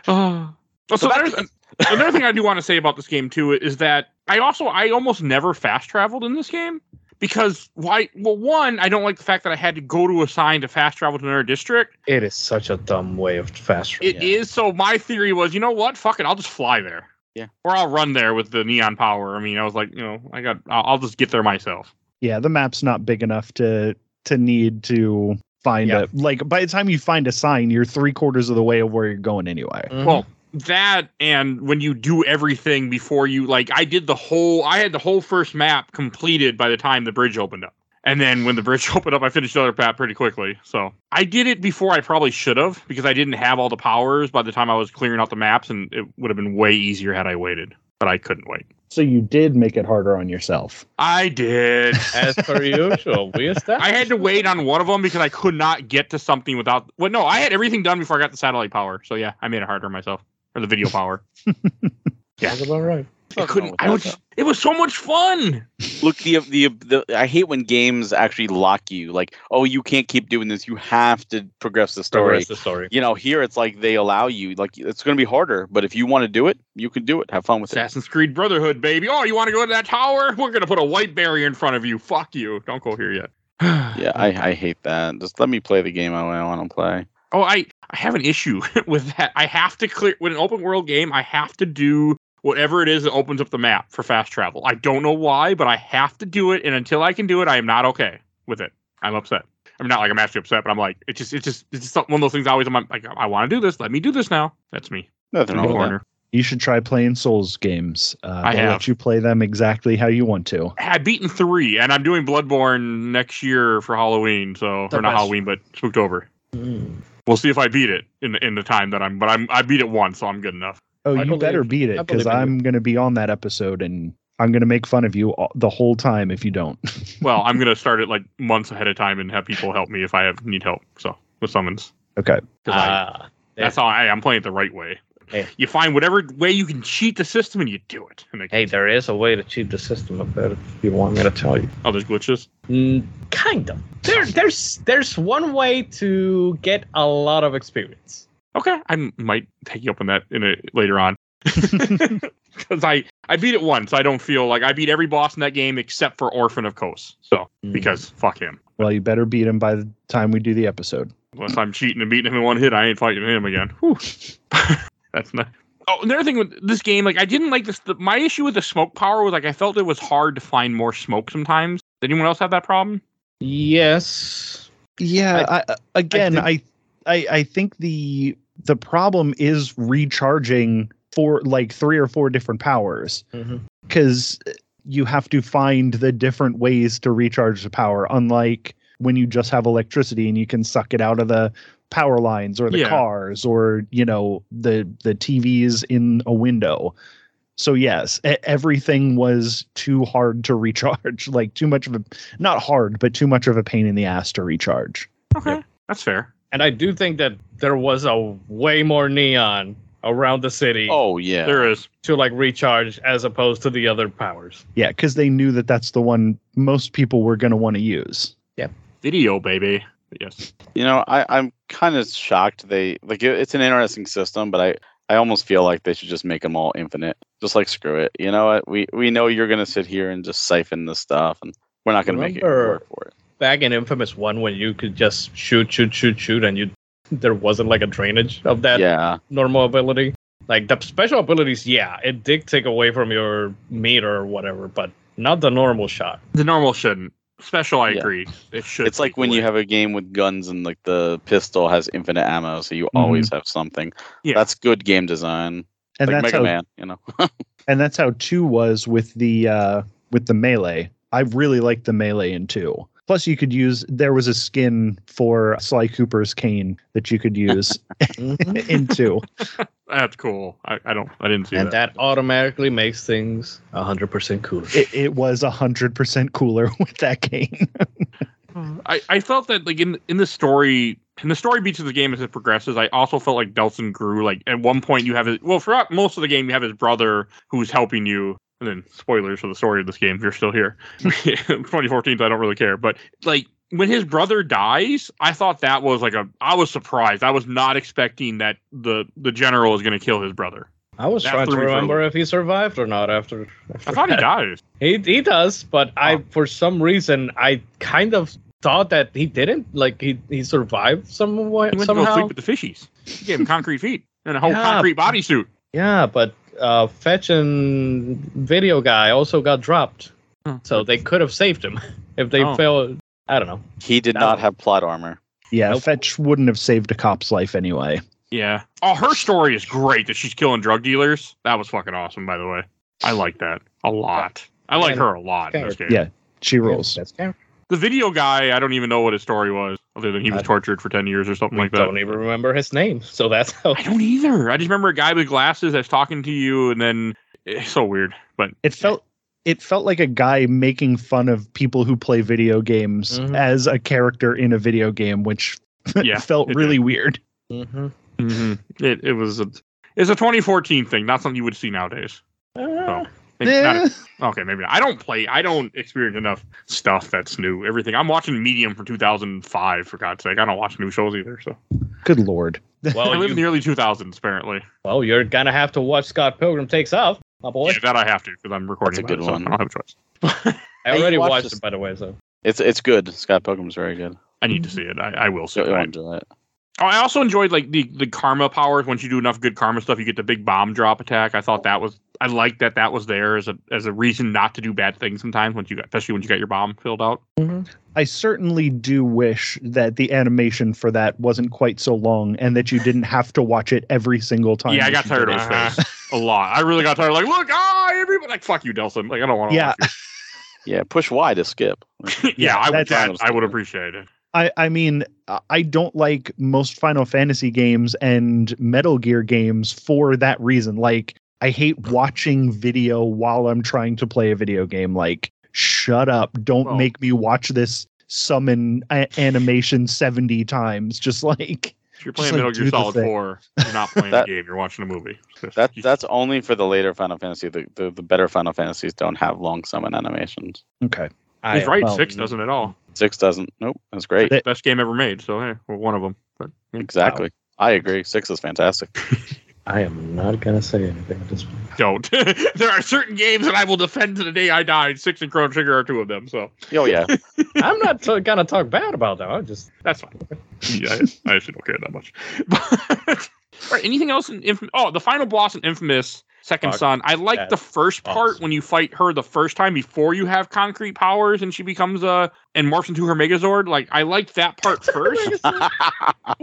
Oh, so
So back
there's another thing I do want to say about this game too is that I also I almost never fast traveled in this game because why? Well, one I don't like the fact that I had to go to a sign to fast travel to another district.
It is such a dumb way of fast
It
travel.
is so. My theory was, you know what? Fuck it, I'll just fly there.
Yeah.
Or I'll run there with the neon power. I mean, I was like, you know, I got. I'll, I'll just get there myself.
Yeah, the map's not big enough to to need to find
Yeah.
a like. By the time you find a sign, you're three quarters of the way of where you're going anyway.
Mhm.
Well, that and when you do everything before you like I did the whole I had the whole first map completed by the time the bridge opened up. And then when the bridge [LAUGHS] opened up, I finished the other map pretty quickly. So I did it before I probably should have because I didn't have all the powers by the time I was clearing out the maps, and it would have been way easier had I waited. But I couldn't wait.
So you did make it harder on yourself.
I did. [LAUGHS]
as per usual, we established.
I had to wait on one of them because I could not get to something without. Well, no, I had everything done before I got the satellite power. So yeah, I made it harder on myself or the video power. [LAUGHS]
yeah, That's about right.
I couldn't. I was. It was so much fun.
Look, the, the the I hate when games actually lock you. Like, oh, you can't keep doing this. You have to progress the story.
Progress the story.
You know, here it's like they allow you. Like, it's going to be harder, but if you want to do it, you can do it. Have fun with it.
Assassin's Creed Brotherhood, baby. Oh, you want to go to that tower? We're gonna put a white barrier in front of you. Fuck you. Don't go here yet. [SIGHS]
Yeah, I, I hate that. Just let me play the game I want to play.
Oh, I I have an issue [LAUGHS] with that. I have to clear with an open world game. I have to do whatever it is that opens up the map for fast travel. I don't know why, but I have to do it, and until I can do it, I am not okay with it. I'm upset. I'm not like I'm actually upset, but I'm like it's just it's just it's just one of those things. I always I'm like I want to do this. Let me do this now. That's me.
Nothing
In the
wrong with
corner.
You should try playing Souls games. Uh,
I
they'll
have.
let you play them exactly how you want to.
I've beaten three, and I'm doing Bloodborne next year for Halloween. So,
The
or not. Halloween, but Spooktober.
Mm.
We'll see if I beat it in the in the time that I'm. But I'm I beat it once, so I'm good enough.
Oh,
I
you better beat it because
believe in you.
I'm going to be on that episode and I'm going to make fun of you all, the whole time if you don't. [LAUGHS]
Well, I'm gonna start it like months ahead of time and have people help me if I have need help. So with summons,
okay.
'Cause I-
Ah,
that's how I, I'm playing it the right way.
Hey.
You find whatever way you can cheat the system and you do it.
Hey, there is a way to cheat the system a bit. If you want me to tell you.
oh, there's glitches.
Mm, kind of. There, there's there's one way to get a lot of experience.
Okay, I might take you up on that in a later on. [LAUGHS] [LAUGHS] Because I I beat it once. I don't feel like I beat every boss in that game except for Orphan of Kos. So
Mm.
because fuck him.
Well, you better beat him by the time we do the episode.
Unless I'm cheating and beating him in one hit, I ain't fighting him again. Whew. [LAUGHS] That's not. Oh, another thing with this game, like I didn't like this. The, my issue with the smoke power was like I felt it was hard to find more smoke sometimes. Did anyone else have that problem?
Yes.
Yeah, I, I- again,
think-
I, I I think the the problem is recharging for like three or four different powers
Mm-hmm.
because you have to find the different ways to recharge the power. Unlike when you just have electricity and you can suck it out of the power lines or the
Yeah.
cars or you know the the TVs in a window. So yes, everything was too hard to [LAUGHS] recharge. Like too much of a not hard, but too much of a pain in the ass to recharge.
Okay, that's fair.
And I do think that there was a way more neon around the city
Oh yeah.
There is.
to like recharge as opposed to the other powers.
Yeah, because they knew that that's the one most people were going to want to use.
Yeah, video, baby. Yes.
You know, I, I'm kind of shocked they like it, it's an interesting system, but I, I almost feel like they should just make them all infinite. Just like screw it. You know what? We we know you're gonna sit here and just siphon the stuff, and we're not gonna make it work for it.
Back in Infamous One, when you could just shoot, shoot, shoot, shoot, and you there wasn't like a drainage of that
Yeah,
normal ability. Like the special abilities, yeah, it did take away from your meter or whatever, but not the normal shot.
The normal shouldn't. Special, I
Yeah.
agree. It should.
it's like
take
when you have a game with guns and like the pistol has infinite ammo, so you always have something.
Yeah.
That's good game design.
And
like
that's
Mega
how
Man, you know. [LAUGHS]
and that's how 2 was with the uh with the melee. I really liked the melee in 2. Plus you could use there was a skin for Sly Cooper's cane that you could use [LAUGHS] mm-hmm. [LAUGHS] into.
That's cool. I, I don't. I didn't see
and
that.
And that automatically makes things 100% cooler.
It, it was 100% cooler [LAUGHS] with that cane.
I, I felt that like in in the story in the story beats of the game as it progresses, I also felt like Delsin grew. Like at one point you have his well throughout most of the game you have his brother who's helping you. And then spoilers for the story of this game if you're still here. [LAUGHS] [LAUGHS] 2014, so I don't really care. But like when his brother dies, I thought that was like a I was surprised. I was not expecting that the the general is gonna kill his brother.
I was
That
trying to
threw me for a
remember if he survived or not after. after
I thought he
that.
dies.
He he does, but I
Oh.
for some reason I kind of thought that he didn't. Like he he survived some way
He went to go
somehow.
sleep with the fishies. He gave him concrete feet and a whole
Yeah.
concrete bodysuit.
Yeah, but uh, Fetch and Video Guy also got dropped,
Hmm.
so they could have saved him [LAUGHS] if they
Oh.
failed. I don't know.
He did
No.
not have plot armor.
Yeah,
Nope.
Fetch wouldn't have saved a cop's life anyway.
Yeah. Oh, her story is great that she's killing drug dealers. That was fucking awesome, by the way. I like that a lot. I like her a lot in this game.
Yeah. She rules.
That's camera.
The video guy, I don't even know what his story was, other than he was
I-
tortured for 10 years or something like that.
I don't even remember his name, so that's how.
I don't either. I just remember a guy with glasses that's talking to you, and then it's so weird. But
It felt it felt like a guy making fun of people who play video games
Mhm.
as a character in a video game, which [LAUGHS]
Yeah,
felt
it
really weird.
Mm-hmm.
mhm. it, it was a, it's a 2014 thing, not something you would see nowadays.
Uh,
Maybe not-
Eh,
Okay, maybe not. I don't play. I don't experience enough stuff that's new. Everything I'm watching Medium from 2005 for God's sake. I don't watch new shows either. So
good lord. [LAUGHS]
I
well,
live in the early 2000s apparently.
well, you're gonna have to watch Scott Pilgrim Takes Off, my boy.
Yeah, that I have to because I'm recording.
That's a good
it, so
one.
I don't have a choice. [LAUGHS]
I already
watched
watched
this-
it, by the way. So
It's it's good. Scott Pilgrim's very good.
I need to see it. I, I will see
So
it.
you'll
I,
enjoy it.
Oh, I also enjoyed like the the karma powers. Once you do enough good karma stuff, you get the big bomb drop attack. I thought that was. I liked that that was there as a as a reason not to do bad things sometimes. Once you got, especially when you got your bomb filled out.
I certainly do wish that the animation for that wasn't quite so long and that you didn't have to watch it every single time.
yeah, I got tired of
it.
his face. a lot. I really got tired. Like, look, ah, everybody, like, fuck you, Delsin. Like, I don't want to.
Yeah.
Yeah, push Y to skip. [LAUGHS]
yeah,
Yeah,
I would.
that's-
I would appreciate it.
I, I mean, I don't like most Final Fantasy games and Metal Gear games for that reason. Like, I hate watching video while I'm trying to play a video game. Like, shut up. Don't
Well-
make me watch this summon a- animation 70 times. Just like,
If you're playing
like,
Metal
do
Gear Solid 4, you're not playing
That-
the game. You're watching a movie. [LAUGHS]
That that's only for the later Final Fantasy. The, the the better Final Fantasies don't have long summon animations.
okay.
I
He's right.
well,
Six doesn't at all.
Six doesn't. Nope, that's great.
That-
Best game ever made. So hey, well, one of them. But yeah.
Exactly. I agree. Six is fantastic. [LAUGHS]
I am not gonna say anything at this point.
don't. [LAUGHS] there are certain games that I will defend to the day I die. Six and Chrono Trigger are two of them. So
Oh yeah. [LAUGHS]
I'm not t- gonna talk bad about them. I'm just
that's fine. yeah, I, I actually don't care that much. But, all right, anything else in Infamous? Oh, the final boss in Infamous Second
Fuck
Son. I like the first part
boss.
when you fight her the first time before you have concrete powers and she becomes a and morphs into her Megazord. Like I liked that part [LAUGHS] first. well,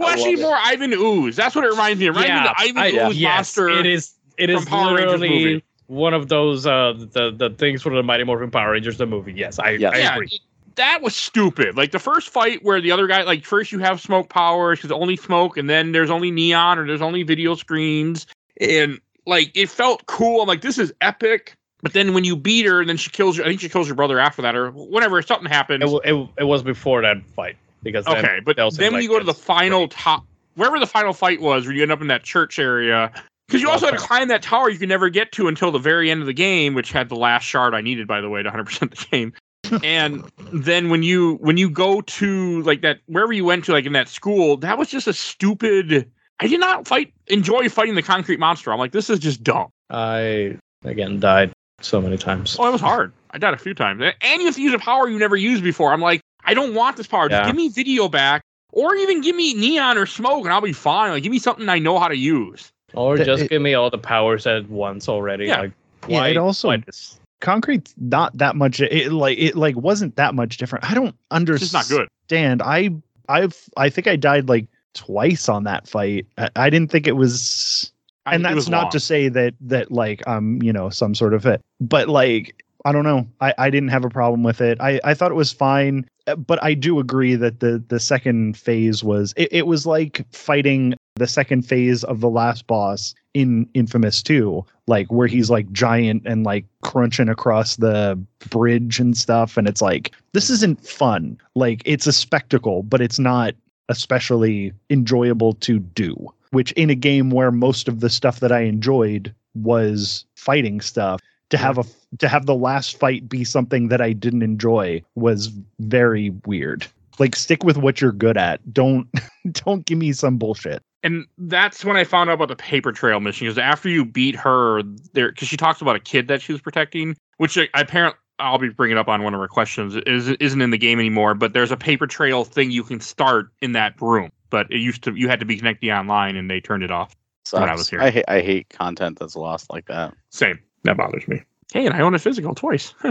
actually, more Ivan Ooze. That's what it reminds me. It reminds me of the Ivan
I-
Ooze
yes,
monster.
It is. It
from
is
Power
literally one of those uh the the things from the Mighty Morphin Power Rangers the movie. Yes, I,
Yes.
I
yeah,
agree.
it- that was stupid. Like the first fight where the other guy, like first you have smoke powers because only smoke, and then there's only neon or there's only video screens, and like it felt cool. I'm like, this is epic. But then when you beat her, and then she kills you, I think she kills your brother after that, or whatever. Something happens.
It, it, it was before that fight because then
okay, but then when
like,
you go to the final
raped.
top, wherever the final fight was, where you end up in that church area, because you also had to climb that tower you could never get to until the very end of the game, which had the last shard I needed, by the way, to 100 percent the game. [LAUGHS] and then when you when you go to like that wherever you went to like in that school, that was just a stupid. I did not fight enjoy fighting the concrete monster. I'm like, this is just dumb.
I again died so many times.
Oh, it was hard. I died a few times, and you have to use a power you never used before. I'm like, I don't want this power. Just give me video back, or even give me neon or smoke, and I'll be fine. Like, give me something I know how to use.
Or
Th-
just
it-
give me all the powers at once already.
Yeah.
Like
Yeah, it also-
why this?
Concrete's not that much. It like it like wasn't that much different. I don't
understand. It's not good.
understand. I I've I think I died like twice on that fight. I, I didn't think it was and that's
was
not
long.
to say that that like um you know some sort of it but like i don't know i i didn't have a problem with it i i thought it was fine but i do agree that the the second phase was it, it was like fighting the second phase of the last boss in infamous 2 like where he's like giant and like crunching across the bridge and stuff and it's like this isn't fun like it's a spectacle but it's not especially enjoyable to do which in a game where most of the stuff that I enjoyed was fighting stuff to have a to have the last fight be something that I didn't enjoy was very weird. Like stick with what you're good at. Don't [LAUGHS] don't give me some bullshit.
and that's when I found out about the paper trail mission. Because after you beat her, there because she talks about a kid that she was protecting, which I, apparently I'll be bringing up on one of her questions is isn't in the game anymore. But there's a paper trail thing you can start in that room. But it used to you had to be connecting online, and they turned it off. when I was here.
I hate I hate content that's lost like that.
Same. That bothers me. Hey, and I own a physical twice. [LAUGHS]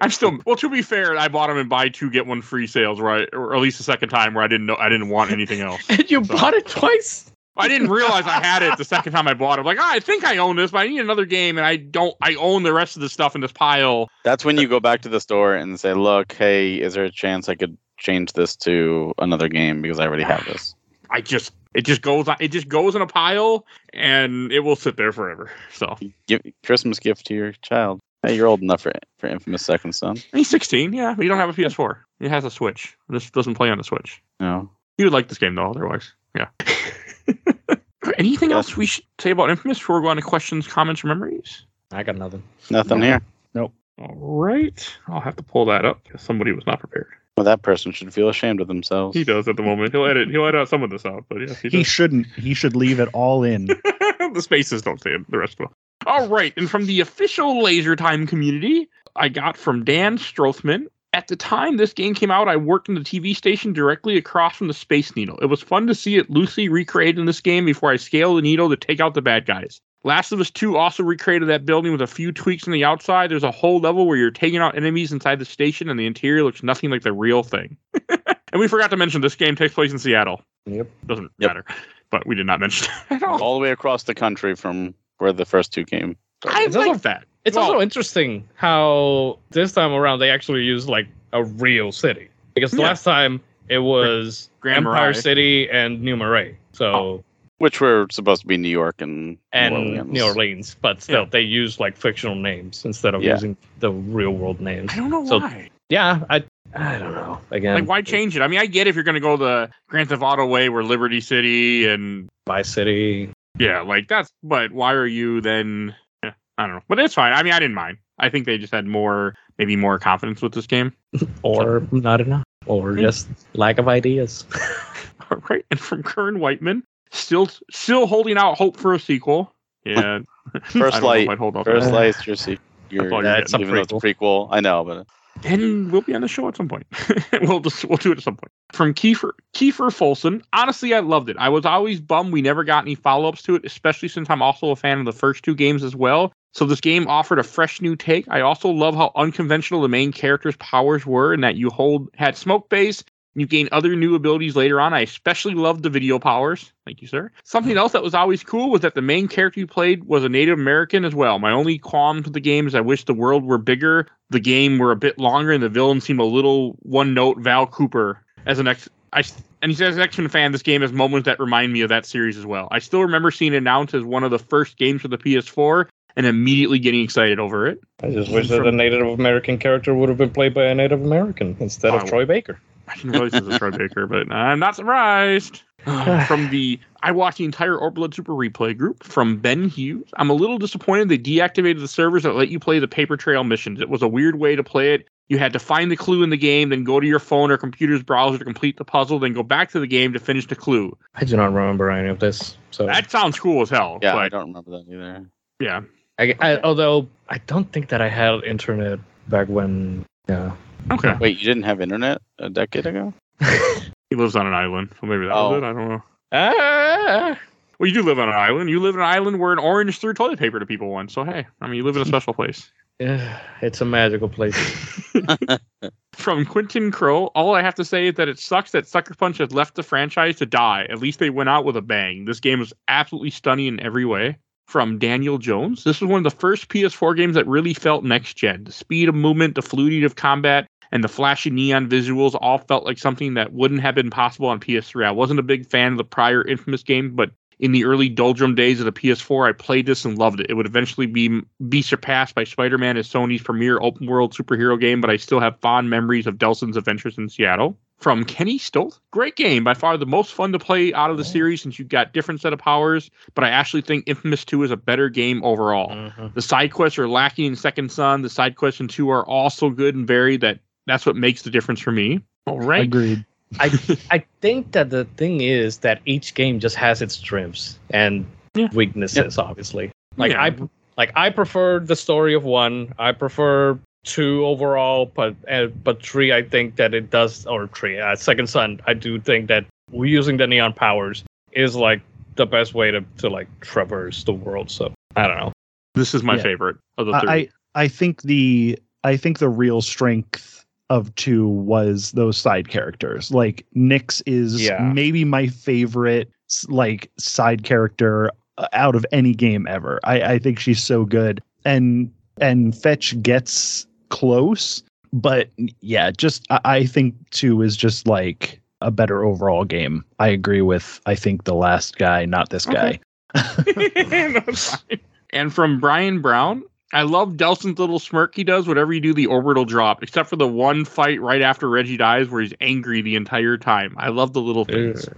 I'm still well. To be fair, I bought them in buy two get one free sales, right? Or at least the second time where I didn't know I didn't want anything else. [LAUGHS]
And you
So-
bought it twice?
I didn't realize I had it the second time I bought it. Like, oh, I think I own this, but I need another game, and I don't. I own the rest of the stuff in this pile.
That's when you go back to the store and say, "Look, hey, is there a chance I could change this to another game because I already have this?"
I just it just goes it just goes in a pile, and it will sit there forever. So
Give Christmas gift to your child. Hey, you're old enough for for Infamous Second Son.
he's 16, yeah, but you don't have a PS4. It has a Switch. This doesn't play on the Switch.
No.
You would like this game though, otherwise. Yeah. [LAUGHS] Anything else we should say about Infamous before we go on to questions, comments, or memories?
I got nothing.
Nothing
No.
here. Nope.
All right. I'll have to pull that up because somebody was not prepared.
Well, that person should feel ashamed of themselves.
He does at the moment. He'll edit. He'll edit out some of this out, but yes, he
He shouldn't. He should leave it all in. [LAUGHS]
the spaces don't say it. The rest of them. All right. And from the official Laser Time community, I got from Dan Strothman. At the time this game came out, I worked in the TV station directly across from the Space Needle. It was fun to see it loosely recreated in this game before I scaled the needle to take out the bad guys. Last of Us 2 also recreated that building with a few tweaks on the outside. There's a whole level where you're taking out enemies inside the station, and the interior looks nothing like the real thing. [LAUGHS] and we forgot to mention this game takes place in Seattle.
Yep.
Doesn't
Yep.
matter. but we did not mention [LAUGHS] it at all.
all the way across the country from where the first two came.
I like that.
It's
Well-
also interesting how this time around they actually used like a real city because the
Yeah.
last time it was
Grand
Empire
Marais.
City and New Marais. So oh.
Which were supposed to be New York and
and
New Orleans.
New Orleans, but still
Yeah.
they use like fictional names instead of
Yeah.
using the real world names.
I don't know
So-
why.
Yeah, I I don't know. Again,
Like, why change it? I mean, I get if you're going to go the Grand Theft Auto way, where Liberty City and
Vice City?
yeah, like that's. But why are you then? Yeah, I don't know, but it's fine. I mean, I didn't mind. I think they just had more, maybe more confidence with this game. [LAUGHS]
or not enough, or just lack of ideas. [LAUGHS]
right? And from Kern Whiteman, still still holding out hope for a sequel. [LAUGHS] Yeah,
First
don't
Light.
I'd hold out for
First
that.
Light, you're, see- you're
That's all
Yeah, it's a
even though it's a prequel. I know, but
and we'll be on the show at some point. we'll just we'll do it at some point. From Kiefer Kiefer Folson. Honestly, I loved it. I was always bummed we never got any follow ups to it, especially since I'm also a fan of the first two games as well. So this game offered a fresh new take. I also love how unconventional the main character's powers were, and that you hold had smoke base. You gain other new abilities later on. I especially loved the video powers. Thank you, sir. Something else that was always cool was that the main character you played was a Native American as well. My only qualm to the game is I wish the world were bigger, the game were a bit longer, and the villain seemed a little one note. Val Cooper as an ex, I and he says X Men fan. This game has moments that remind me of that series as well. I still remember seeing it announced as one of the first games for the PS4 and immediately getting excited over it.
I just wish that a Native American character would have been played by a Native American instead of Troy Baker.
I didn't realize it was Troy Baker, but I'm not surprised. [SIGHS] [SIGHS] from the I watched the entire Orblood Super Replay group from Ben Hughes. I'm a little disappointed they deactivated the servers that let you play the paper trail missions. It was a weird way to play it. You had to find the clue in the game, then go to your phone or computer's browser to complete the puzzle, then go back to the game to finish the clue.
I do not remember any of this. So
That sounds cool as hell.
yeah, I don't remember that either.
yeah.
I, I, although I don't think that I had internet back when. Yeah.
Okay.
Wait, you didn't have internet a decade ago? [LAUGHS]
He lives on an island, so maybe that
Oh.
was it. I don't know.
Ah,
Well, you do live on an island. You live on an island where an orange threw toilet paper to people once. So hey, I mean, you live in a special place. [LAUGHS]
yeah, it's a magical place. [LAUGHS]
From Quentin Crow, all I have to say is that it sucks that Sucker Punch has left the franchise to die. At least they went out with a bang. This game was absolutely stunning in every way. From Daniel Jones, this was one of the first PS4 games that really felt next gen. The speed of movement, the fluidity of combat, and the flashy neon visuals all felt like something that wouldn't have been possible on PS3. I wasn't a big fan of the prior Infamous game, but in the early doldrum days of the PS4, I played this and loved it. It would eventually be be surpassed by Spider-Man as Sony's premier open world superhero game, but I still have fond memories of Delsin's adventures in Seattle. From Kenny Stolt, great game, by far the most fun to play out of the series since you've got different set of powers. But I actually think Infamous 2 is a better game overall.
Mhm.
The side quests are lacking in Second Son. The side quests in 2 are also good and varied. That that's what makes the difference for me. All right.
Agreed.
I [LAUGHS] I think that the thing is that each game just has its strengths and
Yeah.
weaknesses. Obviously, like
Yeah.
I like I prefer the story of one. I prefer two overall, but uh, but three. I think that it does or three. Uh, Second Son. I do think that using the neon powers is like the best way to to like traverse the world. So I don't know.
This is my
Yeah.
favorite of the three.
I I think the I think the real strength of two was those side characters. Like Nyx is
Yeah.
maybe my favorite like side character uh, out of any game ever. I I think she's so good. And and Fetch gets close, but yeah, just I, I think two is just like a better overall game. I agree with I think the last guy, not this
Okay.
guy. [LAUGHS] [LAUGHS]
That's. And from Brian Brown, I love Delsin's little smirk he does whenever you do the orbital drop, except for the one fight right after Reggie dies where he's angry the entire time. I love the little things.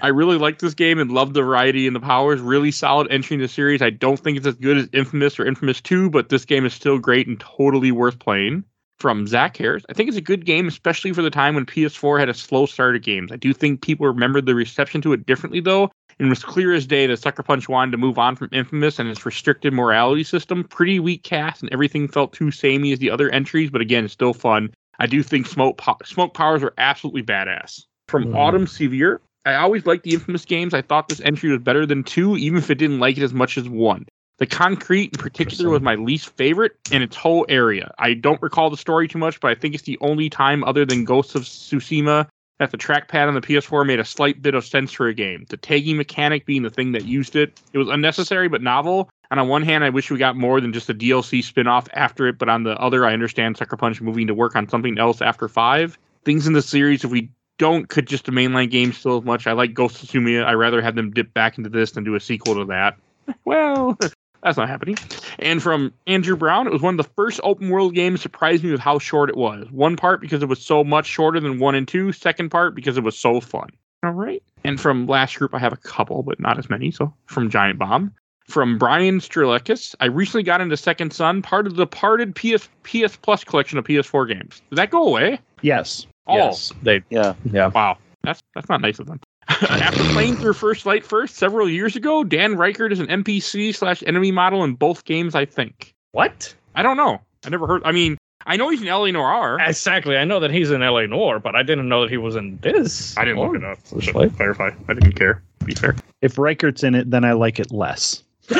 I really like this game and love the variety and the powers. Really solid entry in the series. I don't think it's as good as Infamous or Infamous 2, but this game is still great and totally worth playing. From Zach Harris, I think it's a good game, especially for the time when PS4 had a slow start of games. I do think people remembered the reception to it differently, though, it was clear as day that Sucker Punch wanted to move on from Infamous and its restricted morality system. Pretty weak cast, and everything felt too samey as the other entries, but again, still fun. I do think smoke po- smoke powers are absolutely badass. From
Mhm.
Autumn Severe, I always liked the Infamous games. I thought this entry was better than two, even if it didn't like it as much as one. The concrete in particular was my least favorite in its whole area. I don't recall the story too much, but I think it's the only time other than Ghosts of Tsushima that the trackpad on the PS4 made a slight bit of sense for a game. The tagging mechanic being the thing that used it. It was unnecessary but novel. And on one hand, I wish we got more than just a DLC spin off after it, but on the other, I understand Sucker Punch moving to work on something else after 5. Things in the series, if we don't could just a mainline game still as much. I like Ghost of Tsushima. I'd rather have them dip back into this than do a sequel to that. [LAUGHS] well, that's not happening. And from Andrew Brown, it was one of the first open world games surprised me with how short it was. One part because it was so much shorter than one and two. Second part because it was so fun. All right. And from last group, I have a couple, but not as many. So from Giant Bomb. From Brian Strelakis, I recently got into Second Son, part of the parted PS PS Plus collection of PS4 games. Did that go away?
Yes.
Oh,
Yes, they.
Yeah.
Yeah.
Wow, that's that's not nice of them. [LAUGHS] After playing through First Light first several years ago, Dan Ryckert is an NPC slash enemy model in both games. I think.
What?
I don't know. I never heard. I mean, I know he's in LA Noir.
Exactly. I know that he's in LA Noir, but I didn't know that he was in this.
I didn't
or
look it up.
First
Just
Light.
clarify, I didn't care. Be fair.
If Ryckert's in it, then I like it less. [LAUGHS]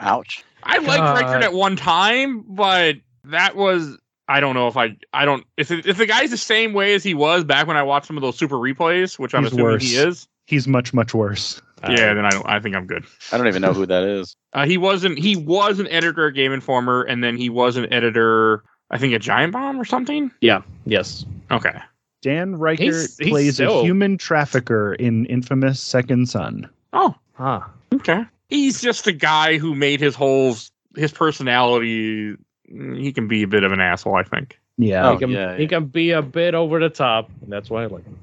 Ouch.
I liked
God.
Ryckert uh, at one time, but that was. I don't know if I. I don't. If if the guy's the same way as he was back when I watched some of those super replays, which I'm
He's
assuming
worse.
he is.
He's much, much worse.
yeah, then I don't. I think I'm good.
I don't even know who that is. [LAUGHS]
Uh, he wasn't. He was an editor at Game Informer, and then he was an editor. I think at Giant Bomb or something. Yeah.
Yes.
Okay.
Dan Ryckert
He's- he's
plays
still-
a human trafficker in infamous Second Son.
Oh,
Huh.
okay. He's just a guy who made his whole his personality. He can be a bit of an asshole. I think.
Yeah.
Oh,
he can,
yeah,
he
yeah.
can be a bit over the top. and That's why I like him.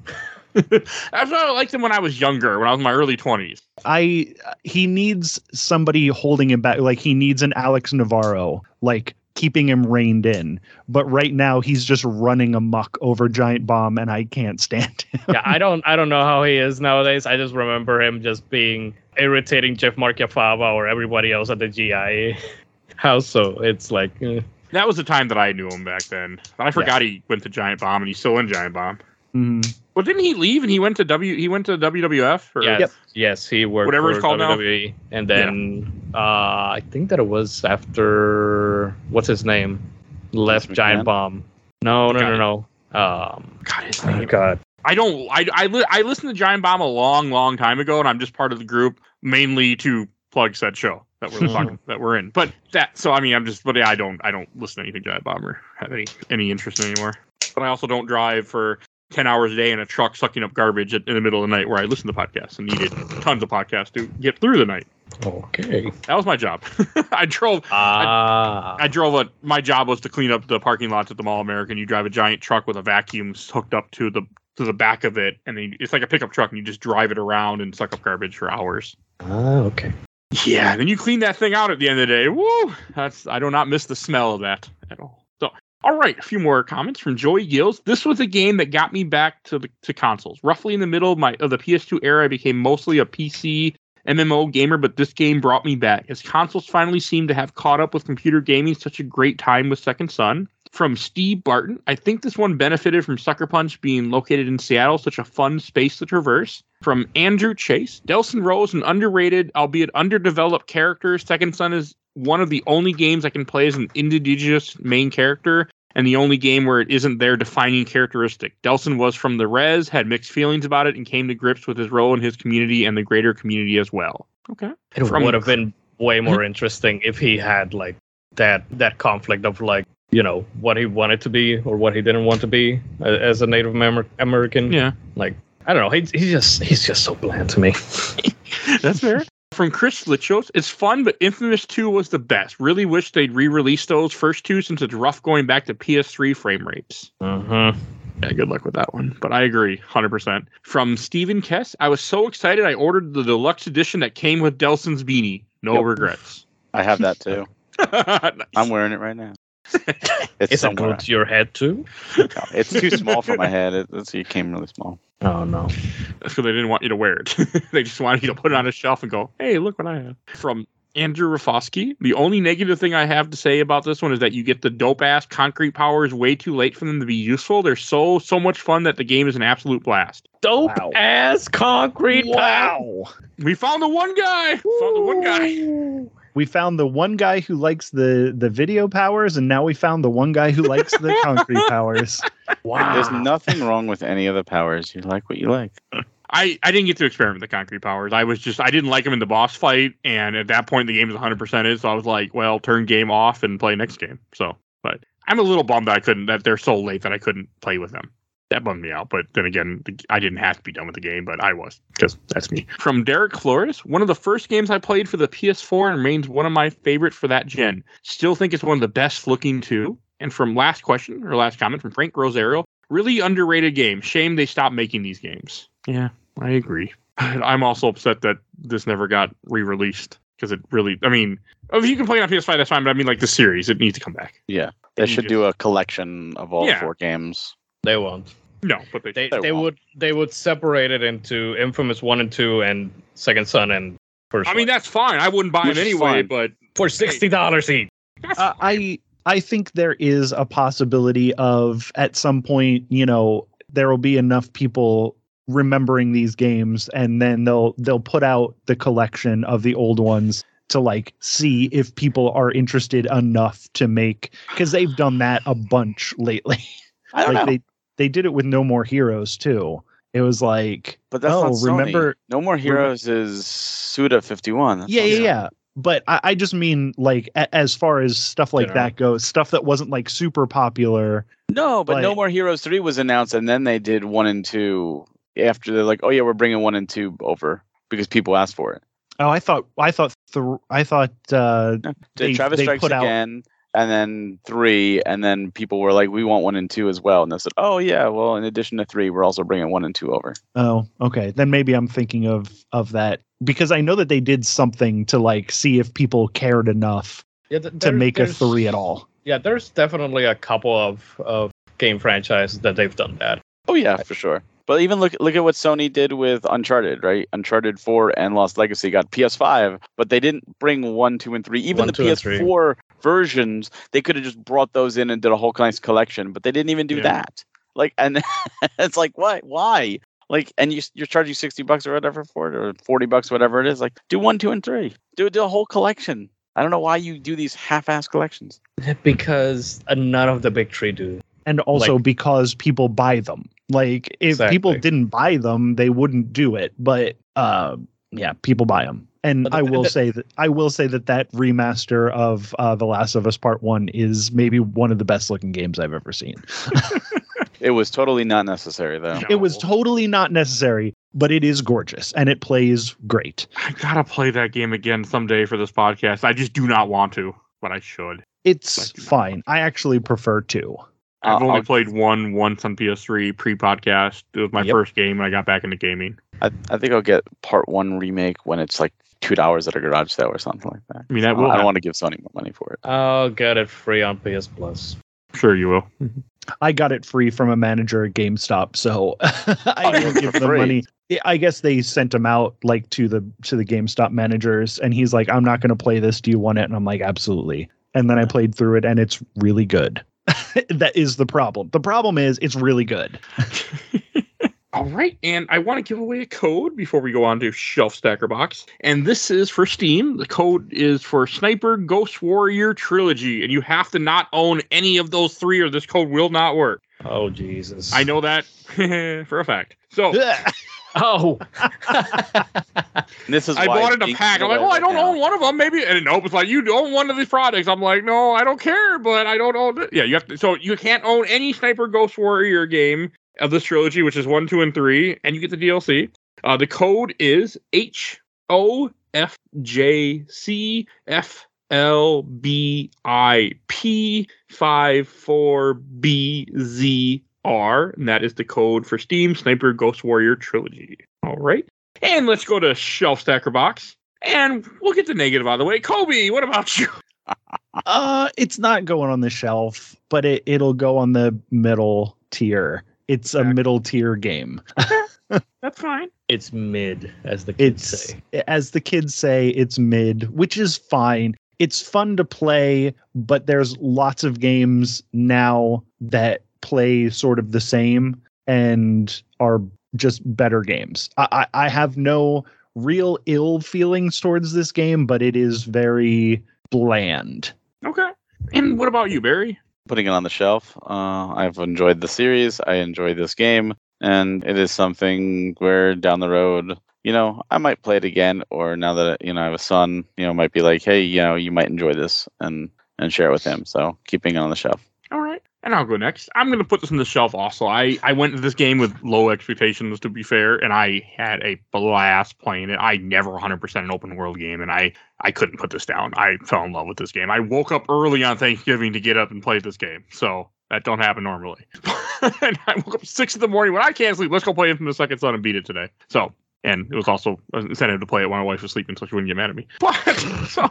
[LAUGHS]
That's why I liked him when I was younger, when I was in my early twenties.
I he needs somebody holding him back. Like he needs an Alex Navarro, like keeping him reined in. But right now he's just running amok over Giant Bomb, and I can't stand [LAUGHS] him.
yeah, I don't I don't know how he is nowadays. I just remember him just being irritating Jeff Marchiafava or everybody else at the GI [LAUGHS] house. So it's like eh.
That was the time that I knew him back then. I forgot he went to Giant Bomb, and he's still in Giant Bomb.
Mhm.
Well, didn't he leave and he went to W? He went to WWF. Or,
yes,
Yep.
yes, he worked
Whatever
for
it's called now.
And then uh, I think that it was after what's his name left
Vince
Giant
McMahon?
Bomb. No, no,
Got
no, no. Um,
God, his
oh
name.
God,
I don't. I I, li- I listened to Giant Bomb a long, long time ago, and I'm just part of the group mainly to plug said show that we're talking [LAUGHS] that we're in. But that. So I mean, I'm just. But yeah, I don't. I don't listen to anything Giant Bomb or have any any interest in anymore. But I also don't drive for. 10 hours a day in a truck sucking up garbage at, in the middle of the night where I listen to podcasts and needed tons of podcasts to get through the night.
okay.
That was my job. [LAUGHS] I drove
Ah,
I drove a. My job was to clean up the parking lots at the Mall American. You drive a giant truck with a vacuum hooked up to the to the back of it, and then it's like a pickup truck, and you just drive it around and suck up garbage for hours.
ah, okay.
Yeah, then you clean that thing out at the end of the day. Woo! That's I do not miss the smell of that at all. So, all right, a few more comments from Joey Gills. This was a game that got me back to the to consoles. Roughly in the middle of my of the PS2 era, I became mostly a PC MMO gamer, but this game brought me back as consoles finally seem to have caught up with computer gaming. Such a great time with Second Son. From Steve Barton, I think this one benefited from Sucker Punch being located in Seattle, such a fun space to traverse. From Andrew Chase, Delsin Rose, an underrated, albeit underdeveloped character. Second Son is one of the only games I can play as an indigenous main character, and the only game where it isn't their defining characteristic. Delsin was from the res, had mixed feelings about it, and came to grips with his role in his community and the greater community as well. Okay.
It
From-
would have been way more interesting if he had like that that conflict of like you know what he wanted to be or what he didn't want to be as a Native Amer- American.
Yeah.
Like I don't know. He's he's just he's just so bland to me. [LAUGHS]
That's fair. From Chris Lichos, it's fun, but Infamous 2 was the best. Really wish they'd re release those first two since it's rough going back to PS3 frame rates.
Uh-huh.
Yeah, good luck with that one. But I agree, 100%. From Stephen Kess, I was so excited I ordered the deluxe edition that came with Delsin's beanie. No
Yep.
regrets.
I have that too.
Nice. [LAUGHS]
I'm wearing it right now. [LAUGHS] It's
Is it
somewhere.
glued to your head too?
It's too small for my head. It, it came really small. [LAUGHS]
Oh no.
That's because they didn't want you to wear it. [LAUGHS] they just wanted you to put it on a shelf and go, hey, look what I have. From Andrew Rafosky, the only negative thing I have to say about this one is that you get the dope ass concrete powers way too late for them to be useful. They're so so much fun that the game is an absolute blast.
Dope
Wow.
ass concrete.
Wow.
We found the one guy. Found the one guy.
We found the one guy who likes the the video powers, and now we found the one guy who likes the [LAUGHS] concrete powers.
Wow.
There's nothing wrong with any of the powers. You like what you like.
I, I didn't get to experiment with the concrete powers. I was just I didn't like them in the boss fight, and at that point the game is 100 percent so I was like, well, turn game off and play next game. So, but I'm a little bummed that I couldn't that they're so late that I couldn't play with them. That bummed me out. But then again, I didn't have to be done with the game, but I was because that's me. From Derek Flores, one of the first games I played for the PS4 and remains one of my favorite for that gen. Still think it's one of the best looking too. And from last question or last comment from Frank Rosario, really underrated game. Shame they stopped making these games. Yeah, I agree. I'm also upset that this never got re-released because it really. I mean, oh, if you can play it on PS5, that's fine. But I mean, like the series, it needs to come back.
Yeah. They should
just-
do a collection of all
Yeah.
four games.
They won't.
No, but they.
They
They
they would they would separate it into Infamous One and Two and Second Son and First.
I mean, that's fine. I wouldn't buy
Which
it
is
anyway.
fine.
But
for sixty dollars each.
Uh, I I think there is a possibility of at some point, you know, there will be enough people remembering these games, and then they'll they'll put out the collection of the old ones to like see if people are interested enough to make because they've done that a bunch lately.
I don't
like
know.
they they did it with No More Heroes too. It was like
but that's
oh,
not Sony.
remember-
No More Heroes is Suda 51.
Yeah, yeah, yeah. But I, I just mean like a, as far as stuff like
General.
that goes, stuff that wasn't like super popular.
No, but No More Heroes 3 was announced and then they did 1 and 2 after they're like, "Oh yeah, we're bringing 1 and 2 over because people asked for it."
Oh, I thought I thought th- I thought uh
Did
They-
Travis
they
Strikes
put out-
Again and then 3 and then people were like, "We want 1 and 2 as well." And they said, "Oh yeah, well in addition to 3, we're also bringing 1 and 2 over."
oh okay then maybe I'm thinking of of that because I know that they did something to like see if people cared enough
Yeah, th-
to
there-
make a three at all.
Yeah, there's definitely a couple of of game franchises that they've done that.
Oh yeah, for sure. But even look look at what Sony did with Uncharted, right? Uncharted 4 and Lost Legacy got PS5, but they didn't bring 1, 2 and 3. Even
One,
the
two, and three.
PS4 versions, they could have just brought those in and did a whole nice collection, but they didn't even do
Yeah.
that. Like and [LAUGHS] it's like why why? Like and you you're charging 60 bucks or whatever for it or 40 bucks whatever it is. Like do 1, 2 and 3. Do do a whole collection. I don't know why you do these half-ass collections.
Because none of the big three do.
And also
Like-
because people buy them. Like if people didn't buy them, they wouldn't do it. But uh, yeah, people buy them. And
the-
I will
the-
say that I will say that that remaster of uh, The Last of Us Part One is maybe one of the best looking games I've ever seen. [LAUGHS]
It was totally not necessary though.
No.
It was totally not necessary, but it is gorgeous and it plays great.
I gotta play that game again someday for this podcast. I just do not want to, but I should.
It's
Thank you.
fine. I actually prefer to.
I've
I'll-
only
I'll-
played one once on PS3 pre-podcast. It was my
Yep.
first game, and I got back into gaming.
I, I think I'll get part 1 remake when it's like $2 at a garage sale or something like that.
I mean, that
I
will.
don't
happen.
want to give Sony more money for it.
I'll get it free on PS Plus.
Sure, you will. Mm-hmm.
I got it free from a manager at GameStop, so [LAUGHS] I
Oh,
didn't give [LAUGHS] them
free.
money. I- I guess they sent him out like to the to the GameStop managers, and he's like, "I'm not going to play this. Do you want it?" And I'm like, "Absolutely." And then I played through it, and it's really good. [LAUGHS] that is the problem. The problem is it's really good.
All right, and I want to give away a code before we go on to Shelf Stacker Box. And this is for Steam. The code is for Sniper Ghost Warrior Trilogy, and you have to not own any of those three, or this code will not work.
Oh Jesus!
I know that [LAUGHS] for a fact. So [LAUGHS]
Oh,
This is
I
why
bought it in a pack. I'm like,
away
oh, I don't
now.
own one of them. Maybe, and nope, it's like you own one of these products. I'm like, no, I don't care, but I don't own it. Yeah, you have to. So you can't own any Sniper Ghost Warrior game of this trilogy, which is one, two, and three, and you get the DLC. Uh, the code is H O F J C F L B I P five four B Z R, and that is the code for Steam Sniper Ghost Warrior Trilogy. All right. And let's go to Shelf Stacker Box. And we'll get the negative out of the way. Colby, what about you? [LAUGHS]
Uh, it's not going on the shelf, but it it'll go on the middle tier. It's a middle tier game. [LAUGHS]
That's fine.
it's mid, as the kids
it's
say.
as the kids say it's mid which is fine it's fun to play but there's lots of games now that play sort of the same and are just better games i i, I have no real ill feelings towards this game, but it is very bland.
Okay. And what about you, Barry?
Putting it on the shelf. Uh, I've enjoyed the series. I enjoyed this game, and it is something where down the road, you know, I might play it again, or now that you know I have a son, you know, might be like, hey, you know, you might enjoy this, and and share it with him. So keeping it on the shelf.
And I'll go next. I'm going to put this on the shelf also. I, I went into this game with low expectations, to be fair, and I had a blast playing it. I never 100% an open world game, and I, I couldn't put this down. I fell in love with this game. I woke up early on Thanksgiving to get up and play this game. So that don't happen normally. [LAUGHS] and I woke up 6 in the morning when I can't sleep. Let's go play Infamous Second Son and beat it today. So and it was also uh, an incentive to play it while my wife was sleeping so she wouldn't get mad at me. But [LAUGHS] so,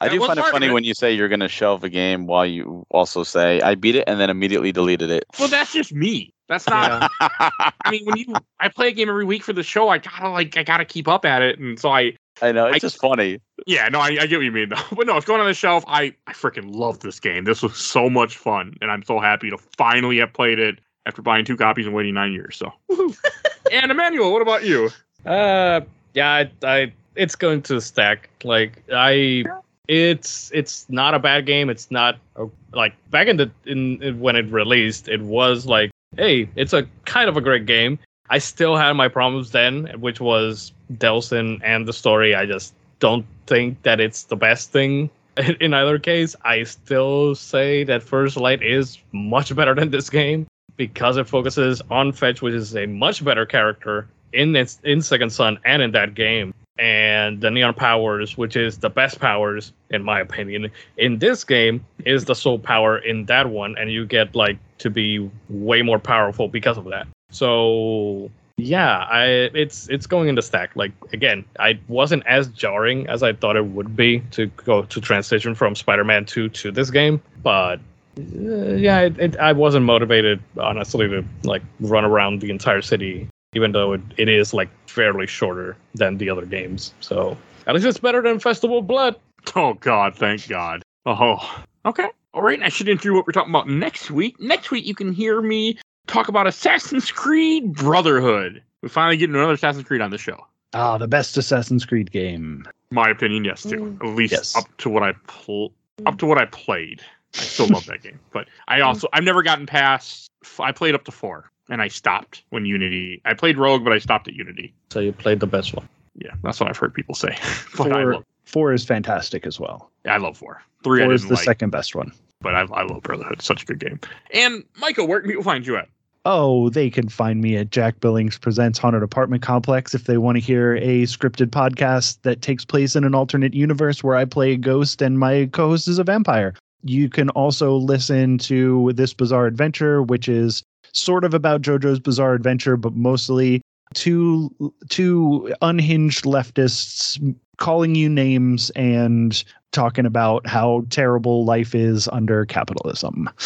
I do find it funny
it.
when you say you're going to shelve a game while you also say I beat it and then immediately deleted it.
well, that's just me. That's not. I mean, when you I play a game every week for the show, I gotta like I gotta keep up at it, and so I
I know it's
I-
just funny.
yeah no I, I get what you mean though. [LAUGHS] But no, it's going on the shelf. I I freaking love this game. This was so much fun, and I'm so happy to finally have played it after buying two copies and waiting nine years. So, [LAUGHS] [LAUGHS] and Emanuel, what about you?
Uh, yeah, I, I, it's going to stack. Like I, it's it's not a bad game. It's not a, like back in the in, in when it released, it was like, hey, it's a kind of a great game. I still had my problems then, which was Delsin and the story. I just don't think that it's the best thing [LAUGHS] in either case. I still say that First Light is much better than this game because it focuses on Fetch, which is a much better character in its in Second Son and in that game. And the Neon Powers, which is the best powers in my opinion, in this game is the soul power in that one, and you get like to be way more powerful because of that. So yeah, I it's it's going in the stack. Like again, I wasn't as jarring as I thought it would be to go to transition from Spider-Man 2 to this game, but yeah, it, it, I wasn't motivated honestly to like run around the entire city, even though it, it is like fairly shorter than the other games. So at least it's better than Festival of Blood.
Oh God, thank God. Oh, okay. All right. I should introduce what we're talking about next week. Next week, you can hear me talk about Assassin's Creed Brotherhood. We finally get another Assassin's Creed on the show.
Ah, the best Assassin's Creed game.
My opinion, yes, too. At least
Yes.
up to what I pl- up to what I played. I still love that game, but I hmm. also I've never gotten past. I played up to four, and I stopped when Unity. I played Rogue, but I stopped at Unity.
So you played the best one.
Yeah, that's what I've heard people say. [LAUGHS] but I
Four,
love,
four is fantastic as well.
I love four. Three
Four is
didn't
the
like.
second best one.
but I, I love Brotherhood. It's such a good game. And Michael, where can people find you at?
Oh, they can find me at Jack Billings Presents Haunted Apartment Complex if they want to hear a scripted podcast that takes place in an alternate universe where I play a ghost and my co host is a vampire. You can also listen to This Bizarre Adventure, which is sort of about JoJo's Bizarre Adventure, but mostly two two unhinged leftists calling you names and talking about how terrible life is under capitalism. [LAUGHS]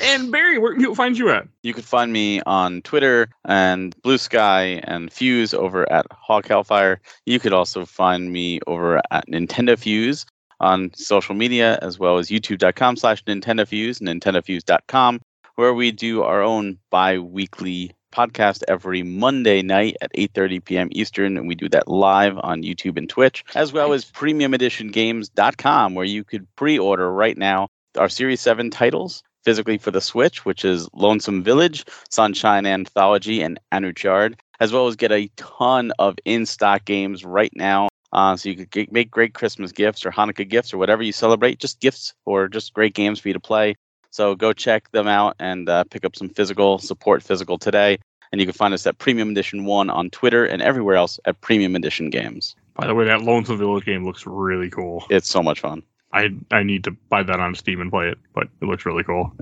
And Barry, where can people find you at?
You could find me on Twitter and Blue Sky and Fuse over at Hawk Hellfire. You could also find me over at Nintendo Fuse on social media as well as youtube.com slash Nintendo Fuse and nintendofuse.com where we do our own bi-weekly podcast every Monday night at 8:30 p.m. Eastern and we do that live on YouTube and Twitch as well as premiumeditiongames.com where you could pre-order right now our Series 7 titles physically for the Switch, which is Lonesome Village, Sunshine Anthology, and Anuchard, as well as get a ton of in-stock games right now. Uh, so you could get, make great Christmas gifts or Hanukkah gifts or whatever you celebrate, just gifts or just great games for you to play. So go check them out and uh, pick up some physical, support physical today. And you can find us at Premium Edition 1 on Twitter and everywhere else at Premium Edition Games.
By the way, that Lonesome Village game looks really cool.
It's so much fun.
I I need to buy that on Steam and play it, but it looks really cool.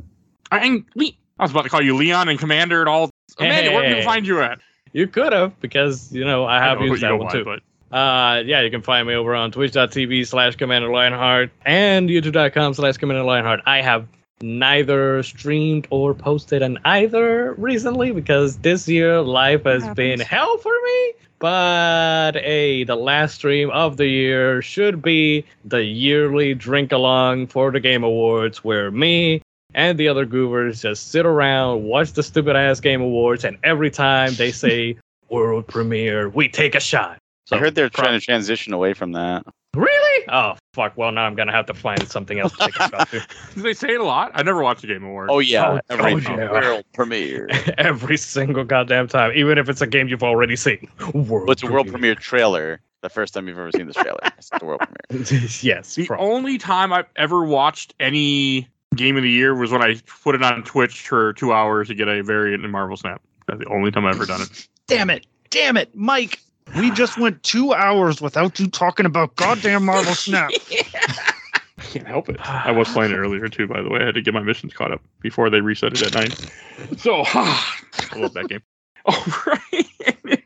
I, And Le- I was about to call you Leon and Commander and all. Amanda, where can people find you at?
You could have because you know I have
know,
used that one too.
But
Uh, yeah, you can find me over on twitch.tv slash Commander Lionheart and youtube.com slash Commander Lionheart. I have neither streamed or posted on either recently because this year life has been hell for me. But hey, the last stream of the year should be the yearly drink along for the Game Awards where me and the other goovers just sit around, watch the stupid ass Game Awards, and every time they [LAUGHS] say world premiere. We take a shot. So
I heard they're
pro-
trying to transition away from that.
Really? Oh fuck! Well, now I'm gonna have to find something else to take a shot.
Do they say it a lot? I never watched a Game Awards.
Oh yeah,
Oh,
every
oh, yeah.
world [LAUGHS] premiere.
Every single goddamn time, even if it's a game you've already seen. World
What's a world premiere trailer? The first time you've ever seen this trailer. It's the world premiere. [LAUGHS]
yes.
The
pro-
only time I've ever watched any game of the year was when I put it on Twitch for two hours to get a variant in Marvel Snap. That's the only time I've ever done it. [LAUGHS]
Damn it. Damn it, Mike. We just went two hours without you talking about goddamn Marvel [LAUGHS] Snap.
I can't help it. [SIGHS] I was playing it earlier too, by the way. I had to get my missions caught up before they reset it at nine. So [SIGHS] I love that game. [LAUGHS] All right. [LAUGHS]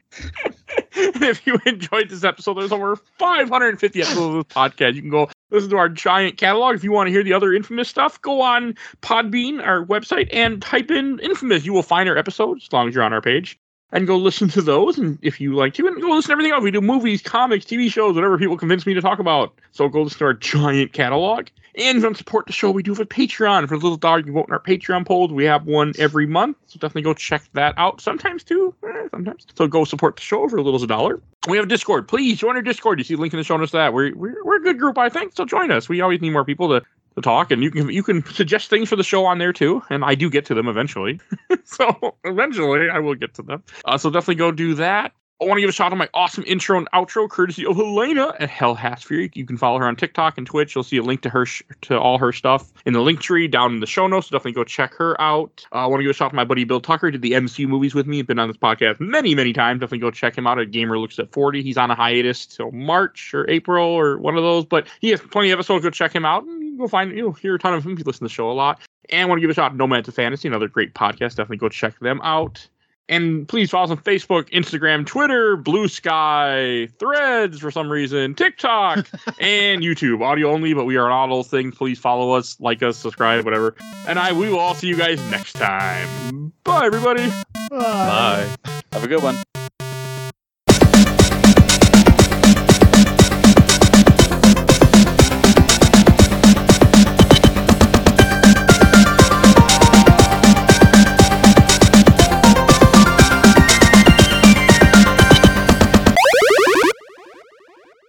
and if you enjoyed this episode, there's over 550 episodes of this podcast. You can go listen to our giant catalog. If you want to hear the other infamous stuff, go on Podbean, our website, and type in infamous. You will find our episodes as long as you're on our page. And go listen to those, and if you like to, and go listen to everything else. We do movies, comics, TV shows, whatever people convince me to talk about. So go listen to our giant catalog. And if support the show, we do have a Patreon. For a little dollar, you vote in our Patreon polls. We have one every month. So definitely go check that out. Sometimes too. eh, sometimes. So go support the show for a little as a dollar. We have a Discord. Please join our Discord. You see the link in the show notes that. We're, we're, we're a good group, I think. So join us. We always need more people to, to talk. And you can you can suggest things for the show on there too. And I do get to them eventually. [LAUGHS] so eventually I will get to them. Uh, so definitely go do that. I want to give a shout out to my awesome intro and outro, courtesy of Helena at Hel Hath Fury. You can follow her on TikTok and Twitch. You'll see a link to her sh- to all her stuff in the link tree down in the show notes. So definitely go check her out. Uh, I want to give a shout out to my buddy Bill Tucker. Did the MCU movies with me. He's been on this podcast many, many times. Definitely go check him out at Gamer Looks at 40. He's on a hiatus till March or April or one of those, but he has plenty of episodes. Go check him out and go find you'll hear a ton of him if you listen to the show a lot. And want to give a shout out to Nomads of Fantasy, another great podcast. Definitely go check them out. And please follow us on Facebook, Instagram, Twitter, Blue Sky, Threads for some reason, TikTok, [LAUGHS] and YouTube. Audio only, but we are on all those things. Please follow us, like us, subscribe, whatever. And I we will all see you guys next time. Bye, everybody.
Bye.
Have a good one.